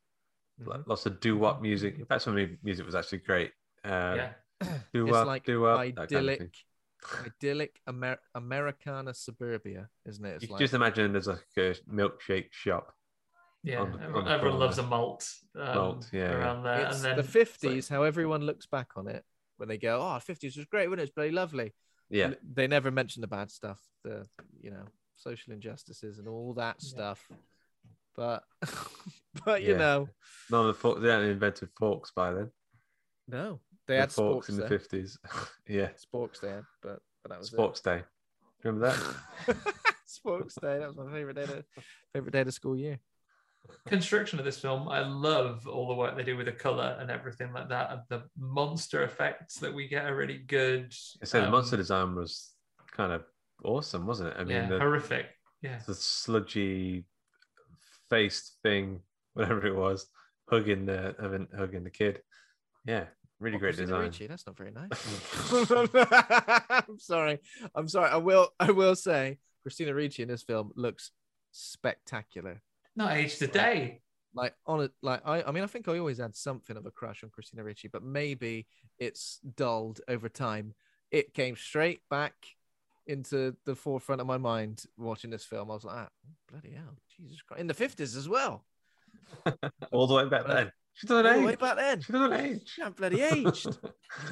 Mm-hmm. Lots of doo-wop music. In fact, some of the music was actually great. Uh, Yeah. [clears throat] doo-wop, it's like doo-wop, that kind of idyllic, idyllic Amer- Americana suburbia, isn't it? It's You like, just imagine there's like a milkshake shop. Yeah, on everyone, on everyone loves a malt. Um, Malt, yeah, around there, it's and then the fifties. How everyone looks back on it when they go, "Oh, fifties was great, wasn't it? It's bloody lovely." Yeah. And they never mention the bad stuff, the you know social injustices and all that Yeah. stuff. But [laughs] but you Yeah. know, None of the forks, they hadn't invented forks by then. no, they The had forks sporks in the 50s. [laughs] yeah. Sporks they had, but but that was it. Day. Remember that? [laughs] Sporks Day. That was my favorite day. To, favorite day of the school year. Construction of this film, I love all the work they do with the color and everything like that. And the monster effects that we get are really good. I said the Um, monster design was kind of awesome, wasn't it? I mean, yeah, the, horrific. Yeah, the sludgy faced thing, [laughs] whatever it was, hugging the having hugging the kid. Yeah, really Oh, great design. Ricci, That's not very nice. [laughs] [laughs] I'm sorry. I'm sorry. I will. I will say, Christina Ricci in this film looks spectacular. Not age today. Like on it, like I. I mean, I think I always had something of a crush on Christina Ricci, but maybe it's dulled over time. It came straight back into the forefront of my mind watching this film. I was like, ah, bloody hell, Jesus Christ! In the fifties as well. [laughs] All the way back then. She doesn't All the way age. back then. She doesn't age. She hadn't bloody aged.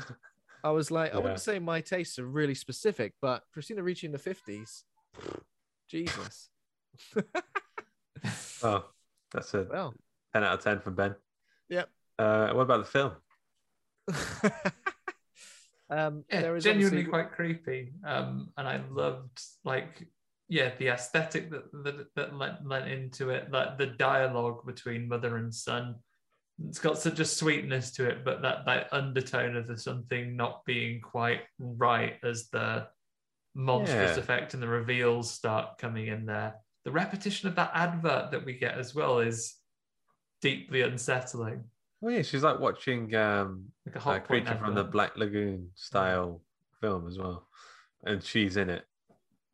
[laughs] I was like, I wouldn't say my tastes are really specific, but Christina Ricci in the fifties, Jesus. [laughs] oh, that's a Well, 10 out of 10 from Ben. Yep. Uh, what about the film? [laughs] Um, yeah, there is genuinely obviously- quite creepy. Um, and I loved like yeah the aesthetic that that, that lent, lent into it, like the dialogue between mother and son. It's got such a sweetness to it, but that that undertone of the something not being quite right as the monstrous Yeah. effect and the reveals start coming in there. The repetition of that advert that we get as well is deeply unsettling. Oh yeah, she's like watching um, Like a a Hot Point creature from the. Black Lagoon style film as well, and she's in it.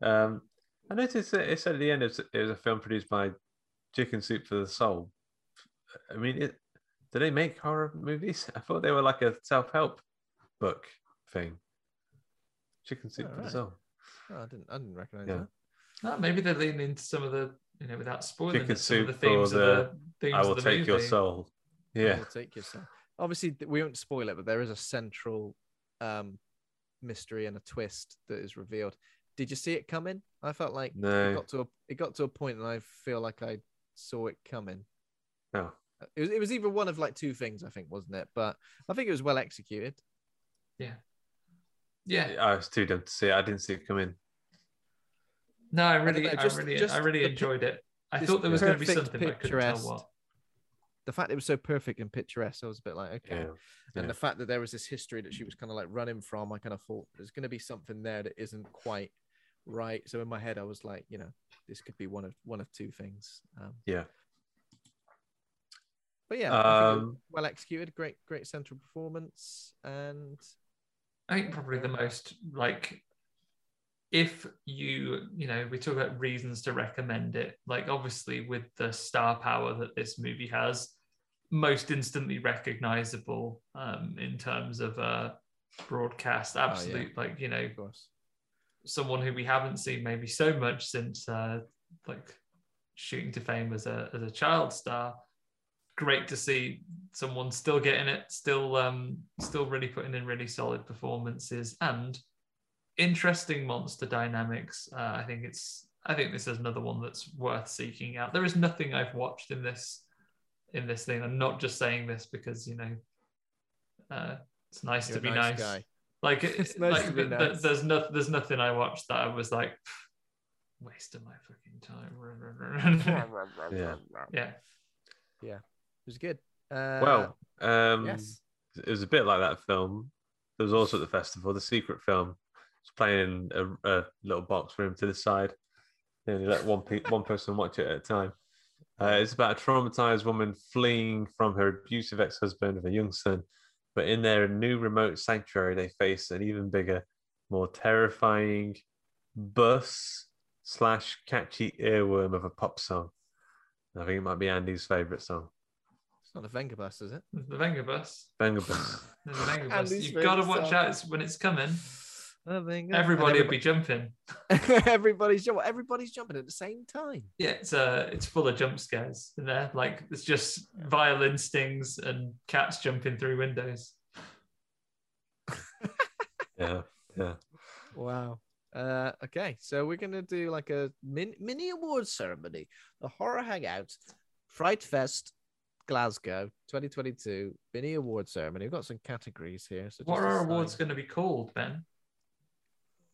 Um, I noticed that it said at the end it's- it was a film produced by Chicken Soup for the Soul. I mean, it, do they make horror movies? [laughs] I thought they were like a self-help book thing. Chicken Soup Oh, for the. Soul. Oh, I didn't. I didn't recognize Yeah. that. No, maybe they're leaning into some of the, you know, without spoiling Chicken it, some of the themes for of the the themes I will of the take your movie. soul. I Yeah. will take your soul. Obviously, we won't spoil it, but there is a central um, mystery and a twist that is revealed. Did you see it coming? I felt like No. it got to a it got to a point, and I feel like I saw it coming. No. It was, it was either one of like two things, I think, wasn't it? But I think it was well executed. Yeah. Yeah. I was too dumb to see it. I didn't see it coming. No, I really, I, just- really, just I really the pi- enjoyed it. I thought there was going to be something, but I couldn't tell what. The fact it was so perfect and picturesque, I was a bit like, okay. Yeah. And Yeah. the fact that there was this history that she was kind of like running from, I kind of thought there's going to be something there that isn't quite right. So in my head, I was like, you know, this could be one of one of two things. Um, Yeah. but yeah, I think it was Um, well executed, great, great central performance, and I think probably the most like if you you know we talk about reasons to recommend it like obviously with the star power that this movie has most instantly recognizable um in terms of uh broadcast absolute like you know someone who we haven't seen maybe so much since uh like shooting to fame as a as a child star. Great to see someone still getting it still um still really putting in really solid performances and interesting monster dynamics uh, i think it's i think this is another one that's worth seeking out there is nothing i've watched in this in this thing i'm not just saying this because you know uh it's nice You're to be nice nice guy. like It's [laughs] nice like to be th- th- nice. there's no there's nothing i watched that i was like "Pff, waste of my fucking time Yeah. yeah yeah, it was good. Uh, Well, um, yes. it was a bit like that film. There was also at the festival, the secret film. It's playing in a, a little box room to the side. They only let one pe- one person watch it at a time. Uh, it's about a traumatized woman fleeing from her abusive ex-husband with a young son, but in their new remote sanctuary, they face an even bigger, more terrifying bus slash catchy earworm of a pop song. I think it might be Andy's favorite song. it's not a Venga bus, is it? the venga bus Banger Bus. there's venga bus Andy's you've got to watch song. out when it's coming A Venga. Everybody And will be jumping [laughs] everybody's jumping. Everybody's jumping at the same time. yeah it's uh it's full of jump scares in there like it's just violin stings and cats jumping through windows [laughs] Yeah, yeah. Wow. Uh, okay, so we're gonna do like a min- mini awards ceremony, the Horror Hangout, Fright Fest, Glasgow, 2022 mini award ceremony. We've got some categories here. So what are assign- awards going to be called ben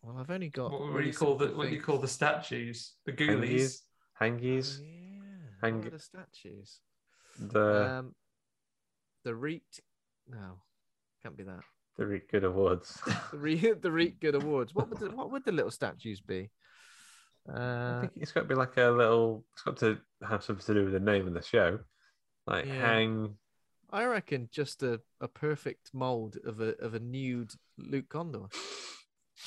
Well, I've only got. what, what do you call the simple what do you call the statues the Hangies. ghoulies Hangies. Yeah, Hang- the statues. The Um, the Reet. No, can't be that. the Re- good awards. [laughs] The Re- the Reet Good Awards. What would the, what would the little statues be? I Uh, think it's got to be like a little. It's got to have something to do with the name of the show, like Yeah. hang. I reckon just a, a perfect mold of a of a nude Luke Condor.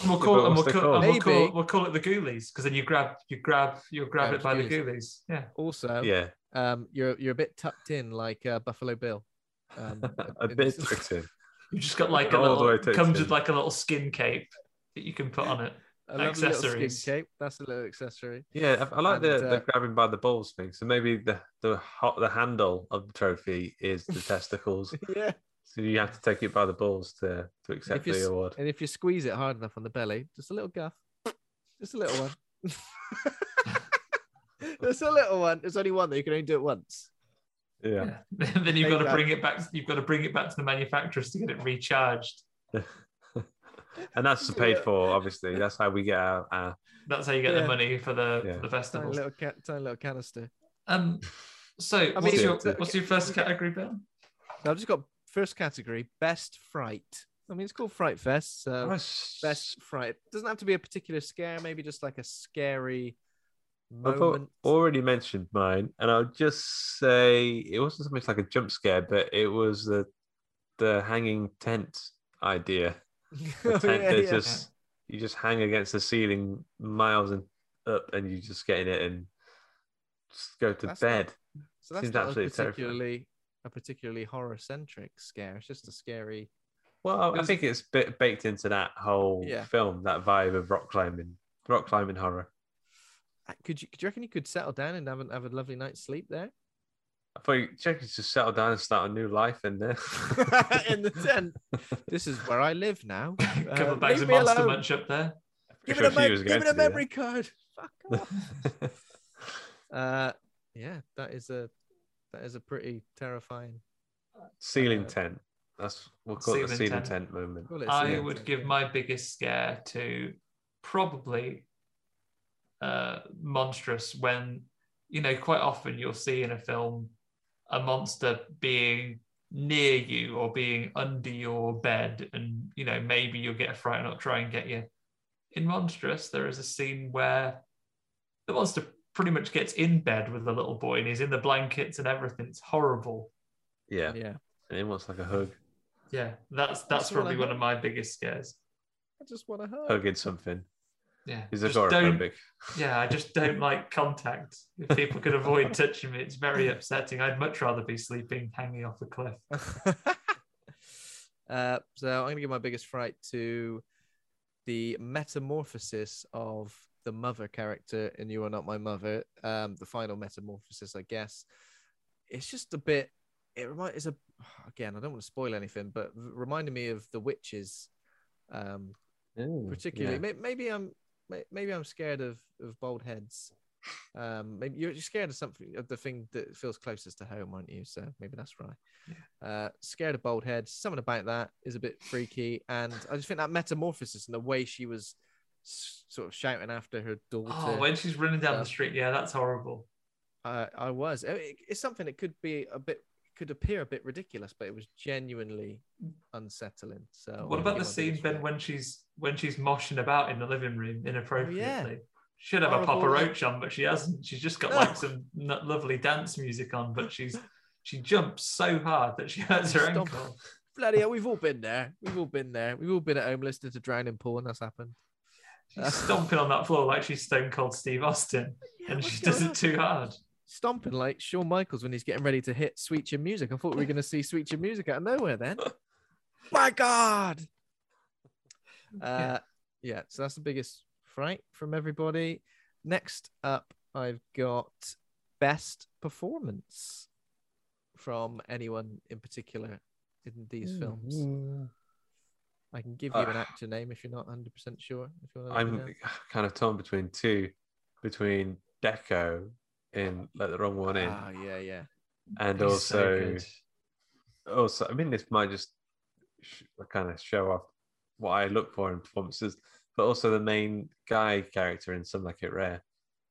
And we'll call and we'll call, and we'll call we'll call it the ghoulies because then you grab you grab you grab Grab it by the ghoulies. ghoulies yeah Also, Yeah, um, you're you're a bit tucked in like uh, Buffalo Bill. Um, [laughs] a bit this- tucked in. you've just got like a All the way little comes in. with like a little skin cape that you can put on it a lovely little skin accessories. cape. That's a little accessory. Yeah, I I like the, And, the uh, grabbing by the balls thing. So maybe the the hot the handle of the trophy is the testicles. [laughs] yeah. So you have to take it by the balls to to accept If the s- award. And if you squeeze it hard enough on the belly, just a little guff, just a little one. [laughs] just a little one. There's only one that you can only do it once. Yeah. [laughs] then you've got to Take bring it back you've got to bring it back to the manufacturers to get it recharged [laughs] and that's paid for. Obviously, that's how we get our. our That's how you get Yeah. the money for the Yeah. for the Tiny little, ca- tiny little canister. Um, so I what's your what's your first category, Ben? I've just got first category, best fright. I mean, it's called Fright Fest, so Best- best fright. doesn't have to be a particular scare. Maybe just like a scary I've moment. already mentioned mine, and I'll just say it wasn't so much like a jump scare, but it was the the hanging tent idea. [laughs] The Oh, tent yeah, yeah. just you just hang against the ceiling miles and up, and you just get in it and just go to That's not- bed. So that's Seems not absolutely terrifying. Particularly a particularly horror centric scare. It's just a scary. Well, I think it's bit baked into that whole Yeah. film, that vibe of rock climbing, rock climbing horror. Uh, Could you, could you reckon you could settle down and have a, have a lovely night's sleep there I thought you to just settle down and start a new life in there. [laughs] in the [laughs] tent? This is where I live now. [laughs] A Uh, couple of bags of Monster alone. Munch up there. Give Pretty it a, sure was give it a do that. memory card. Fuck off. uh, yeah, that is a that is a pretty terrifying. ceiling Uh, tent. That's we'll call it the Ceiling ceiling tent. tent, moment. Call it a I would tent. give my biggest scare to probably uh, monstrous when you know quite often you'll see in a film a monster being near you or being under your bed and you know maybe you'll get a fright and it'll try and get you in monstrous there is a scene where the monster pretty much gets in bed with the little boy and he's in the blankets and everything it's horrible Yeah, Yeah, and it wants like a hug, yeah that's that's probably one heard. of my biggest scares I just want to hug. hugging something. yeah He's Just don't- agoraphobic. Yeah, I just don't [laughs] like contact. If people could avoid touching me, it's very upsetting. I'd much rather be sleeping hanging off a cliff. [laughs] uh, so I'm going to give my biggest fright to the metamorphosis of the mother character in You Are Not My Mother. Um, the final metamorphosis, I guess. It's just a bit. It reminds. It's a again. I don't want to spoil anything, but reminded me of the witches. Um, Ooh, particularly. yeah. May- Maybe I'm maybe I'm scared of of bald heads. Um, maybe you're scared of something of the thing that feels closest to home, aren't you? So maybe that's right. Uh, scared of bald heads. Something about that is a bit freaky, and I just think that metamorphosis and the way she was sort of shouting after her daughter. Oh, when she's running down the street, yeah, that's horrible. I I was. It- it's something that could be a bit could appear a bit ridiculous, but it was genuinely unsettling. So What about the scene, Ben, when she's when she's moshing about in the living room inappropriately? Should have a Horrible, Papa like- Roach on, but she hasn't. She's just got like some [laughs] lovely dance music on, but she's she jumps so hard that she hurts her Stop. ankle. Bloody hell, we've all been there. We've all been there. We've all been at home listening to drowning Pool, and That's happened. She's stomping on that floor like she's Stone Cold Steve Austin, and she going does it too hard. Stomping like Shawn Michaels when he's getting ready to hit Sweet Chin Music. I thought we were going to see Sweet Chin Music out of nowhere then. [laughs] My God. Uh, yeah, so that's the biggest fright from everybody. Next up, I've got best performance from anyone in particular in these films. I can give you an Uh, actor name if you're not 100% sure. If you want to I'm kind of torn between two, between Deco in Let the Wrong One In, Ah, yeah, yeah. and He's also, good. also, I mean, this might just sh- kind of show off what I look for in performances, but also the main guy character in Some Like It Rare.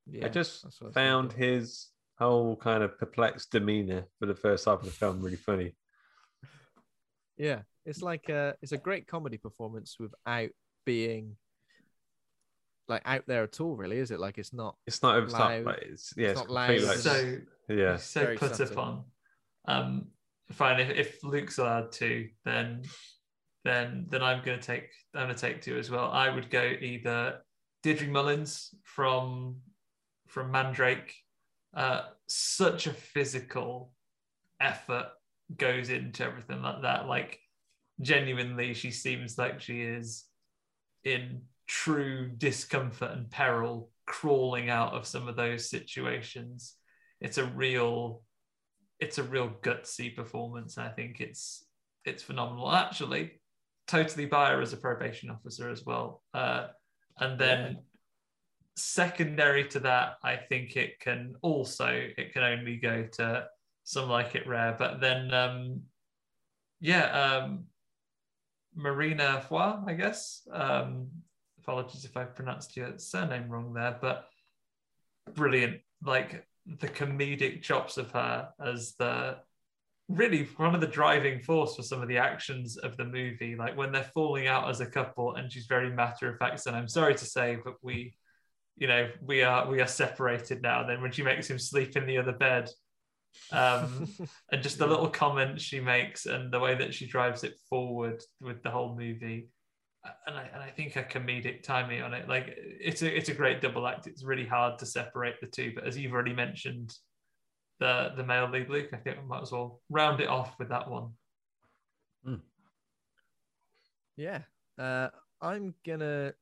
yeah I just what I found his whole kind of perplexed demeanor for the first half of the film really funny. Yeah, it's like a it's a great comedy performance without being like out there at all. Really, is it? Like it's not. It's not over the top, but it's yeah, It's it's, not loud. like, So yeah. so Very put subtle. upon. Um, fine. If, if Luke's allowed to, then then then I'm gonna take I'm gonna take two as well. I would go either Deirdre Mullins from from Mandrake. Uh, such a physical effort goes into everything like that. Like genuinely, she seems like she is in true discomfort and peril, crawling out of some of those situations. It's a real, it's a real gutsy performance. I think it's it's phenomenal. Actually, totally buy her as a probation officer as well. Uh, and then secondary to that, I think it can also it can only go to some like it rare. But then, um, yeah, um, Marina Foïs, I guess. Um, apologies if I pronounced your surname wrong there, but brilliant. Like the comedic chops of her as the really one of the driving force for some of the actions of the movie. Like when they're falling out as a couple, and she's very matter of fact. And I'm sorry to say, but we, you know, we are we are separated now. And then when she makes him sleep in the other bed, um, [laughs] and just the little comment she makes and the way that she drives it forward with the whole movie. And I, and I think a comedic timing on it, like it's a it's a great double act. It's really hard to separate the two, but as you've already mentioned, the the male lead Luke, I think we might as well round it off with that one. Yeah. Uh, I'm gonna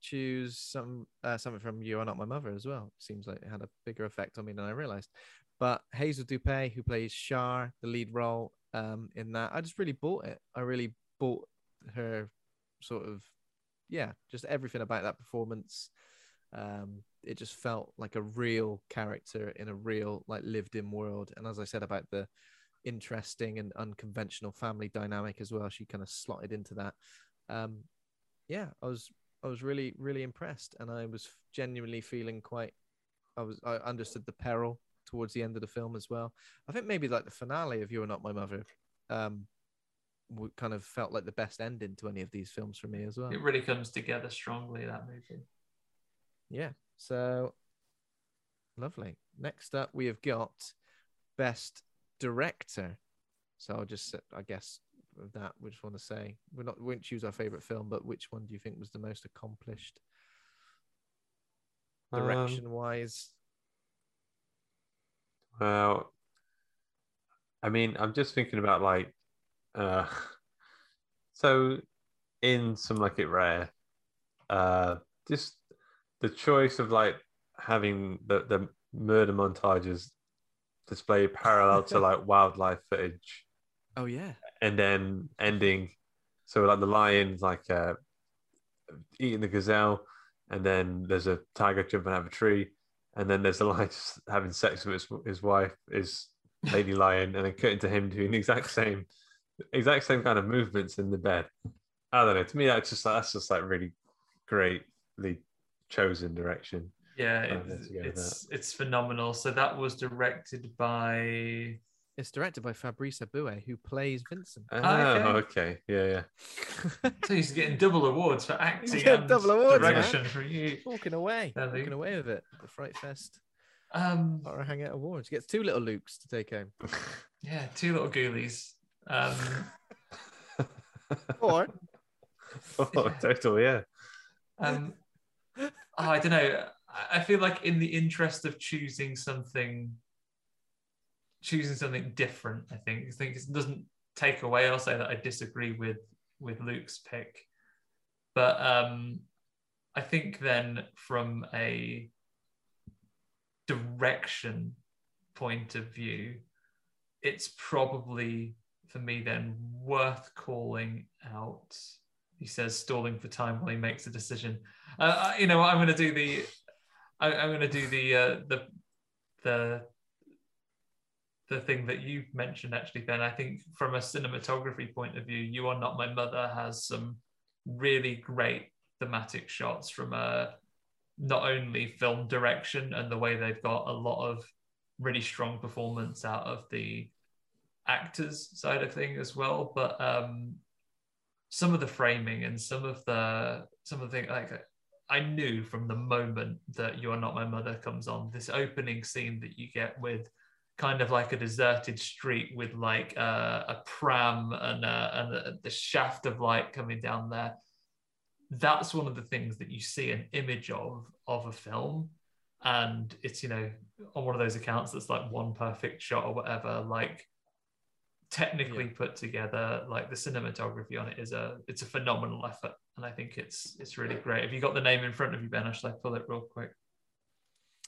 choose some uh, something from You Are Not My Mother as well. Seems like it had a bigger effect on me than I realized. But Hazel Doupe, who plays Shar, the lead role um, in that, I just really bought it. I really bought her sort of, yeah, just everything about that performance. Um, it just felt like a real character in a real, like, lived in world. And as I said about the interesting and unconventional family dynamic as well, she kind of slotted into that. Um, yeah, I was I was really really impressed, and I was genuinely feeling quite. I was I understood the peril towards the end of the film as well. I think maybe like the finale of "You Are Not My Mother," um, w- kind of felt like the best ending to any of these films for me as well. It really comes together strongly that movie. Yeah. So lovely. Next up, we have got best director. So I'll just, I guess, with that, we just want to say we're not, we won't choose our favorite film, but which one do you think was the most accomplished Um, direction wise? Well, I mean, I'm just thinking about like, uh, [laughs] so in some like it rare, uh, just the choice of like having the the murder montages displayed parallel to [laughs] like wildlife footage, oh yeah, and then ending, so like the lion's like uh, eating the gazelle, and then there's a tiger jumping out of a tree, and then there's a [laughs] lion having sex with his, his wife, his lady lion, and then cutting to him doing the exact same, exact same kind of movements in the bed. I don't know. To me, that's just that's just like really greatly chosen direction. Yeah, it's let's go with it's, it's phenomenal. So that was directed by It's directed by Fabrice Eboué, who plays Vincent. Oh, okay. okay. Yeah, yeah. [laughs] So he's getting double awards for acting getting and double awards, man. direction for you. Walking away, Yeah, walking away with it. The Fright Fest Um, Horror Hangout Awards gets two little Lukes to take home. [laughs] yeah, two little ghoulies. Um, Or Oh, [laughs] total, yeah. um, oh, I don't know. I- I feel like in the interest of choosing something, choosing something different, I think I think it doesn't take away. I'll say that I disagree with with Luke's pick, but um, I think then from a direction point of view, it's probably for me then worth calling out. He says stalling for time while he makes a decision. Uh, you know, I'm going to do the, I, I'm going to do the uh, the the the thing that you mentioned actually, Ben. I think from a cinematography point of view, "You Are Not My Mother" has some really great thematic shots from a not only film direction and the way they've got a lot of really strong performance out of the actors side of thing as well, but um, some of the framing and some of the some of the thing like I knew from the moment that "You Are Not My Mother" comes on this opening scene that you get with kind of like a deserted street with like uh, a pram and, uh, and the, the shaft of light coming down there. That's one of the things that you see an image of of a film, and it's you know on one of those accounts that's like one perfect shot or whatever. Like technically put together, like the cinematography on it is a it's a phenomenal effort, and I think it's it's really great. Have you got the name in front of you, Ben? Or should I pull it real quick?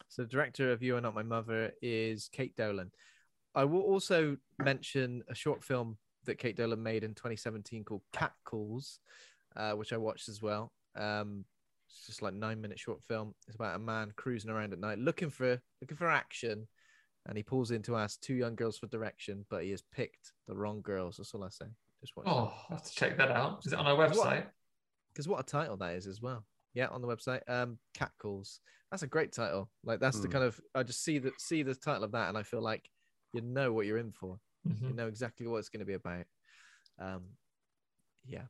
So the director of You Are Not My Mother is Kate Dolan. I will also mention a short film that Kate Dolan made in 2017 called Cat Calls, uh, which I watched as well. Um, it's just like nine minute short film. It's about a man cruising around at night looking for looking for action, and he pulls in to ask two young girls for direction, but he has picked the wrong girls. That's all I say. Just watch. Oh, I'll have to check that out. Is it on our website? Because what a title that is as well. Yeah, on the website. Um, Cat Calls. That's a great title. Like that's the Hmm. kind of I just see that see the title of that, and I feel like you know what you're in for. Mhm. You know exactly what it's going to be about. Um, yeah,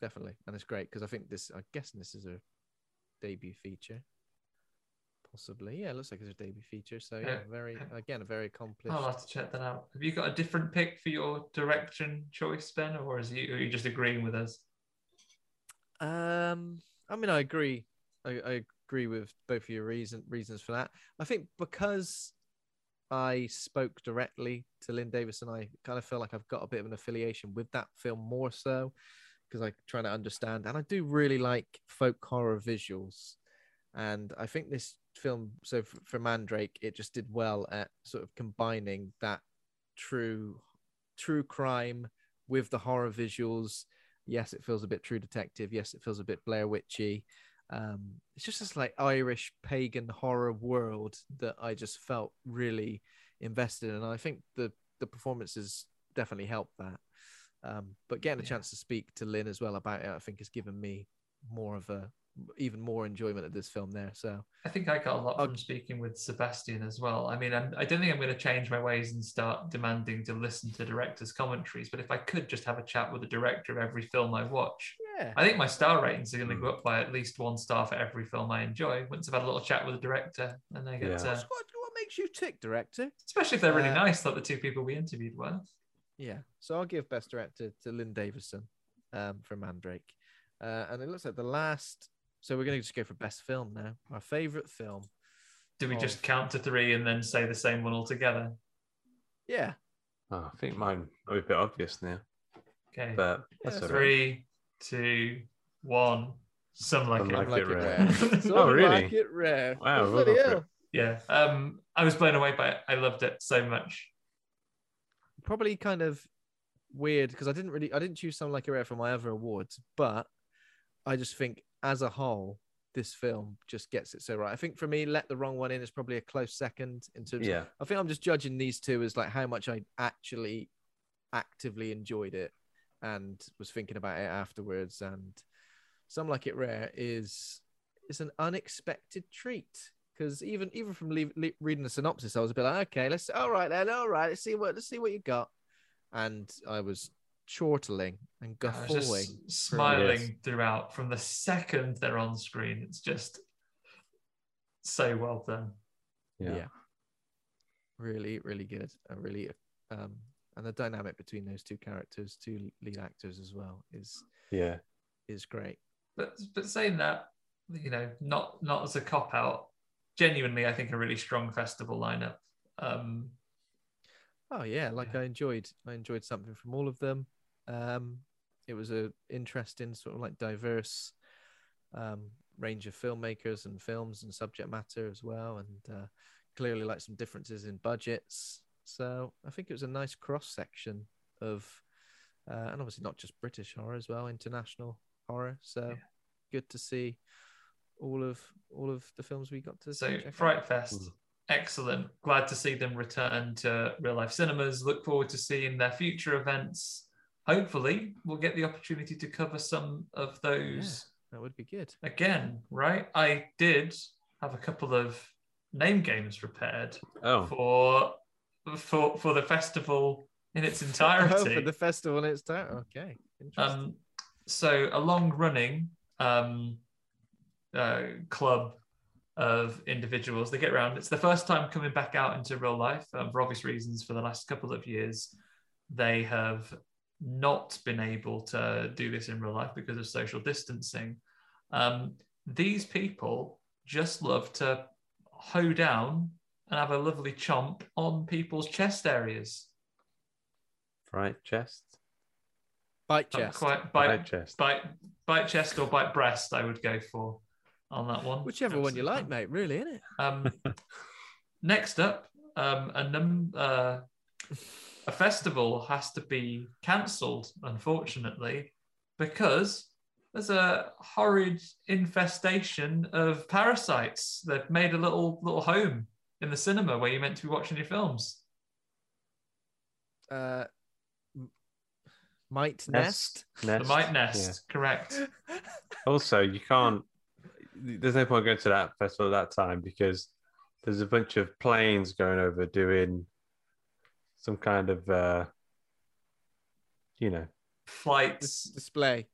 definitely, and it's great because I think this. I'm guessing this is a debut feature. Possibly, yeah. It looks like it's a debut feature. So yeah, Yeah. very again a very accomplished. I'll have to check that out. Have you got a different pick for your direction choice, Ben, or is you are you just agreeing with us? Um, I mean, I agree. I, I agree with both of your reason reasons for that. I think because I spoke directly to Lynne Davison, I kind of feel like I've got a bit of an affiliation with that film more so because I'm trying to understand, and I do really like folk horror visuals, and I think this film, so for, for Mandrake, it just did well at sort of combining that true true crime with the horror visuals yes it feels a bit true detective yes it feels a bit blair witchy um it's just this like irish pagan horror world that i just felt really invested in and i think the the performances definitely helped that um but getting a Yeah. chance to speak to lynne as well about it i think has given me more of a even more enjoyment of this film there so I think I got a lot I'll- from speaking with Sebastian as well. I mean, I'm, I don't think I'm going to change my ways and start demanding to listen to directors' commentaries, but if I could just have a chat with the director of every film I watch, yeah I think my star ratings are going to go up by at least one star for every film I enjoy. Once I've had a little chat with the director, and I get Yeah. to, what, what makes you tick director especially if they're really Uh, nice, like the two people we interviewed were. Yeah. So I'll give best director to Lynne Davison um, for Mandrake. Uh, and it looks like the last. So we're going to just go for best film now. Our favorite film. Do we Oh. just count to three and then say the same one all together? Yeah. Oh, I think mine might be a bit obvious now, Okay. but that's Yeah, all right. Three, two, one. Some like Some it. like Like it it rare. rare. [laughs] Oh, really? Like it rare. Wow, Oh, well bloody done for hell. it. Yeah. Um, I was blown away by it. I loved it so much. Probably kind of weird because I didn't really I didn't choose Some Like It Rare for my other awards, but I just think as a whole, this film just gets it so right. I think for me, Let the Wrong One In is probably a close second in terms. Yeah. Of, I think I'm just judging these two as like how much I actually actively enjoyed it and was thinking about it afterwards. And Some Like It Rare is is an unexpected treat because even even from le- le- reading the synopsis, I was a bit like, okay, let's all right then, all right, let's see what let's see what you got. And I was chortling and guffawing. just smiling Yes. throughout from the second they're on screen. It's just so well done. Yeah. really really good and really um and the dynamic between those two characters two lead actors as well is Yeah. is great But but saying that, you know, not not as a cop out. Genuinely, I think a really strong festival lineup. Um, oh yeah like Yeah. i enjoyed i enjoyed something from all of them um it was a interesting sort of like diverse um range of filmmakers and films and subject matter as well and uh clearly like some differences in budgets so i think it was a nice cross section of uh, and obviously not just british horror as well international horror so Yeah. good to see all of all of the films we got to so check out. Fright Fest, Mm. excellent. Glad to see them return to real life cinemas. Look forward to seeing their future events. Hopefully, we'll get the opportunity to cover some of those that would be good again. Right? I did have a couple of name games prepared Oh, for for for the festival in its oh, [laughs] entirety. for the festival in its entirety. okay interesting Um, so a long running um, uh, club of individuals. They get around. It's the first time coming back out into real life um, for obvious reasons. For the last couple of years, they have not been able to do this in real life because of social distancing. Um, these people just love to hoe down and have a lovely chomp on people's chest areas. right chest. bite chest quite Right bite, chest. bite bite chest or bite breast i would go for on that one whichever one you like fine. mate really isn't it um [laughs] next up um a num uh a festival has to be cancelled unfortunately because there's a horrid infestation of parasites they've made a little little home in the cinema where you're meant to be watching your films? Uh, M- Might Nest. The Might Nest, correct. [laughs] Also, you can't. There's no point going to that festival at that time because there's a bunch of planes going over doing some kind of, uh, you know, Flights, Display.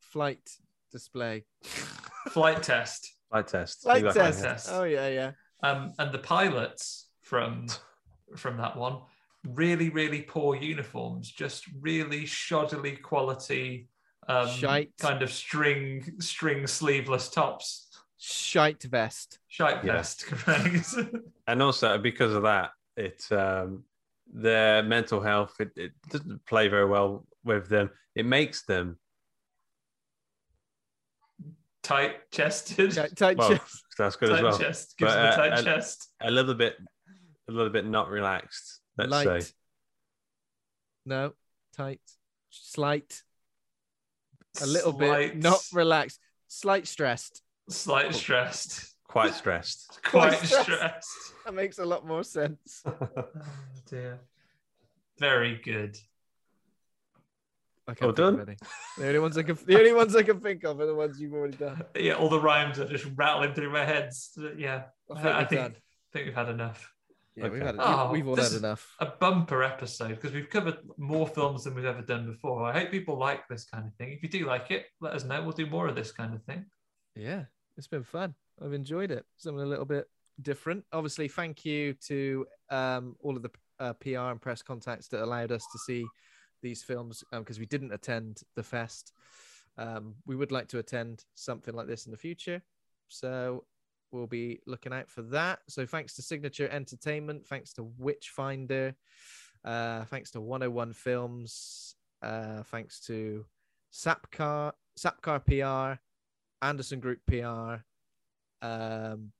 Flight display. [laughs] flight test. flight test. Flight Exactly. test. test. Oh yeah, yeah. Um, and the pilots from from that one, really, really poor uniforms, just really shoddily quality, um, Shite. kind of string string sleeveless tops. Shite vest. Shite Yeah. vest, [laughs] correct? And also because of that, it um, their mental health it, it doesn't play very well with them. It makes them tight chested. Tight, tight well. chest. [laughs] That's good tight as well. chest gives But, a uh, tight a- chest. A little bit, a little bit not relaxed. Let's Light. say. No. Tight. Slight. A little bit not relaxed. Slight stressed. slight stressed. Quite stressed. [laughs] Quite stressed. stressed. That makes a lot more sense. [laughs] Oh dear. Very good. I can't All think done? The only ones I can the only ones I can think of are the ones you've already done. [laughs] Yeah, all the rhymes are just rattling through my heads. Yeah, I I, think I we've think, done. think we've had enough. Yeah, we've had Oh, we've, we've all this had is- enough. A bumper episode because we've covered more films than we've ever done before. I hope people like this kind of thing. If you do like it, let us know. We'll do more of this kind of thing. Yeah, it's been fun. I've enjoyed it. Something a little bit different. Obviously, thank you to um, all of the uh, PR and press contacts that allowed us to see these films because we didn't attend the fest. Um, we would like to attend something like this in the future. So we'll be looking out for that. So thanks to Signature Entertainment, thanks to Witchfinder, uh, thanks to 101 Films, uh, thanks to Sapcar, Sapcar PR, Anderson Group PR, um,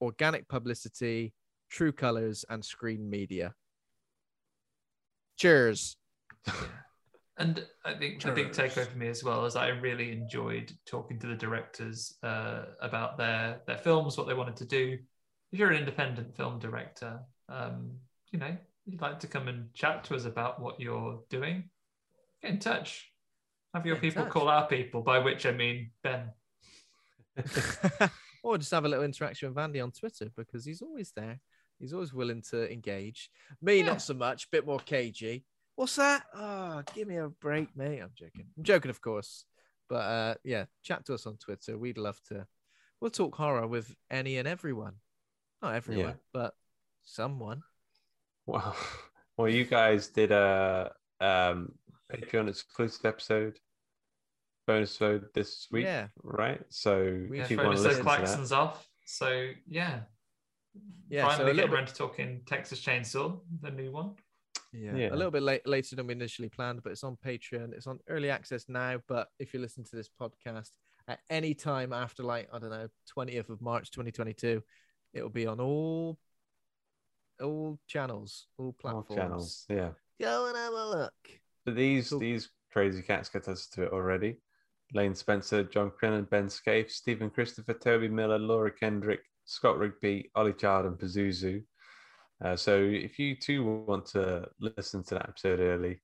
Organic Publicity, True Colors, and Screen Media. Cheers. [laughs] And I think the big takeaway for me as well is I really enjoyed talking to the directors uh, about their their films, what they wanted to do. If you're an independent film director, um, you know you'd like to come and chat to us about what you're doing. Get in touch. Have your Get people touch. call our people, by which I mean Ben. [laughs] or just have a little interaction with Andy on Twitter because he's always there. He's always willing to engage. Me, Yeah. not so much, bit more cagey. What's that? Oh, give me a break, mate. I'm joking. I'm joking, of course. But uh, yeah, chat to us on Twitter. We'd love to. We'll talk horror with any and everyone. Not everyone, Yeah. but someone. Wow. [laughs] Well, you guys did a um, Patreon exclusive episode, bonus episode this week, Yeah. right? So We- Yeah, if you want bonus to those listen to that, off. So yeah, Yeah, so a finally little getting bit- around to talking Texas Chainsaw, the new one. Yeah, Yeah. a little bit late, later than we initially planned, but it's on Patreon. It's on early access now. But if you listen to this podcast at any time after, like I don't know, twentieth of March, twenty twenty two, it will be on all all channels, all all platforms. channels, yeah. Go and have a look. But these Cool. these crazy cats get us to it already. Lane Spencer, John Crennan, Ben Scaife, Stephen Christopher, Toby Miller, Laura Kendrick, Scott Rigby, Ollie Child, and Pazuzu. Uh, so if you too want to listen to that episode early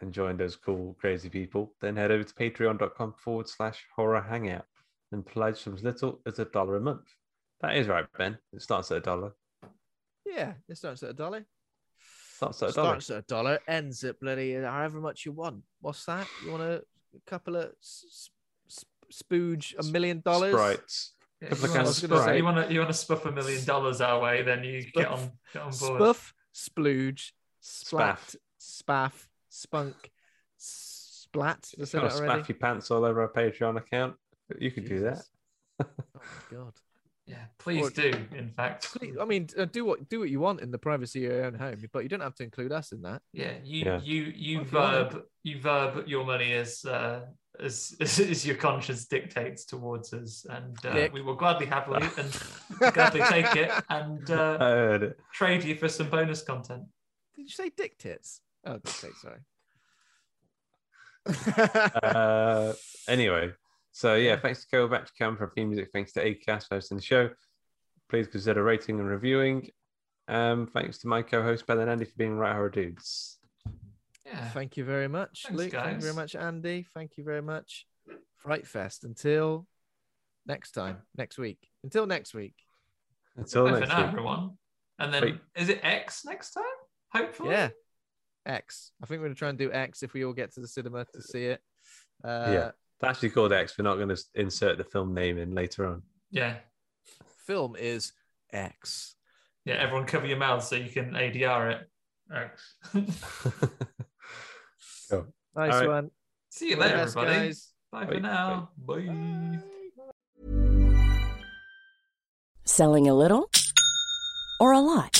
and join those cool, crazy people, then head over to patreon.com forward slash horror hangout and pledge from as little as a dollar a month. That is right, Ben. It starts at a dollar. Yeah, it starts at a dollar. Starts at a dollar. Starts at a dollar, ends at bloody however much you want. What's that? You want a couple of s- s- spooge a million dollars? Sprites. Yeah, you want cans to of you want to you want to spuff a million dollars our way, then you get Spuff. on get on board. Spuff, splooge, splat, spaff, spunk, splat. Did I If say you want that to already? spaff your pants all over our Patreon account, you could do that. Oh my god. Yeah, please Or- do. In fact, Please, I mean, uh, do what do what you want in the privacy of your own home, but you don't have to include us in that. yeah, you Yeah. you you If verb you verb your money as uh, [laughs] as as your conscience dictates towards us, and uh, we will gladly happily [laughs] and gladly take it and uh, it. trade you for some bonus content. Did you say dick tits? Oh, dick tits, sorry. [laughs] Uh, anyway, so yeah, thanks to Go Back to Cam for theme music. Thanks to Acast for hosting the show. Please consider rating and reviewing. Um, thanks to my co-host Ben and Andy for being right horror dudes. Yeah. Thank you very much, Thanks, Luke. Thank you very much, Andy. Thank you very much, Fright Fest. Until next time, next week. Until next week. Until next now, week. everyone. And then Wait. is it X next time? Hopefully. Yeah. X. I think we're gonna try and do X if we all get to the cinema to see it. Uh, yeah, it's actually called X. We're not going to insert the film name in later on. Yeah. Film is X. Yeah. Everyone cover your mouths so you can ADR it. X. [laughs] Cool. Nice All right. one. See you All later, best, everybody. guys. Bye Bye. for now. Bye. Selling a little or a lot?